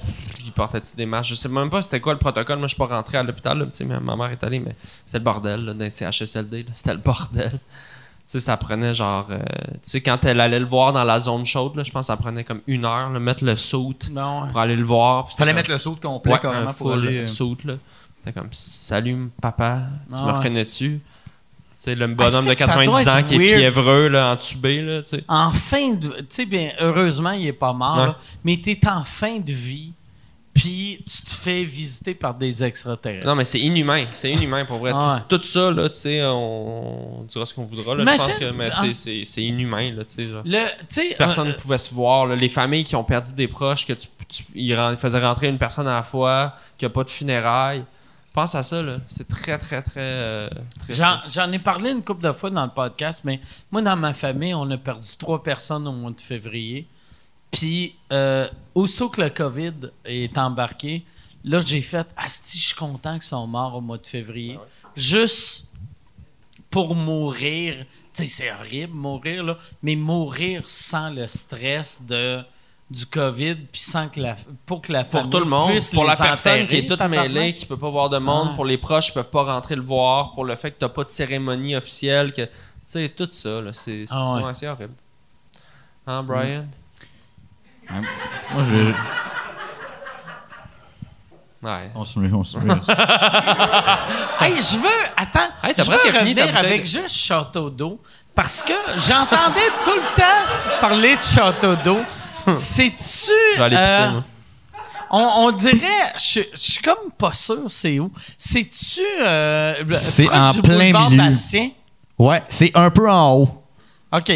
il portait-tu des masques? Je sais même pas c'était quoi le protocole. Moi, je suis pas rentré à l'hôpital. là, sais, ma ma mère est allée, mais c'était le bordel là, dans les CHSLD. là. C'était le bordel. Tu sais, ça prenait genre... euh, tu sais, quand elle allait le voir dans la zone chaude, là, je pense que ça prenait comme une heure, là, mettre le saut ouais. pour aller le voir. Fallait comme- mettre le saut complet Ouais, carrément un pour full aller. euh, là. C'était comme Salut papa, tu Ah me ouais. reconnais-tu? Tu sais, le bonhomme Ah, c'est de que ça doit 90 ans qui est fiévreux, là, entubé, là, tu sais. En fin de. Tu sais, bien, heureusement, il est pas mort, là, mais t'es en fin de vie, puis tu te fais visiter par des extraterrestres. Non, mais c'est inhumain. C'est inhumain pour vrai. Ah Tout, tout ça, là, tu sais, on, on dira ce qu'on voudra. Là, je pense que mais ah. c'est- c'est inhumain, là, tu sais. Personne ne euh, pouvait se voir. là. Les familles qui ont perdu des proches, que tu, tu- ils faisaient rentrer une personne à la fois, qu'il n'y a pas de funérailles. Pense à ça, là. C'est très, très, très. euh, J'en, j'en ai parlé une couple de fois dans le podcast, mais moi, dans ma famille, on a perdu trois personnes au mois de février. Puis, euh, aussitôt que le COVID est embarqué, là, j'ai fait Asti, je suis content qu'ils sont morts au mois de février. Juste pour mourir. Tu sais, c'est horrible mourir, là, mais mourir sans le stress de du COVID, puis sans que la, pour que la Pour famille tout le monde, puisse pour les la personne qui est toute mêlée, qui peut pas voir de monde, Ouais. pour les proches qui peuvent pas rentrer le voir, pour le fait que t'as pas de cérémonie officielle, que tu sais tout ça là, c'est Ah ouais. horrible. Hein, Brian? Moi, je. Ouais. On se on se Hey, je veux. Attends. Hey, je veux fini revenir avec de- juste Château d'eau parce que j'entendais tout le temps parler de Château d'eau. C'est-tu. Je vais aller pisser, euh, moi. on, on dirait. Je je suis comme pas sûr c'est où. C'est-tu. euh, C'est en du plein milieu. Bastien? Ouais, c'est un peu en haut. OK.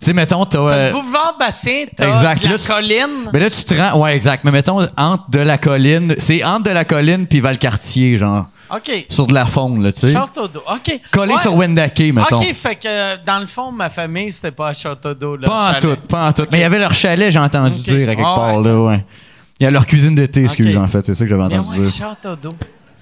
Tu sais, mettons, t'as. T'as euh, le boulevard Bastien, t'as exact. de la Là, colline. Mais là, tu te rends. Ouais, exact. Mais mettons, entre de la colline. C'est entre de la colline puis Valcartier, genre. OK. Sur de la faune, là, tu sais. Château d'eau. OK. Collé Ouais. sur Wendake, mettons. OK, fait que euh, dans le fond, ma famille, c'était pas à Château d'eau. là, Pas en chalet. tout, pas en tout. Mais il y avait leur chalet, j'ai entendu dire à quelque part, ouais. là, ouais. Il y a leur cuisine d'été, excuse, Ok. en fait. C'est ça que j'avais Mais entendu ouais, dire. Château d'eau.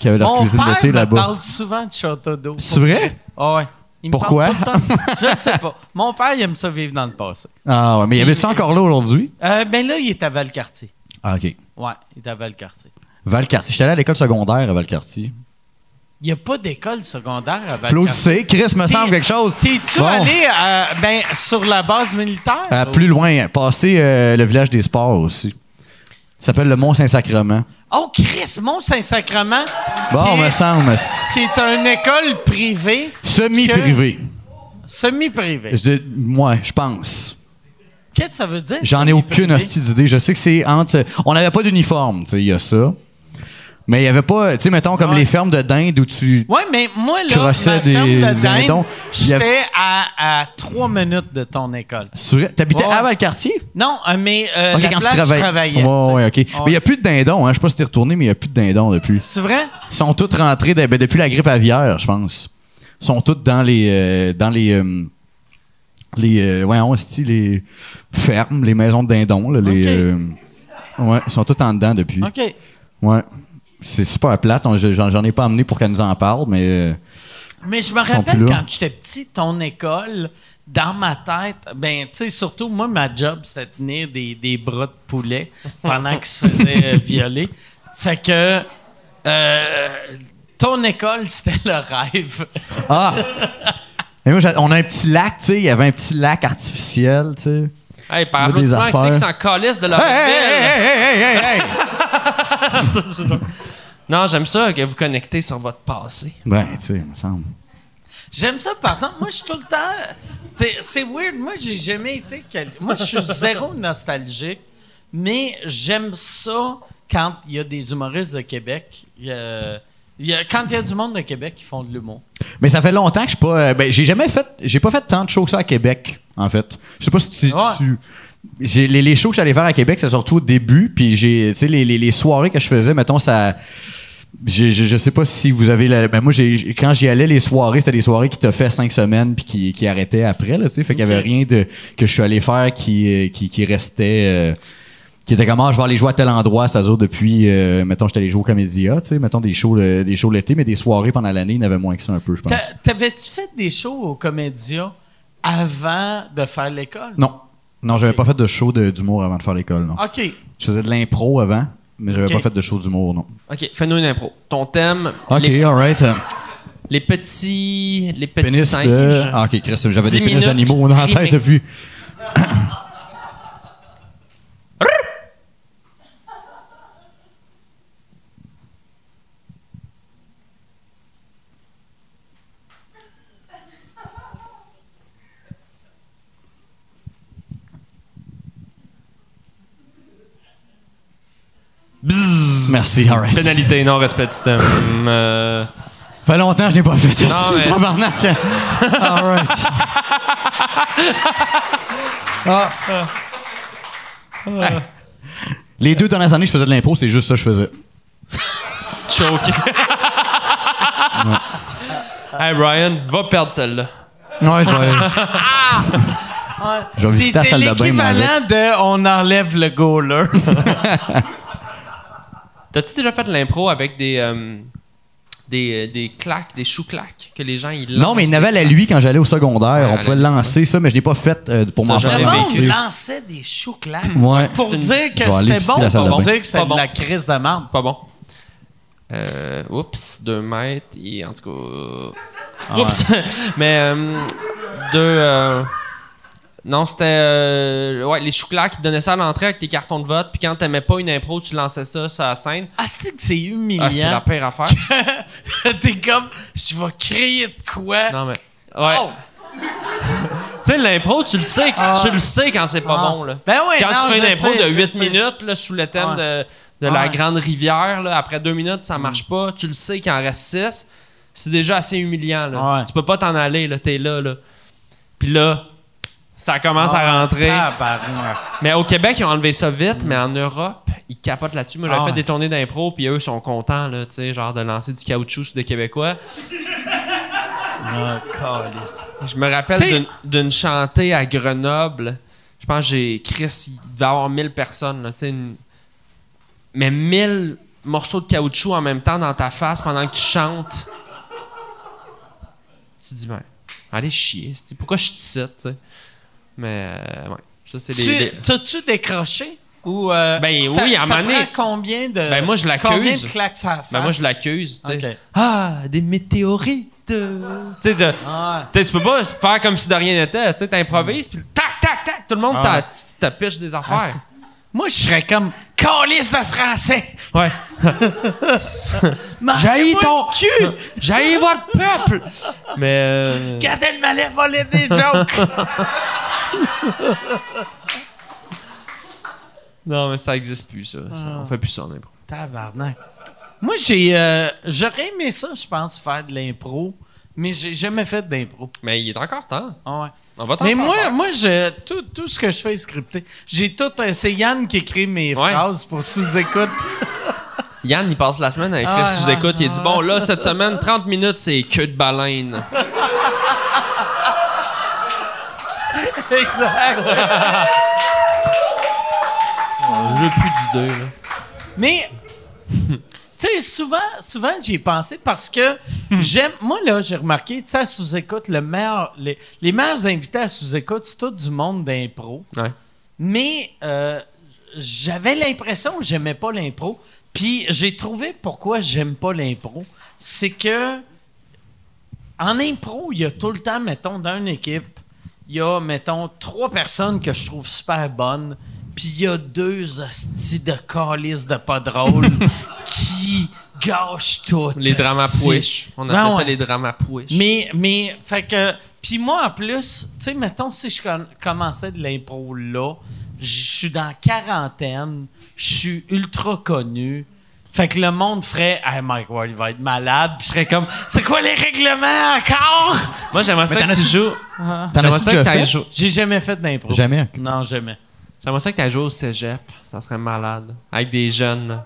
Qu'il y avait leur Mon cuisine père d'été me là-bas. parle souvent de Château d'eau. C'est vrai? Ah ouais. Il me Pourquoi? parle tout le temps. Je ne sais pas. Mon père, il aime ça vivre dans le passé. Ah ouais, mais il y avait ça encore là aujourd'hui? Euh, ben là, il est à Valcartier. Ah, OK. Ouais, il est à Valcartier. Valcartier. J'étais allé à l'école secondaire à Valcartier. Il n'y a pas d'école secondaire à Valcartier. Applaudissez. Chris, me semble quelque chose. T'es-tu Bon. allé à- ben, sur la base militaire? Euh, plus loin, passer euh, le village des sports aussi. Ça s'appelle le Mont-Saint-Sacrement. Oh, Chris, Mont-Saint-Sacrement. Bon, me semble. qui est une école privée, Semi-privé. semi-privée. Je dis- Ouais, je pense. Qu'est-ce que ça veut dire? J'en ai aucune hostie d'idée. Je sais que c'est entre. On n'avait pas d'uniforme, tu sais, il y a ça. Mais il y avait pas, tu sais, mettons comme Ouais. les fermes de dinde où tu. Oui, mais moi, là, ma des ferme de dinde, y avait- j'étais à, à trois minutes de ton école. T'habitais Ouais. à Valcartier? Non, euh, mais euh, Ok, la quand tu place, je travaillais. Ouais, ouais, ok. Mais il n'y a plus de dindons, hein. Je sais pas si t'es retourné, mais il n'y a plus de dindons depuis. C'est vrai? Ils sont tous rentrés de- ben, depuis la grippe aviaire, je pense. Ils sont tous dans les. euh, dans les. euh, les. euh, ouais, on se dit les fermes, les maisons de dindons, là, les. Euh, ouais, ils sont tous en dedans depuis. OK. Ouais. C'est super plate. J'en ai pas amené pour qu'elle nous en parle, mais. euh, Mais je me rappelle quand j'étais petit, ton école, dans ma tête, ben, tu sais, surtout, moi, ma job, c'était de tenir des, des bras de poulet pendant qu'ils se faisaient euh, violer. Fait que, euh, ton école, c'était le rêve. Ah! Mais moi, j'ai- on a un petit lac, tu sais. Il y avait un petit lac artificiel, tu sais. Hey, par applaudissement, c'est qui s'en calisse de leur Hey, hey, hey, hey, hey, hey, hey, Non, j'aime ça que vous connectez sur votre passé. Ben, tu sais, il me semble. J'aime ça, par exemple. Moi, je suis tout le temps. C'est weird. Moi, j'ai jamais été. quel- Moi, je suis zéro nostalgique, mais j'aime ça quand il y a des humoristes de Québec. Il y a- il y a- quand il y a du monde de Québec qui font de l'humour. Mais ça fait longtemps que je suis pas. euh, ben, j'ai jamais fait. J'ai pas fait tant de shows que ça à Québec, en fait. Je sais pas si tu. Ouais. tu- les, les shows que j'allais faire à Québec, c'est surtout au début. Puis j'ai. Tu sais, les, les, les soirées que je faisais, mettons, ça. Je, je sais pas si vous avez la. Ben moi, j'ai, quand j'y allais, les soirées, c'était des soirées qui te fait cinq semaines puis qui, qui arrêtaient après, là, tu sais. Fait qu'il y avait rien de, que je suis allé faire qui, euh, qui, qui restait. euh, qui était comme, ah, je vais aller jouer à tel endroit, c'est-à-dire depuis, euh, mettons, j'étais allé jouer au Comédia, tu sais, mettons des shows, le- des shows l'été, mais des soirées pendant l'année, il y en avait moins que ça un peu, je pense. T'a- T'avais-tu fait des shows au Comédia avant de faire l'école? Non. Non, j'avais Ok. pas fait de show de- d'humour avant de faire l'école, non. OK. Je faisais de l'impro avant, mais j'avais Ok. pas fait de show d'humour, non. OK, fais-nous une impro. Ton thème, Ok, les, alright. Les petits, les petits Pénis singes. de. Ah, ok, Chris, j'avais des pénis d'animaux dans la tête depuis. Merci, alright. Pénalité, non respect de système. Euh, Fait longtemps que je n'ai pas fait Non, mais- tabarnak. alright. Ah. Hey. Les deux dernières années, je faisais de l'impro, c'est juste ça que je faisais. choke. hey Ryan, va perdre celle-là. Ouais, je vais. je vais visiter la salle de bain. l'équivalent de on enlève le goaler. T'as-tu déjà fait de l'impro avec des, euh, des, euh, des claques, des choux-claques que les gens ils Non, mais il lancent n'avait à lui quand j'allais au secondaire. Ouais, on pouvait lancer ça, mais je l'ai pas fait euh, pour m'en faire Le monde lancer. lançait des choux-claques. Ouais. Pour une- dire que Je vais aller c'était visiter bon, la salle de pour bain. dire que c'était Pas de bon. la crise de menthe. Pas bon. Euh, oups, deux mètres et en tout cas. Ah Oups! Mais euh, deux. euh, non, c'était. euh, ouais, les chouclacs qui donnaient ça à l'entrée avec tes cartons de vote. Puis quand t'aimais pas une impro, tu lançais ça sur la scène. Ah, c'est que c'est Ah, c'est la humiliant. pire affaire. T'es comme, je vais créer de quoi? non, mais. Ouais. Oh! Tu sais, l'impro, tu le sais. Ah. Tu le sais quand c'est pas Ah. bon, là. Ben oui, Quand non, tu fais une impro sais, de je 8 sais. minutes là, sous le thème Ouais. de, de la grande rivière, là, après deux minutes, ça marche pas, tu le sais qu'il en reste 6, c'est déjà assez humiliant. Là. Ouais. Tu peux pas t'en aller, là, t'es là, là. Puis là, ça commence à rentrer. Ah, Tabarnak. Mais au Québec, ils ont enlevé ça vite, mais en Europe, ils capotent là-dessus. Moi, j'avais Ah fait ouais. des tournées d'impro, puis eux sont contents, là, tu sais, genre de lancer du caoutchouc sur des Québécois. Ah. Je me rappelle T'sais- d'une- d'une chantée à Grenoble. Je pense que j'ai. Chris, il devait y avoir 1000 personnes. Là, tu sais, une- Mais 1000 morceaux de caoutchouc en même temps dans ta face pendant que tu chantes. Tu te dis, ben, allez chier. Pourquoi je tu sais? Mais, euh, ouais. Ça, c'est Tu- des. des- T'as-tu décroché? Ou, euh, Ben ça- oui, à un ça moment donné- prend combien de. Ben, moi, je l'accuse. Combien de claques ça face? Ben, moi, je l'accuse. tu sais. Ok. Ah, des météorites! euh. Tu sais, Ah, Tu sais, tu peux pas faire comme si de rien n'était. Tu sais, t'improvises, puis tac, tac, tac, tout le monde Ah t'a- ouais. t'a pitch des affaires. Moi, je serais comme calice de français. ouais. Jaillit ton- cul. J'ai votre peuple! Mais. euh, Gad Elmaleh volait des jokes. non, mais ça existe plus, ça. Ça- Ah. on fait plus ça en impro. Tabarnak. Moi, j'ai, euh, j'aurais aimé ça, je pense, faire de l'impro, mais j'ai jamais fait d'impro. Mais il est encore temps. Ah ouais. On va t'en Mais moi, faire. moi je, tout, tout ce que je fais est scripté. J'ai tout. euh, c'est Yann qui écrit mes Ouais. phrases pour sous-écoute. Yann, il passe la semaine à écrire Ah, sous écoute. ah, il dit. Bon, là, cette semaine, 30 minutes, c'est queue de baleine. exact. Je veux plus du deux, là. Mais, sais, souvent, souvent j'y ai pensé parce que j'aime. Moi, là, j'ai remarqué, tu sais, à sous-écoute, le meilleur, les, les meilleurs invités à sous-écoute, c'est tout du monde d'impro. Ouais. Mais euh, j'avais l'impression que j'aimais pas l'impro. Puis j'ai trouvé pourquoi j'aime pas l'impro. C'est que en impro, il y a tout le temps, mettons, dans une équipe, il y a, mettons, trois personnes que je trouve super bonnes. Puis il y a deux hosties de calices de pas drôles qui gâche tout. Les dramas push. On Ben appelle ça ouais. les dramas push. Mais, mais, fait que. Puis moi, en plus, tu sais, mettons, si je commençais de l'impro là, je suis dans quarantaine, je suis ultra connu. Fait que le monde ferait, hey, Mike Ward, il va être malade. Puis je serais comme, c'est quoi les règlements encore? Moi, j'aimerais ça t'en que tu joues. Ah. T'en ça que. J'ai jamais fait d'impro. Jamais. Non, jamais. J'aimerais ça que tu joué au cégep. Ça serait malade. Avec des jeunes.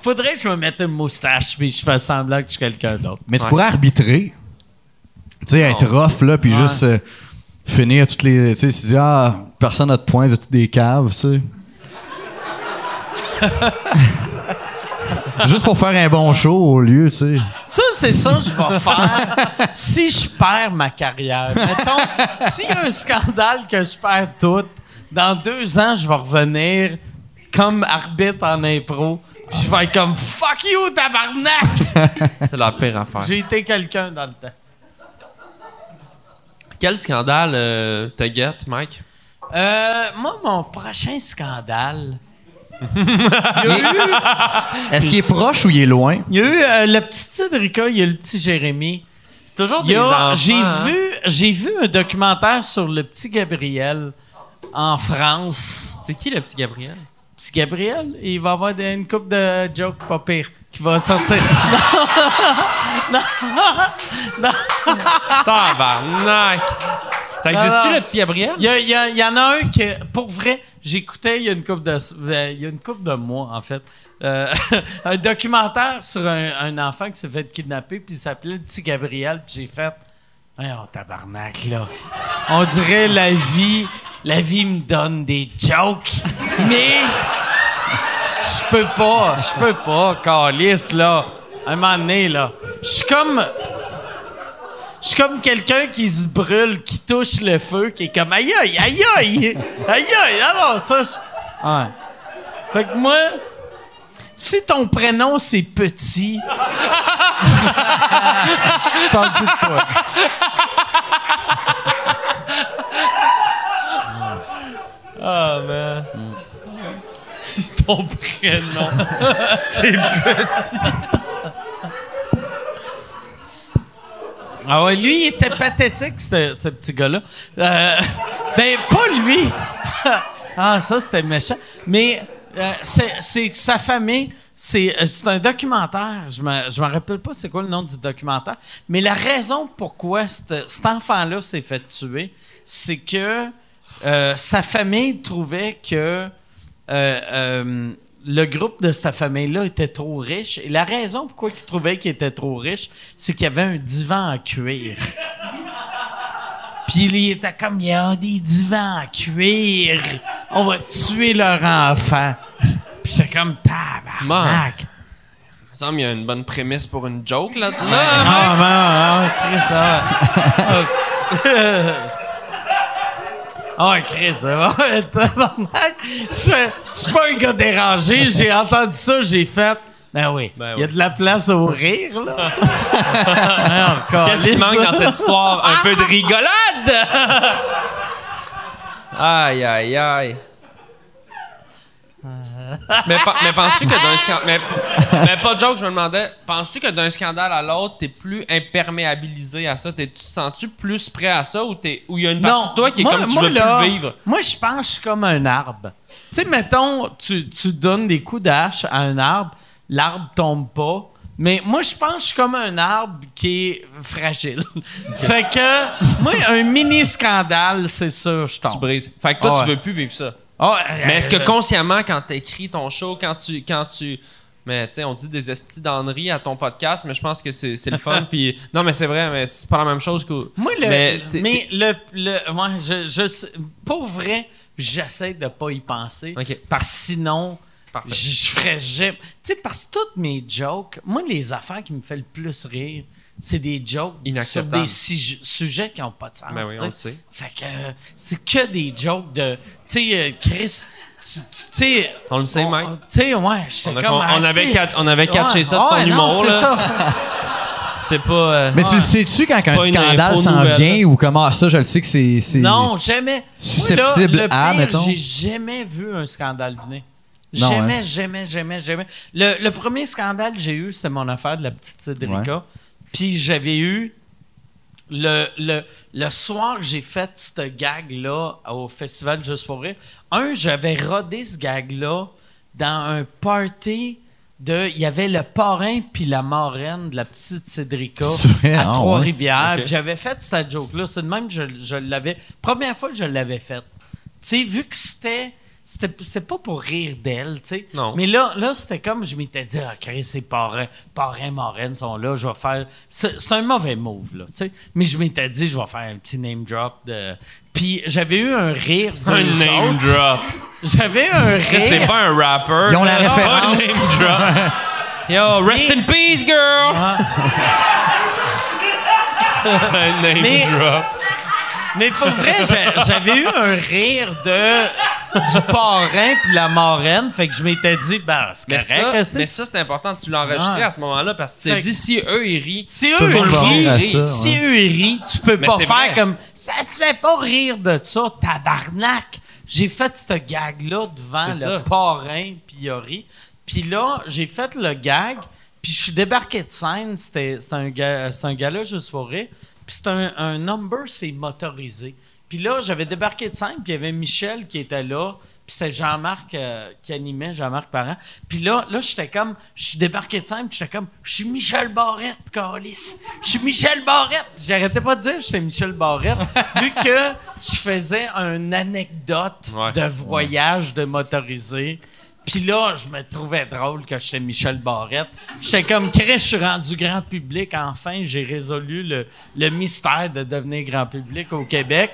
Faudrait que je me mette une moustache puis je fasse semblant que je suis quelqu'un d'autre. Mais tu Ouais. pourrais arbitrer. Tu sais, être rough, là, puis Ouais. juste euh, finir toutes les. Tu sais, si tu dis, ah, personne n'a de points, de toutes des caves, tu sais? juste pour faire un bon show au lieu, tu sais. Ça, c'est ça que je vais faire si je perds ma carrière. Mettons, s'il y a un scandale que je perds tout, dans deux ans, je vais revenir comme arbitre en impro. Puis je vais être comme fuck you, tabarnak! C'est la pire affaire. J'ai été quelqu'un dans le temps. Quel scandale euh, te guette, Mike? Euh, moi, mon prochain scandale. Est-ce qu'il est proche ou il est loin? Il y a eu euh, le petit Tidrica, il y a le petit Jérémy. C'est toujours des. J'ai hein? vu, j'ai vu un documentaire sur le petit Gabriel en France. C'est qui le petit Gabriel? Petit Gabriel, il va avoir des- une coupe de jokes pas pire qui va sortir. Tabarnak! Ça Non, existe-tu, non. le petit Gabriel? Il y, y y en a un que, pour vrai, j'écoutais il y a une couple de, euh, il y a une couple de mois, en fait, euh, un documentaire sur un, un enfant qui s'est fait kidnapper, puis il s'appelait le petit Gabriel, puis j'ai fait, oh tabarnak, là. On dirait la vie, la vie me donne des jokes, mais je peux pas, je peux pas, calice, là. À un moment donné, là. Je suis comme, je suis comme quelqu'un qui se brûle, qui touche le feu, qui est comme aïe aïe aïe aïe aïe aïe. Alors ça, je... ouais. Fait que moi, si ton prénom c'est petit, je parle plus de toi. Ah man. Si ton prénom c'est petit. Ah ouais, lui, il était pathétique, ce, ce petit gars-là. Euh, ben, pas lui. ah, ça, c'était méchant. Mais euh, c'est sa famille. C'est euh, un documentaire. Je me, je me rappelle pas c'est quoi le nom du documentaire. Mais la raison pourquoi cet enfant-là s'est fait tuer, c'est que euh, sa famille trouvait que euh, le groupe de sa famille-là était trop riche. Et la raison pourquoi ils trouvaient qu'il était trop riche, c'est qu'il y avait un divan en cuir. Puis il était comme, il y a des divans en cuir. On va tuer leur enfant. Puis j'étais comme, tabarnak. Il me semble qu'il y a une bonne prémisse pour une joke là. Ah, man, ah, Chris. Ah, Chris, ça va. Tabarnak. Je je suis pas un gars dérangé. J'ai entendu ça, j'ai fait. Ben oui. Ben Il y a de la place au rire, là. Qu'est-ce qui manque dans cette histoire? Un peu de rigolade! aïe, aïe, aïe. mais, mais penses-tu que d'un scandale. Mais, mais pas de joke, je me demandais. Penses-tu que d'un scandale à l'autre, t'es plus imperméabilisé à ça? T'es- Tu te sens-tu plus prêt à ça ou il y a une partie de toi qui est moi- comme tu moi, veux là, plus vivre? Moi, je pense que je suis comme un arbre. Tu sais, mettons, tu, tu donnes des coups d'âge à un arbre, l'arbre tombe pas. Mais moi, je pense que je suis comme un arbre qui est fragile. fait que, moi, un mini scandale, c'est sûr, je Tu tombe. brises. Fait que toi, tu veux plus vivre ça. Ah, Mais est-ce que euh, consciemment, quand t'écris ton show, quand tu. Quand tu mais tu sais, on dit des estis à ton podcast, mais je pense que c'est c'est le fun. puis non, mais c'est vrai, mais c'est pas la même chose que. Moi, le, Mais le, le ouais, je, je, pour vrai, j'essaie de pas y penser. Ok. Parce que sinon. Je, ferais jamais. Tu sais, parce que toutes mes jokes, moi, les affaires qui me font le plus rire, c'est des jokes sur des si- sujets qui ont pas de sens. Ben oui, on le sait. Fait que euh, c'est que des jokes de. Tu sais, euh, Chris, tu sais. On le sait, Mike? Tu sais, ouais, j'étais comme. on- on ah, avait, cat- on avait catché Ouais, ça de ton ouais, non, humour. c'est là. ça. C'est pas. euh, Mais tu le sais-tu quand un scandale s'en vient ou comment ça, je le sais que c'est. Non, jamais. Susceptible Moi, là, à, pire, mettons. J'ai jamais vu un scandale venir. Non, J'aimais, hein. j'aimais, j'aimais, j'aimais. Le, le premier scandale que j'ai eu, c'est mon affaire de la petite Cédrica. Puis j'avais eu le, le, le soir que j'ai fait ce gag-là au Festival Juste pour rire. Un, j'avais rodé ce gag-là dans un party de. Il y avait le parrain puis la marraine de la petite Cédrica vrai? à Ah, Trois-Rivières. J'avais fait cette joke-là. C'est de même que je, je l'avais. Première fois que je l'avais faite. Tu sais, vu que c'était. C'était c'était pas pour rire d'elle, tu sais. Non. Mais là, là c'était comme je m'étais dit, ah, Chris, ses parrains, parrains, marraines sont là, je vais faire. C'est c'est un mauvais move, là, tu sais. Mais je m'étais dit, je vais faire un petit name drop de. Puis j'avais eu un rire de. Un name drop. J'avais un rire. pas un rapper. Ils ont la référence. Un name drop. Yo, rest Mais- in peace, girl! un name Mais- drop. Mais pour vrai, j'a- j'avais eu un rire de du parrain puis la marraine, fait que je m'étais dit, ben, c'est correct. ça, mais ça, c'est important que tu l'enregistres Ouais. à ce moment-là parce que tu t'es dit si eux ils rient. Si eux ils rient, rire à ça, si ouais. eux ils rient, tu peux Mais pas faire vrai. comme ça se fait pas rire de ça, tabarnak. J'ai fait ce gag là devant le ça. parrain puis il a ri. Puis là, j'ai fait le gag, puis je suis débarqué de scène, c'était un ga- c'est un gars-là juste pour rire. Puis c'est un, un number, c'est motorisé. Puis là, j'avais débarqué de scène, puis il y avait Michel qui était là, puis c'était Jean-Marc euh, qui animait, Jean-Marc Parent. Puis là, là j'étais comme, je suis débarqué de scène, puis j'étais comme, je suis Michel Barrette, Calis. Je suis Michel Barrette. J'arrêtais pas de dire j'étais Michel Barrette, vu que je faisais une anecdote Ouais. de voyage de motorisé. Puis là, je me trouvais drôle que j'étais Michel Barrette. J'étais comme, Chris, rendu grand public. Enfin, j'ai résolu le, le mystère de devenir grand public au Québec.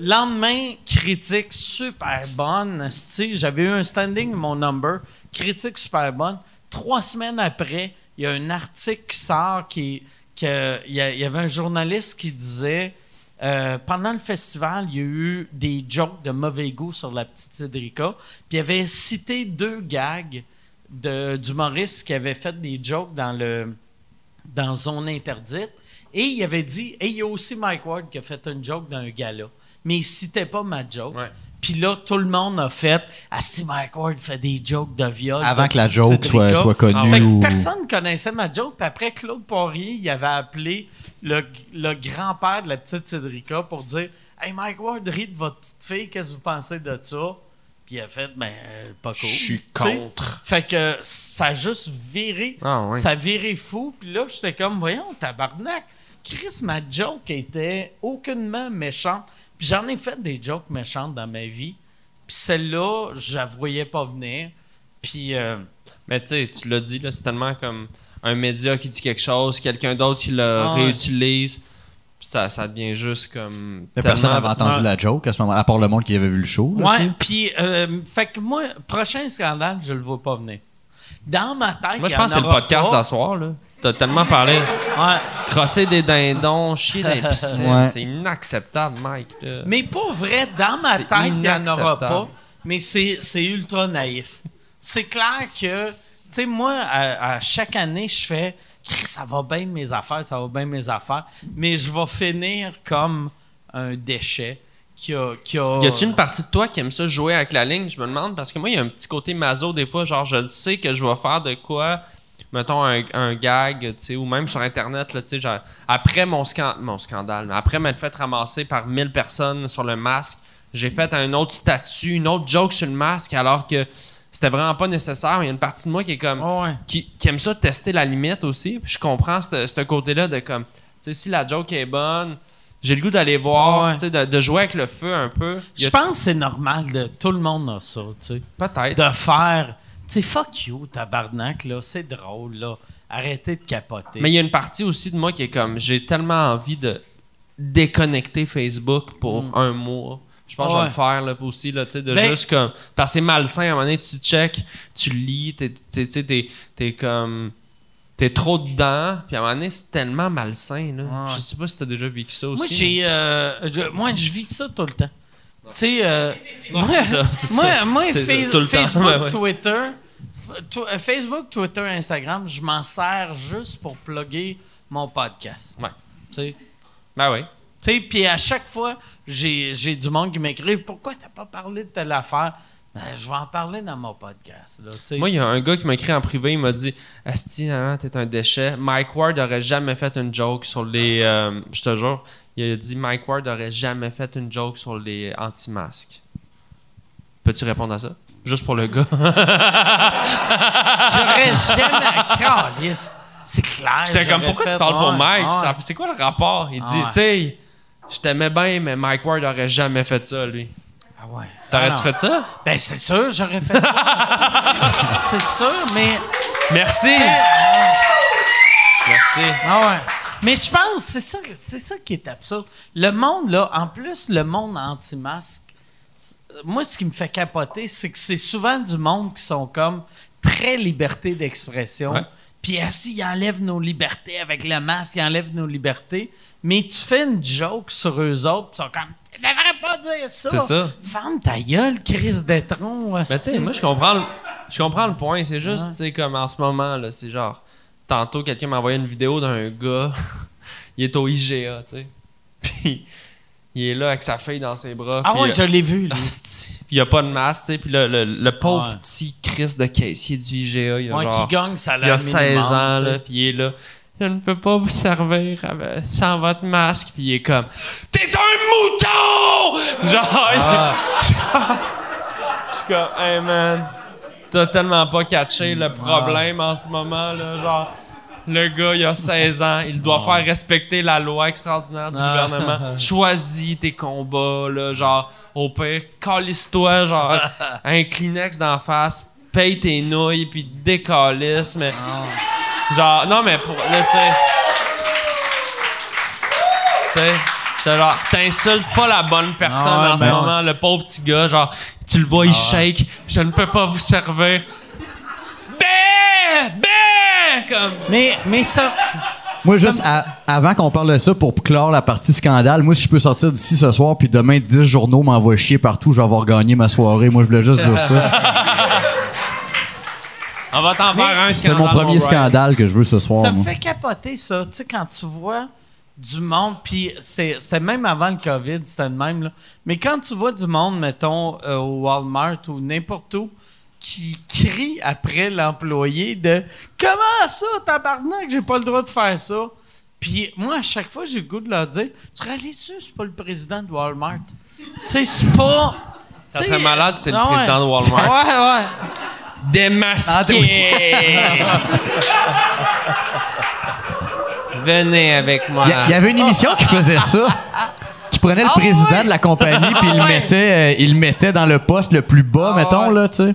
Lendemain, critique super bonne. J'avais eu un standing, mon number. Critique super bonne. Trois semaines après, il y a un article qui sort qui. il y avait un journaliste qui disait euh, pendant le festival, il y a eu des jokes de mauvais goût sur la petite Cédrica. Puis il avait cité deux gags de- d'humoristes qui avaient fait des jokes dans le dans Zone Interdite. Et il avait dit, et il y a aussi Mike Ward qui a fait une joke d'un gala. Mais il citait pas ma joke. Puis là, tout le monde a fait, ah, si Mike Ward fait des jokes de viol. Avant que la joke soit, soit connue. Ah Fait que personne connaissait ma joke. Puis après, Claude Poirier, il avait appelé le, le grand-père de la petite Cédrica pour dire Hey, Mike Ward rit de votre petite fille, qu'est-ce que vous pensez de ça? Puis il a fait Ben, pas cool. Je suis contre. Fait que ça a juste viré. Ah. Ça a viré fou. Puis là, j'étais comme Voyons, tabarnak. Chris, ma joke était aucunement méchante. J'en ai fait des jokes méchantes dans ma vie. Puis celle-là, je la voyais pas venir. Puis. euh, Mais tu sais, tu l'as dit, là, c'est tellement comme un média qui dit quelque chose, quelqu'un d'autre qui le Ah réutilise. puis Ça, ça devient juste comme. Mais personne n'avait entendu la joke à ce moment à part le monde qui avait vu le show. là, Ouais, puis, euh, fait que moi, prochain scandale, je le vois pas venir. Dans ma tête, Moi, je pense que c'est le podcast d'asseoir, là. T'as tellement parlé. Ouais. Crosser des dindons, chier les piscines. Ouais. C'est inacceptable, Mike. là. Mais pour vrai, dans ma tête, il n'y en aura pas. inacceptable. Mais c'est c'est ultra naïf. C'est clair que, tu sais, moi, à, à chaque année, je fais, ça va bien mes affaires, ça va bien mes affaires. Mais je vais finir comme un déchet qui a. Qui a Y a-tu une partie de toi qui aime ça jouer avec la ligne? Je me demande, parce que moi, il y a un petit côté maso des fois, genre, je le sais que je vais faire de quoi, mettons, un, un gag, tu sais, ou même sur Internet, là, tu sais, genre, après mon, scan- mon scandale, après m'être fait ramasser par 1000 personnes sur le masque, j'ai fait un autre statut, une autre joke sur le masque, alors que c'était vraiment pas nécessaire. Il y a une partie de moi qui est comme, ouais. qui, qui aime ça tester la limite aussi. Puis je comprends ce ce côté-là de comme, tu sais, si la joke est bonne, j'ai le goût d'aller voir, Ouais. de, de jouer avec le feu un peu. Je pense que c'est normal de. Tout le monde a ça, tu sais. Peut-être. de faire. Tu sais, fuck you, tabarnak, là. C'est drôle, là. Arrêtez de capoter. Mais il y a une partie aussi de moi qui est comme, j'ai tellement envie de déconnecter Facebook pour un mois. Je pense que je vais Mm. Le faire là, aussi, là, tu sais, de Ben- juste comme. Parce que c'est malsain, à un moment donné, tu check, tu lis, t'es, t'es, t'es, t'es comme. T'es trop dedans, puis à un moment donné, c'est tellement malsain. Là. Ouais. Je sais pas si t'as déjà vécu ça aussi. moi, j'ai. euh, je, moi, je vis ça tout le temps. Tu sais, euh, moi, ça, moi, ça. moi, Face- tout le. Facebook. Twitter, Facebook, Twitter, Instagram, je m'en sers juste pour plugger mon podcast. Ouais. Tu sais. Ben oui. Tu sais, puis à chaque fois, j'ai j'ai du monde qui m'écrive Pourquoi t'as pas parlé de telle affaire? Je vais en parler dans mon podcast. Là. Moi, il y a un gars qui m'a écrit en privé, il m'a dit Asti, t'es un déchet. Mike Ward aurait jamais fait une joke sur les. euh, je te jure, il a dit Mike Ward aurait jamais fait une joke sur les anti-masques. Peux-tu répondre à ça? Juste pour le gars. J'aurais jamais. C'est clair. J'étais comme Pourquoi fait, tu parles pour Mike? ouais. C'est quoi le rapport? Il dit Ouais. Tu sais, je t'aimais bien, mais Mike Ward aurait jamais fait ça, lui. Ah ouais. T'aurais-tu Ah fait ça? Ben, c'est sûr, j'aurais fait ça. c'est sûr, mais. Merci Merci. Ah ouais. Mais je pense, c'est ça, c'est ça qui est absurde. Le monde, là, en plus, le monde anti-masque, moi, ce qui me fait capoter, c'est que c'est souvent du monde qui sont comme très liberté d'expression. Puis assis, ils enlèvent nos libertés avec le masque, ils enlèvent nos libertés. Mais tu fais une joke sur eux autres, ils sont comme, tu devrais pas dire ça. C'est ça. Ferme ta gueule, Chris Détron. Ben, tu sais, moi, je comprends, le, je comprends le point. C'est juste, tu sais, comme en ce moment, là, c'est genre, tantôt, quelqu'un m'a envoyé une vidéo d'un gars, il est au IGA, tu sais. Puis, il est là avec sa fille dans ses bras. Ah ouais, je l'ai vu, lui. Puis il a pas de masque, tu sais. Puis le, le, le pauvre Ouais. petit Chris de caissier du IGA, il a Ouais, genre... qui gagne ça Il a 16 ans, là, puis il est là. Je ne peux pas vous servir avec- sans votre masque. Puis il est comme T'es un mouton! Genre, Ah. je suis comme Hey man, t'as tellement pas catché le problème en ce moment, là. Genre, le gars, il a 16 ans, il doit faire respecter la loi extraordinaire du Ah. gouvernement. Choisis tes combats, là. Genre, au pire, calisse-toi, genre, un Kleenex d'en face, paye tes nouilles, puis décalisse, mais. Genre, non, mais pour. Là, tu sais. Tu sais, j'étais genre, t'insultes pas la bonne personne Ah en ce ben moment, le pauvre petit gars, genre, tu le vois, il shake, je ne peux pas vous servir. Bé! Bé! Comme. Mais, mais ça. Moi, juste à- avant qu'on parle de ça, pour clore la partie scandale, moi, si je peux sortir d'ici ce soir, puis demain, 10 journaux m'envoient chier partout, je vais avoir gagné ma soirée. Moi, je voulais juste dire ça. On va t'en faire un C'est mon premier scandale que je veux ce soir. Ça me moi. fait capoter, ça. Tu sais, quand tu vois du monde, puis c'est- c'était même avant le COVID, c'était le même, là. Mais quand tu vois du monde, mettons, euh, au Walmart ou n'importe où, qui crie après l'employé de « Comment ça, tabarnak, j'ai pas le droit de faire ça? » Puis moi, à chaque fois, j'ai le goût de leur dire « Tu serais allé sûr, c'est pas le président de Walmart. » Tu sais, c'est pas... Ça tu sais, serait malade si c'est le ouais. président de Walmart. Ouais, ouais. Démasqué! Venez avec moi. Il y, avait une émission qui faisait ça. Qui prenait le Ah président ouais? de la compagnie puis il le Ah mettait euh, il mettait dans le poste le plus bas Ah mettons ouais. là, tu sais.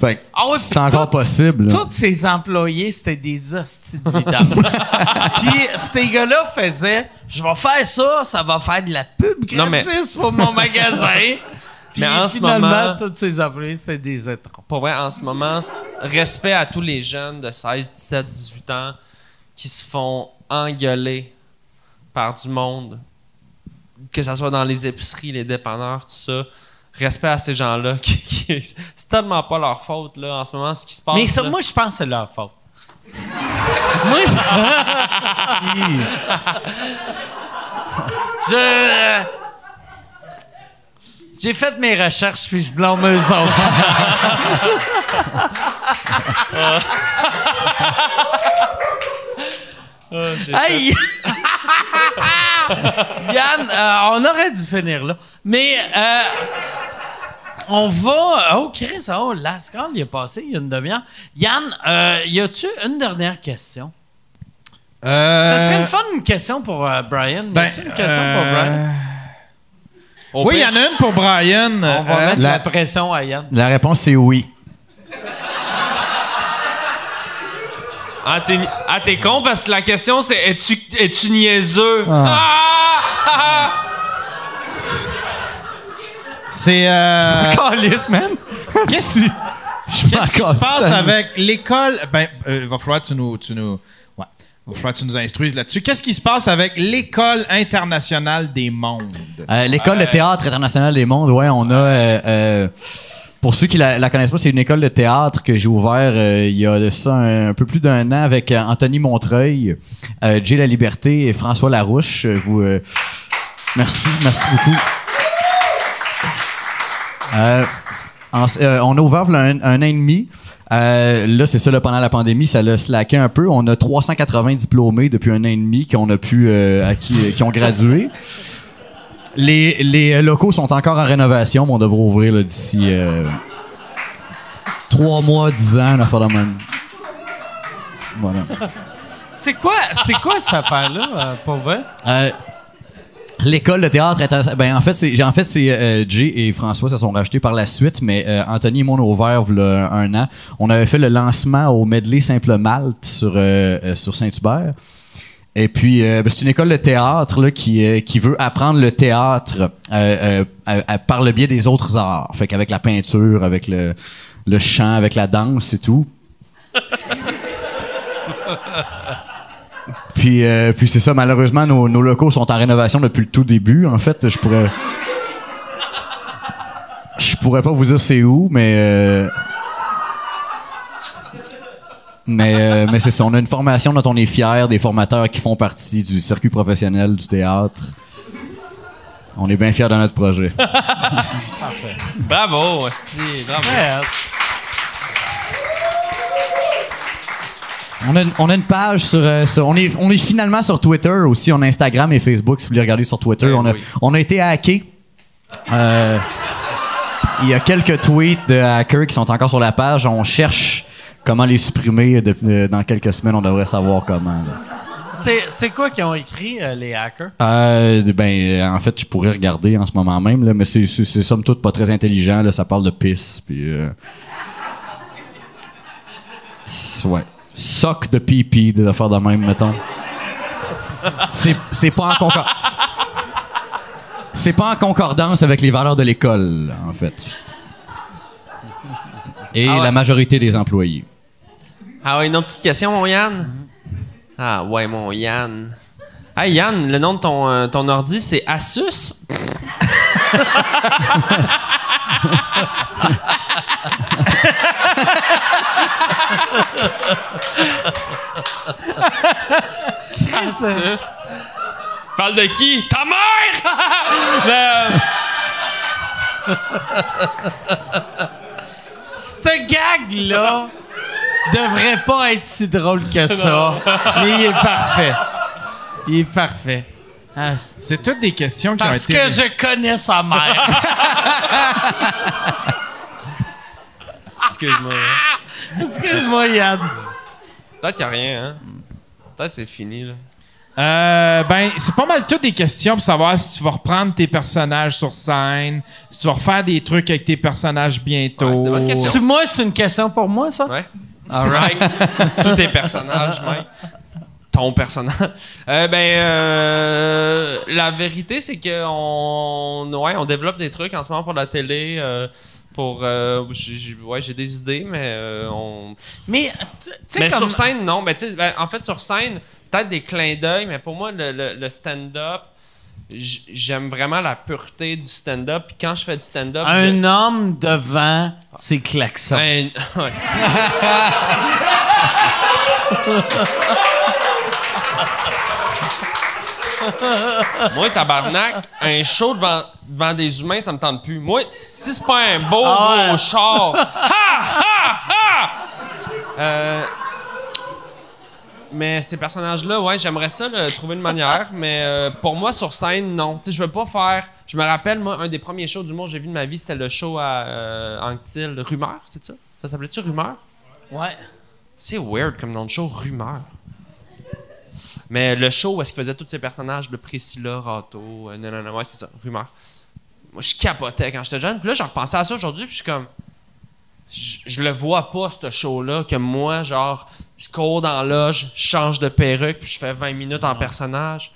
Fait que Ah ouais, c'est encore possible. Tous ces employés, c'était des hosties de. Puis ces gars-là faisaient Je vais faire ça, ça va faire de la pub Non, mais- gratis pour mon magasin. Puis Mais en ce finalement, moment- tous ces employés, c'était des étrons. Pour vrai, en ce moment, respect à tous les jeunes de 16, 17, 18 ans qui se font engueuler par du monde, que ce soit dans les épiceries, les dépanneurs, tout ça. Respect à ces gens-là. qui- qui- c'est tellement pas leur faute, là, en ce moment, ce qui se passe. Mais ça, là. moi, je pense que c'est leur faute. moi, je. je. J'ai fait mes recherches, puis je blâme eux autres. Ah, j'ai Hey! Yann, euh, on aurait dû finir là. Mais euh, on va. Oh, Chris, oh, la scale, il est passé il y a une demi-heure. Yann, euh, y a-tu une dernière question? Ça serait le fun, une question pour euh, Brian. Y Ben, a-tu une question pour Brian? Euh, Au Oui, il y en a une pour Brian. On va Euh, mettre la- la pression à Yann. La réponse c'est oui. Ah, t'es, ah, t'es con parce que la question c'est es-tu, es-tu niaiseux? Ah! Ah! C'est. euh, Calice, man. Qu'est-ce qu'est-ce qui se passe avec l'école? Ben, euh, va falloir que tu nous. Tu nous ouais. Va falloir que tu nous instruises là-dessus. Qu'est-ce qui se passe avec l'École internationale des mondes? Euh, L'école de théâtre international des mondes, ouais, on a. euh, euh, pour ceux qui la, la connaissent pas, c'est une école de théâtre que j'ai ouvert euh, il y a de ça un, un peu plus d'un an avec euh, Anthony Montreuil, euh, Jay La Liberté et François Larouche. Euh, Vous, euh, merci, merci beaucoup. Euh, En- euh, on a ouvert un an et demi. Euh, là, c'est ça, là, pendant la pandémie, ça l'a slacké un peu. On a 380 diplômés depuis un an et demi qu'on a pu, euh, à qui, qui ont gradué. Les, les locaux sont encore en rénovation, mais on devrait ouvrir d'ici euh, trois mois, dix ans, la même. Voilà. C'est quoi, c'est quoi cette affaire-là, euh, pour vrai? L'école de théâtre ben en fait c'est en fait c'est euh, Jay et François se sont rachetés par la suite mais euh, Anthony et moi on a ouvert un an. On avait fait le lancement au Medley Simple Malte sur euh, sur Saint-Hubert. Et puis ben, c'est une école de théâtre là, qui qui veut apprendre le théâtre par le biais des autres arts. Fait qu'avec la peinture avec le le chant avec la danse et tout Puis, euh, puis c'est ça, malheureusement, nos, nos locaux sont en rénovation depuis le tout début. En fait, je pourrais. Je pourrais pas vous dire c'est où, mais. euh, Mais, euh, mais c'est ça, on a une formation dont on est fiers, des formateurs qui font partie du circuit professionnel du théâtre. On est bien fiers de notre projet. Bravo, Asti, bravo. On a, une- on a une page sur, euh, sur- on, est, on est finalement sur Twitter aussi. On a Instagram et Facebook si vous voulez regarder sur Twitter. Ben on, a, oui. on a été hacké. Euh, il y a quelques tweets de hackers qui sont encore sur la page. On cherche comment les supprimer. de- de- dans quelques semaines, on devrait savoir comment. là. C'est, c'est quoi qu'ils ont écrit, euh, les hackers? Euh, ben, en fait, je pourrais regarder en ce moment même, là, mais c'est, c'est, c'est somme toute pas très intelligent. Là, ça parle de pisse. Puis, euh, ouais. Sock de pipi, de faire de même, mettons. C'est, c'est pas en concor- C'est pas en concordance avec les valeurs de l'école, en fait. Et Ah ouais. la majorité des employés. Ah ouais, une autre petite question, mon Yann? Ah ouais, mon Yann. Ah Yann, le nom de ton, euh, ton ordi, c'est Asus? Asus? Parle de qui? Ta mère! Euh, Ce gag-là devrait pas être si drôle que ça. mais il est parfait. Il est parfait. Ah, c'est- toutes des questions qui ont Parce été... que je connais sa mère. Excuse-moi. Excuse-moi, Yann. Peut-être qu'il n'y a rien, hein? Peut-être que c'est fini, là. Euh, ben, c'est pas mal toutes des questions pour savoir si tu vas reprendre tes personnages sur scène, si tu vas refaire des trucs avec tes personnages bientôt. Ouais, c'est moi, c'est une question pour moi, ça? Ouais. Alright. Tous tes personnages, Mike. Ton personnage. Euh, ben, euh, la vérité, c'est que on, ouais, on développe des trucs en ce moment pour la télé. Pour, euh, j'ai, j'ai- ouais, j'ai des idées, mais euh, on. Mais, tu tu sais, Mais comme... sur scène, non. Ben, tu sais, ben, en fait, sur scène, peut-être des clins d'œil, mais pour moi, le, le- le stand-up, j'aime vraiment la pureté du stand-up. Puis quand je fais du stand-up, je- Un homme devant ses klaxons. Ben, ouais. Moi, tabarnak, un show devant, devant des humains, ça me tente plus. Moi, si c'est pas un beau, Ah beau char. Ha! Ha! Ha! Euh, mais ces personnages-là, ouais, j'aimerais ça là, trouver une manière. mais euh, pour moi, sur scène, non. Tu sais, je veux pas faire. Je me rappelle, moi, un des premiers shows d'humour que j'ai vu de ma vie, c'était le show à euh, Anctil. Rumeur, c'est ça? Ça s'appelait-tu Rumeur? Ouais. C'est weird comme nom de show, Rumeur. Mais le show où est-ce qu'il faisait tous ces personnages de Priscilla, Rato, euh, non, non, non, ouais, c'est ça, Rumeur. Moi, je capotais quand j'étais jeune. Puis là, je repensais à ça aujourd'hui, puis je suis comme. Je, je le vois pas, ce show-là, que moi, genre, je cours dans la loge, je change de perruque, puis je fais 20 minutes en personnage.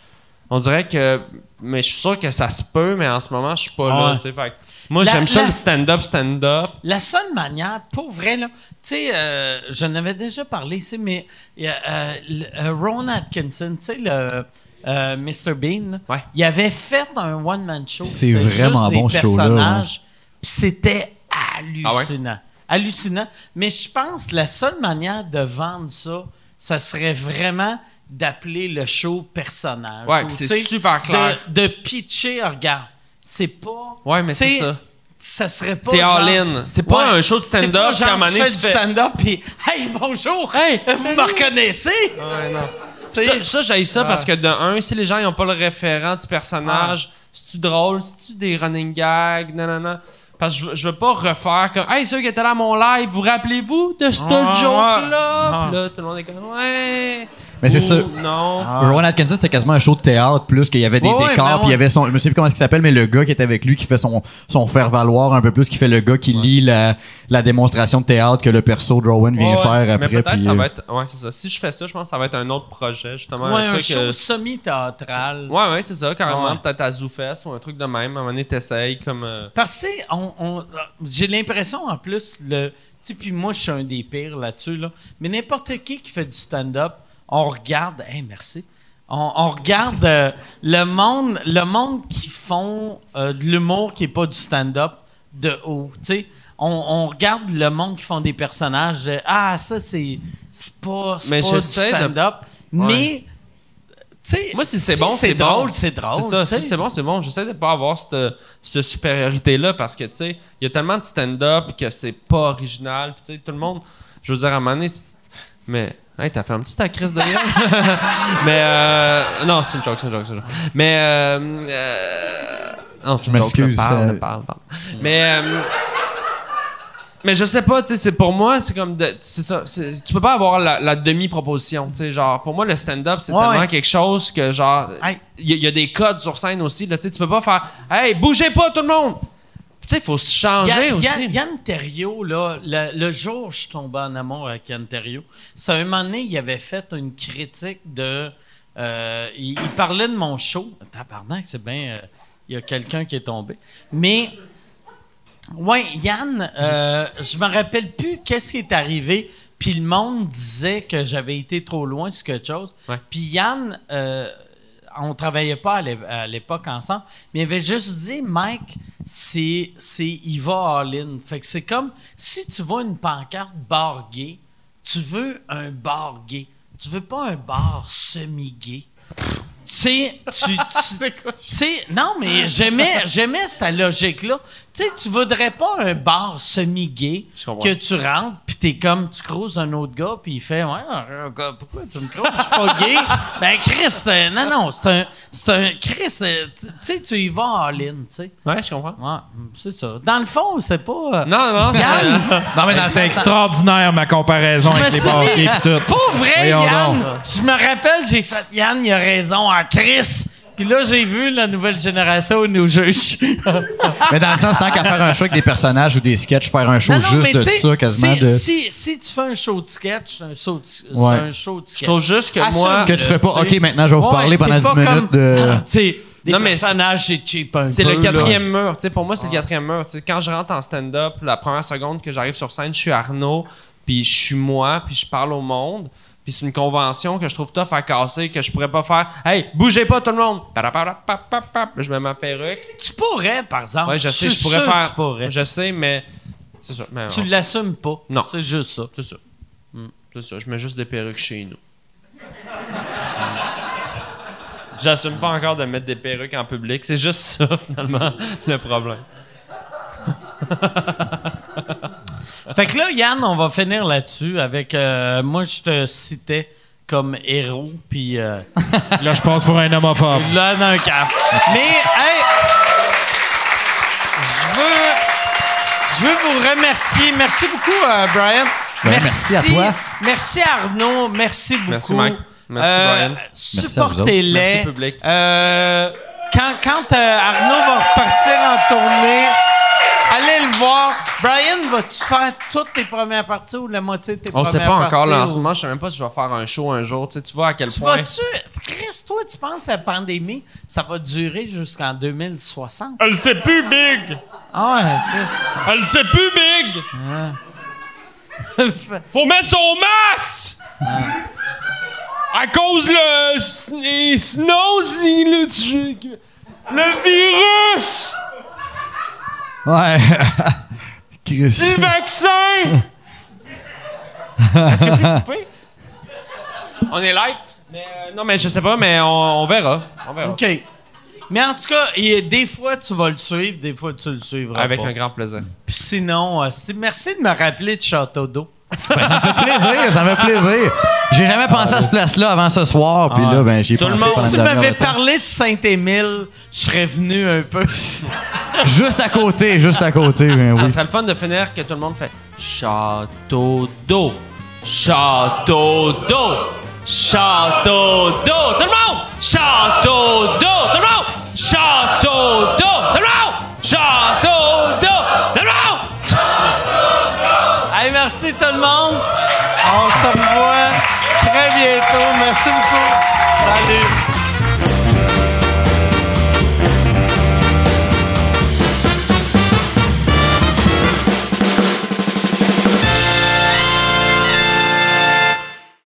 On dirait que. Mais je suis sûr que ça se peut, mais en ce moment, je suis pas là, tu sais. Fait moi, La- j'aime ça la- le stand-up, stand-up. La seule manière, pour vrai, là, tu sais, euh, je n'avais déjà parlé ici, mais euh, le- euh, Ron Atkinson, tu sais, le euh, Mr. Bean, Ouais. il avait fait un one-man show. C'est c'était vraiment juste bon, des personnages, puis c'était Ah hallucinant. Hallucinant. Mais je pense que la seule manière de vendre ça, ça serait vraiment d'appeler le show personnage. Ouais, Ou, puis c'est super clair. De, de pitcher, regarde, c'est pas... Ouais, mais c'est ça. ça serait pas. C'est all-in. C'est pas Ouais. un show de C'est stand-up, pas genre, moment tu fais du stand-up, puis hey, bonjour, Hey, vous me reconnaissez? Ouais, non. Ça, ça j'aille ça parce que de un, si les gens n'ont pas le référent du personnage, c'est-tu drôle, c'est-tu des running gags, non, non, non. Parce que je, veux- je veux pas refaire comme Hey, ceux qui étaient là à mon live, vous rappelez-vous de ce Ah, joke-là? Là, tout le monde est comme Ouais. Mais c'est ça. Non. Rowan Atkinson, c'était quasiment un show de théâtre, plus qu'il y avait des Ouais, ouais, décors, puis il y ouais. avait son, je me sais plus comment il s'appelle, mais le gars qui était avec lui, qui fait son, son faire-valoir un peu plus, qui fait le gars qui lit la, la démonstration de théâtre que le perso de Rowan vient Ouais, ouais. faire après. Mais peut-être puis, ça euh, va être. Ouais, c'est ça. Si je fais ça, je pense que ça va être un autre projet, justement. Ouais, un un truc. show euh, semi-théâtral. Ouais, ouais, c'est ça, carrément. Ouais. Peut-être à ZooFest ou un truc de même. À un moment donné, t'essayes comme. euh, Parce que on, on- j'ai l'impression en plus le tu sais puis moi je suis un des pires là-dessus là, mais n'importe qui qui fait du stand-up, on regarde, hey merci. On, on regarde euh, le monde le monde qui font euh, de l'humour qui est pas du stand-up de haut, tu sais. On, on regarde le monde qui font des personnages de, ah ça c'est c'est pas c'est Mais pas du j'essaie de- stand-up, mais tu sais, Moi, si c'est bon, c'est bon. drôle, c'est drôle. C'est ça, tu sais. si c'est bon, c'est bon. J'essaie de pas avoir cette, cette supériorité-là parce que, tu sais, il y a tellement de stand-up que c'est pas original. Puis, tu sais, tout le monde, je veux dire, à un moment donné, c'est- mais, hey, t'as fait un petit ta crise de mais, euh, non, c'est une joke, c'est une joke, c'est une joke. Mais, euh, euh, non, c'est une Je joke, là, m'excuse, parle, ça- parle, parle. Mais, euh, mais je sais pas, tu sais, c'est pour moi, c'est comme, de- c'est ça, c'est- tu peux pas avoir la, la demi-proposition, tu sais, genre, pour moi, le stand-up, c'est Ouais, tellement ouais. quelque chose que, genre, il y, a- il y a des codes sur scène aussi, là, tu sais, tu peux pas faire, hey, bougez pas tout le monde! Tu sais, il faut se changer Yann, aussi. Yann- Yann Terriot, là, le, le jour où je suis tombé en amour avec Yann Terriot, c'est un moment donné, il avait fait une critique de. euh, il, il parlait de mon show. Tabarnak, c'est bien. euh, il y a quelqu'un qui est tombé. Mais. Ouais, Yann, euh, je me rappelle plus qu'est-ce qui est arrivé. Puis le monde disait que j'avais été trop loin sur quelque chose. Puis Yann, euh, on travaillait pas à l'époque ensemble, mais il avait juste dit, Mike, c'est, c'est, il va all-in. Fait que c'est comme si tu vois une pancarte bar gay, tu veux un bar gay. Tu veux pas un bar semi-gay. Tu sais, tu, tu, tu sais, non, mais j'aimais, j'aimais cette logique-là. Tu sais, tu voudrais pas un bar semi-gay que tu rentres, puis t'es comme, tu croises un autre gars, puis il fait, ouais, gars, pourquoi tu me croises? Je suis pas gay. ben, Chris, euh, non, non, c'est un, c'est un, Chris, euh, tu sais, tu y vas en ligne, tu sais. Ouais, je comprends. Ouais, c'est ça. Dans le fond, c'est pas. euh, Non, non, c'est. Yann, Non, mais c'est extraordinaire, ma comparaison avec les barquets dit, et tout. Pour vrai, Voyons Yann, donc. je me rappelle, j'ai fait Yann, il a raison à Chris. Puis là, j'ai vu la nouvelle génération nous juge. Mais dans le sens, tant qu'à faire un show avec des personnages ou des sketchs, faire un show Non, non, juste de ça, quasiment si, de. Si, si tu fais un show de sketch, c'est un show de, Ouais. un show de sketch. Je trouve juste que Assume. moi. Que tu fais pas. OK, maintenant je vais vous parler pendant pas 10 minutes comme- de. Ah, sais, des Non, mais personnages, c'est cheap un C'est le là. quatrième mur. Tu sais, pour moi, c'est le quatrième mur. Quand je rentre en stand-up, la première seconde que j'arrive sur scène, je suis Arnaud, puis je suis moi, puis je parle au monde. Puis c'est une convention que je trouve tough à casser, que je pourrais pas faire. Hey, bougez pas tout le monde! Je mets ma perruque. Tu pourrais, par exemple. Ouais, je sais, je pourrais faire. Tu. Je sais, mais. C'est ça. Mais tu non, l'assumes pas. Non. C'est juste ça. C'est ça. C'est ça. Je mets juste des perruques chez nous. J'assume pas encore de mettre des perruques en public. C'est juste ça, finalement, le problème. Fait que là, Yann, on va finir là-dessus avec. euh, moi, je te citais comme héros, puis euh, Là, je passe pour un homophobe. là, dans un cap. Mais, hey! Je veux. Je veux vous remercier. Merci beaucoup, euh, Brian. Ben, merci à toi. Merci Arnaud. Merci beaucoup. Merci, Mike. Merci, Euh, Brian. Supportez-les. Merci, public. Euh, quand quand euh, Arnaud va repartir en tournée, allez le voir. Brian, vas-tu faire toutes tes premières parties ou la moitié de tes On premières sait parties? pas encore, là, en ce moment. Je sais même pas si je vais faire un show un jour. Tu, sais, tu vois à quel Tu point. vas-tu... Chris, toi, tu penses que la pandémie, ça va durer jusqu'en 2060? Elle sait plus, Big! Ah ouais, Chris. Elle sait plus, Big! Faut mettre son masque! À cause le c'est le. Le virus! Ouais. Chris. Le vaccin! Est-ce que c'est coupé? On est live? Mais, euh, non, mais je sais pas, mais on, on verra. On verra. OK. Mais en tout cas, des fois, tu vas le suivre, des fois, tu le suivras Avec pas. un grand plaisir. Puis sinon, euh, merci de me rappeler de Château d'eau. Ben, ça me fait plaisir, ça me fait plaisir. J'ai jamais pensé à ce place-là avant ce soir, puis là, ben, j'ai Tout le pensé monde- pendant Si une tu demi-heure m'avais de temps. parlé de Saint-Émile, je serais venu un peu. Juste à côté, juste à côté, ben Ça oui. serait le fun de finir que tout le monde fait Château d'eau. Château d'eau. Château d'eau. Tout le monde. Château d'eau. Tout le monde. Château d'eau. Tout le monde. Château merci tout le monde. On se revoit très bientôt. Merci beaucoup. Salut.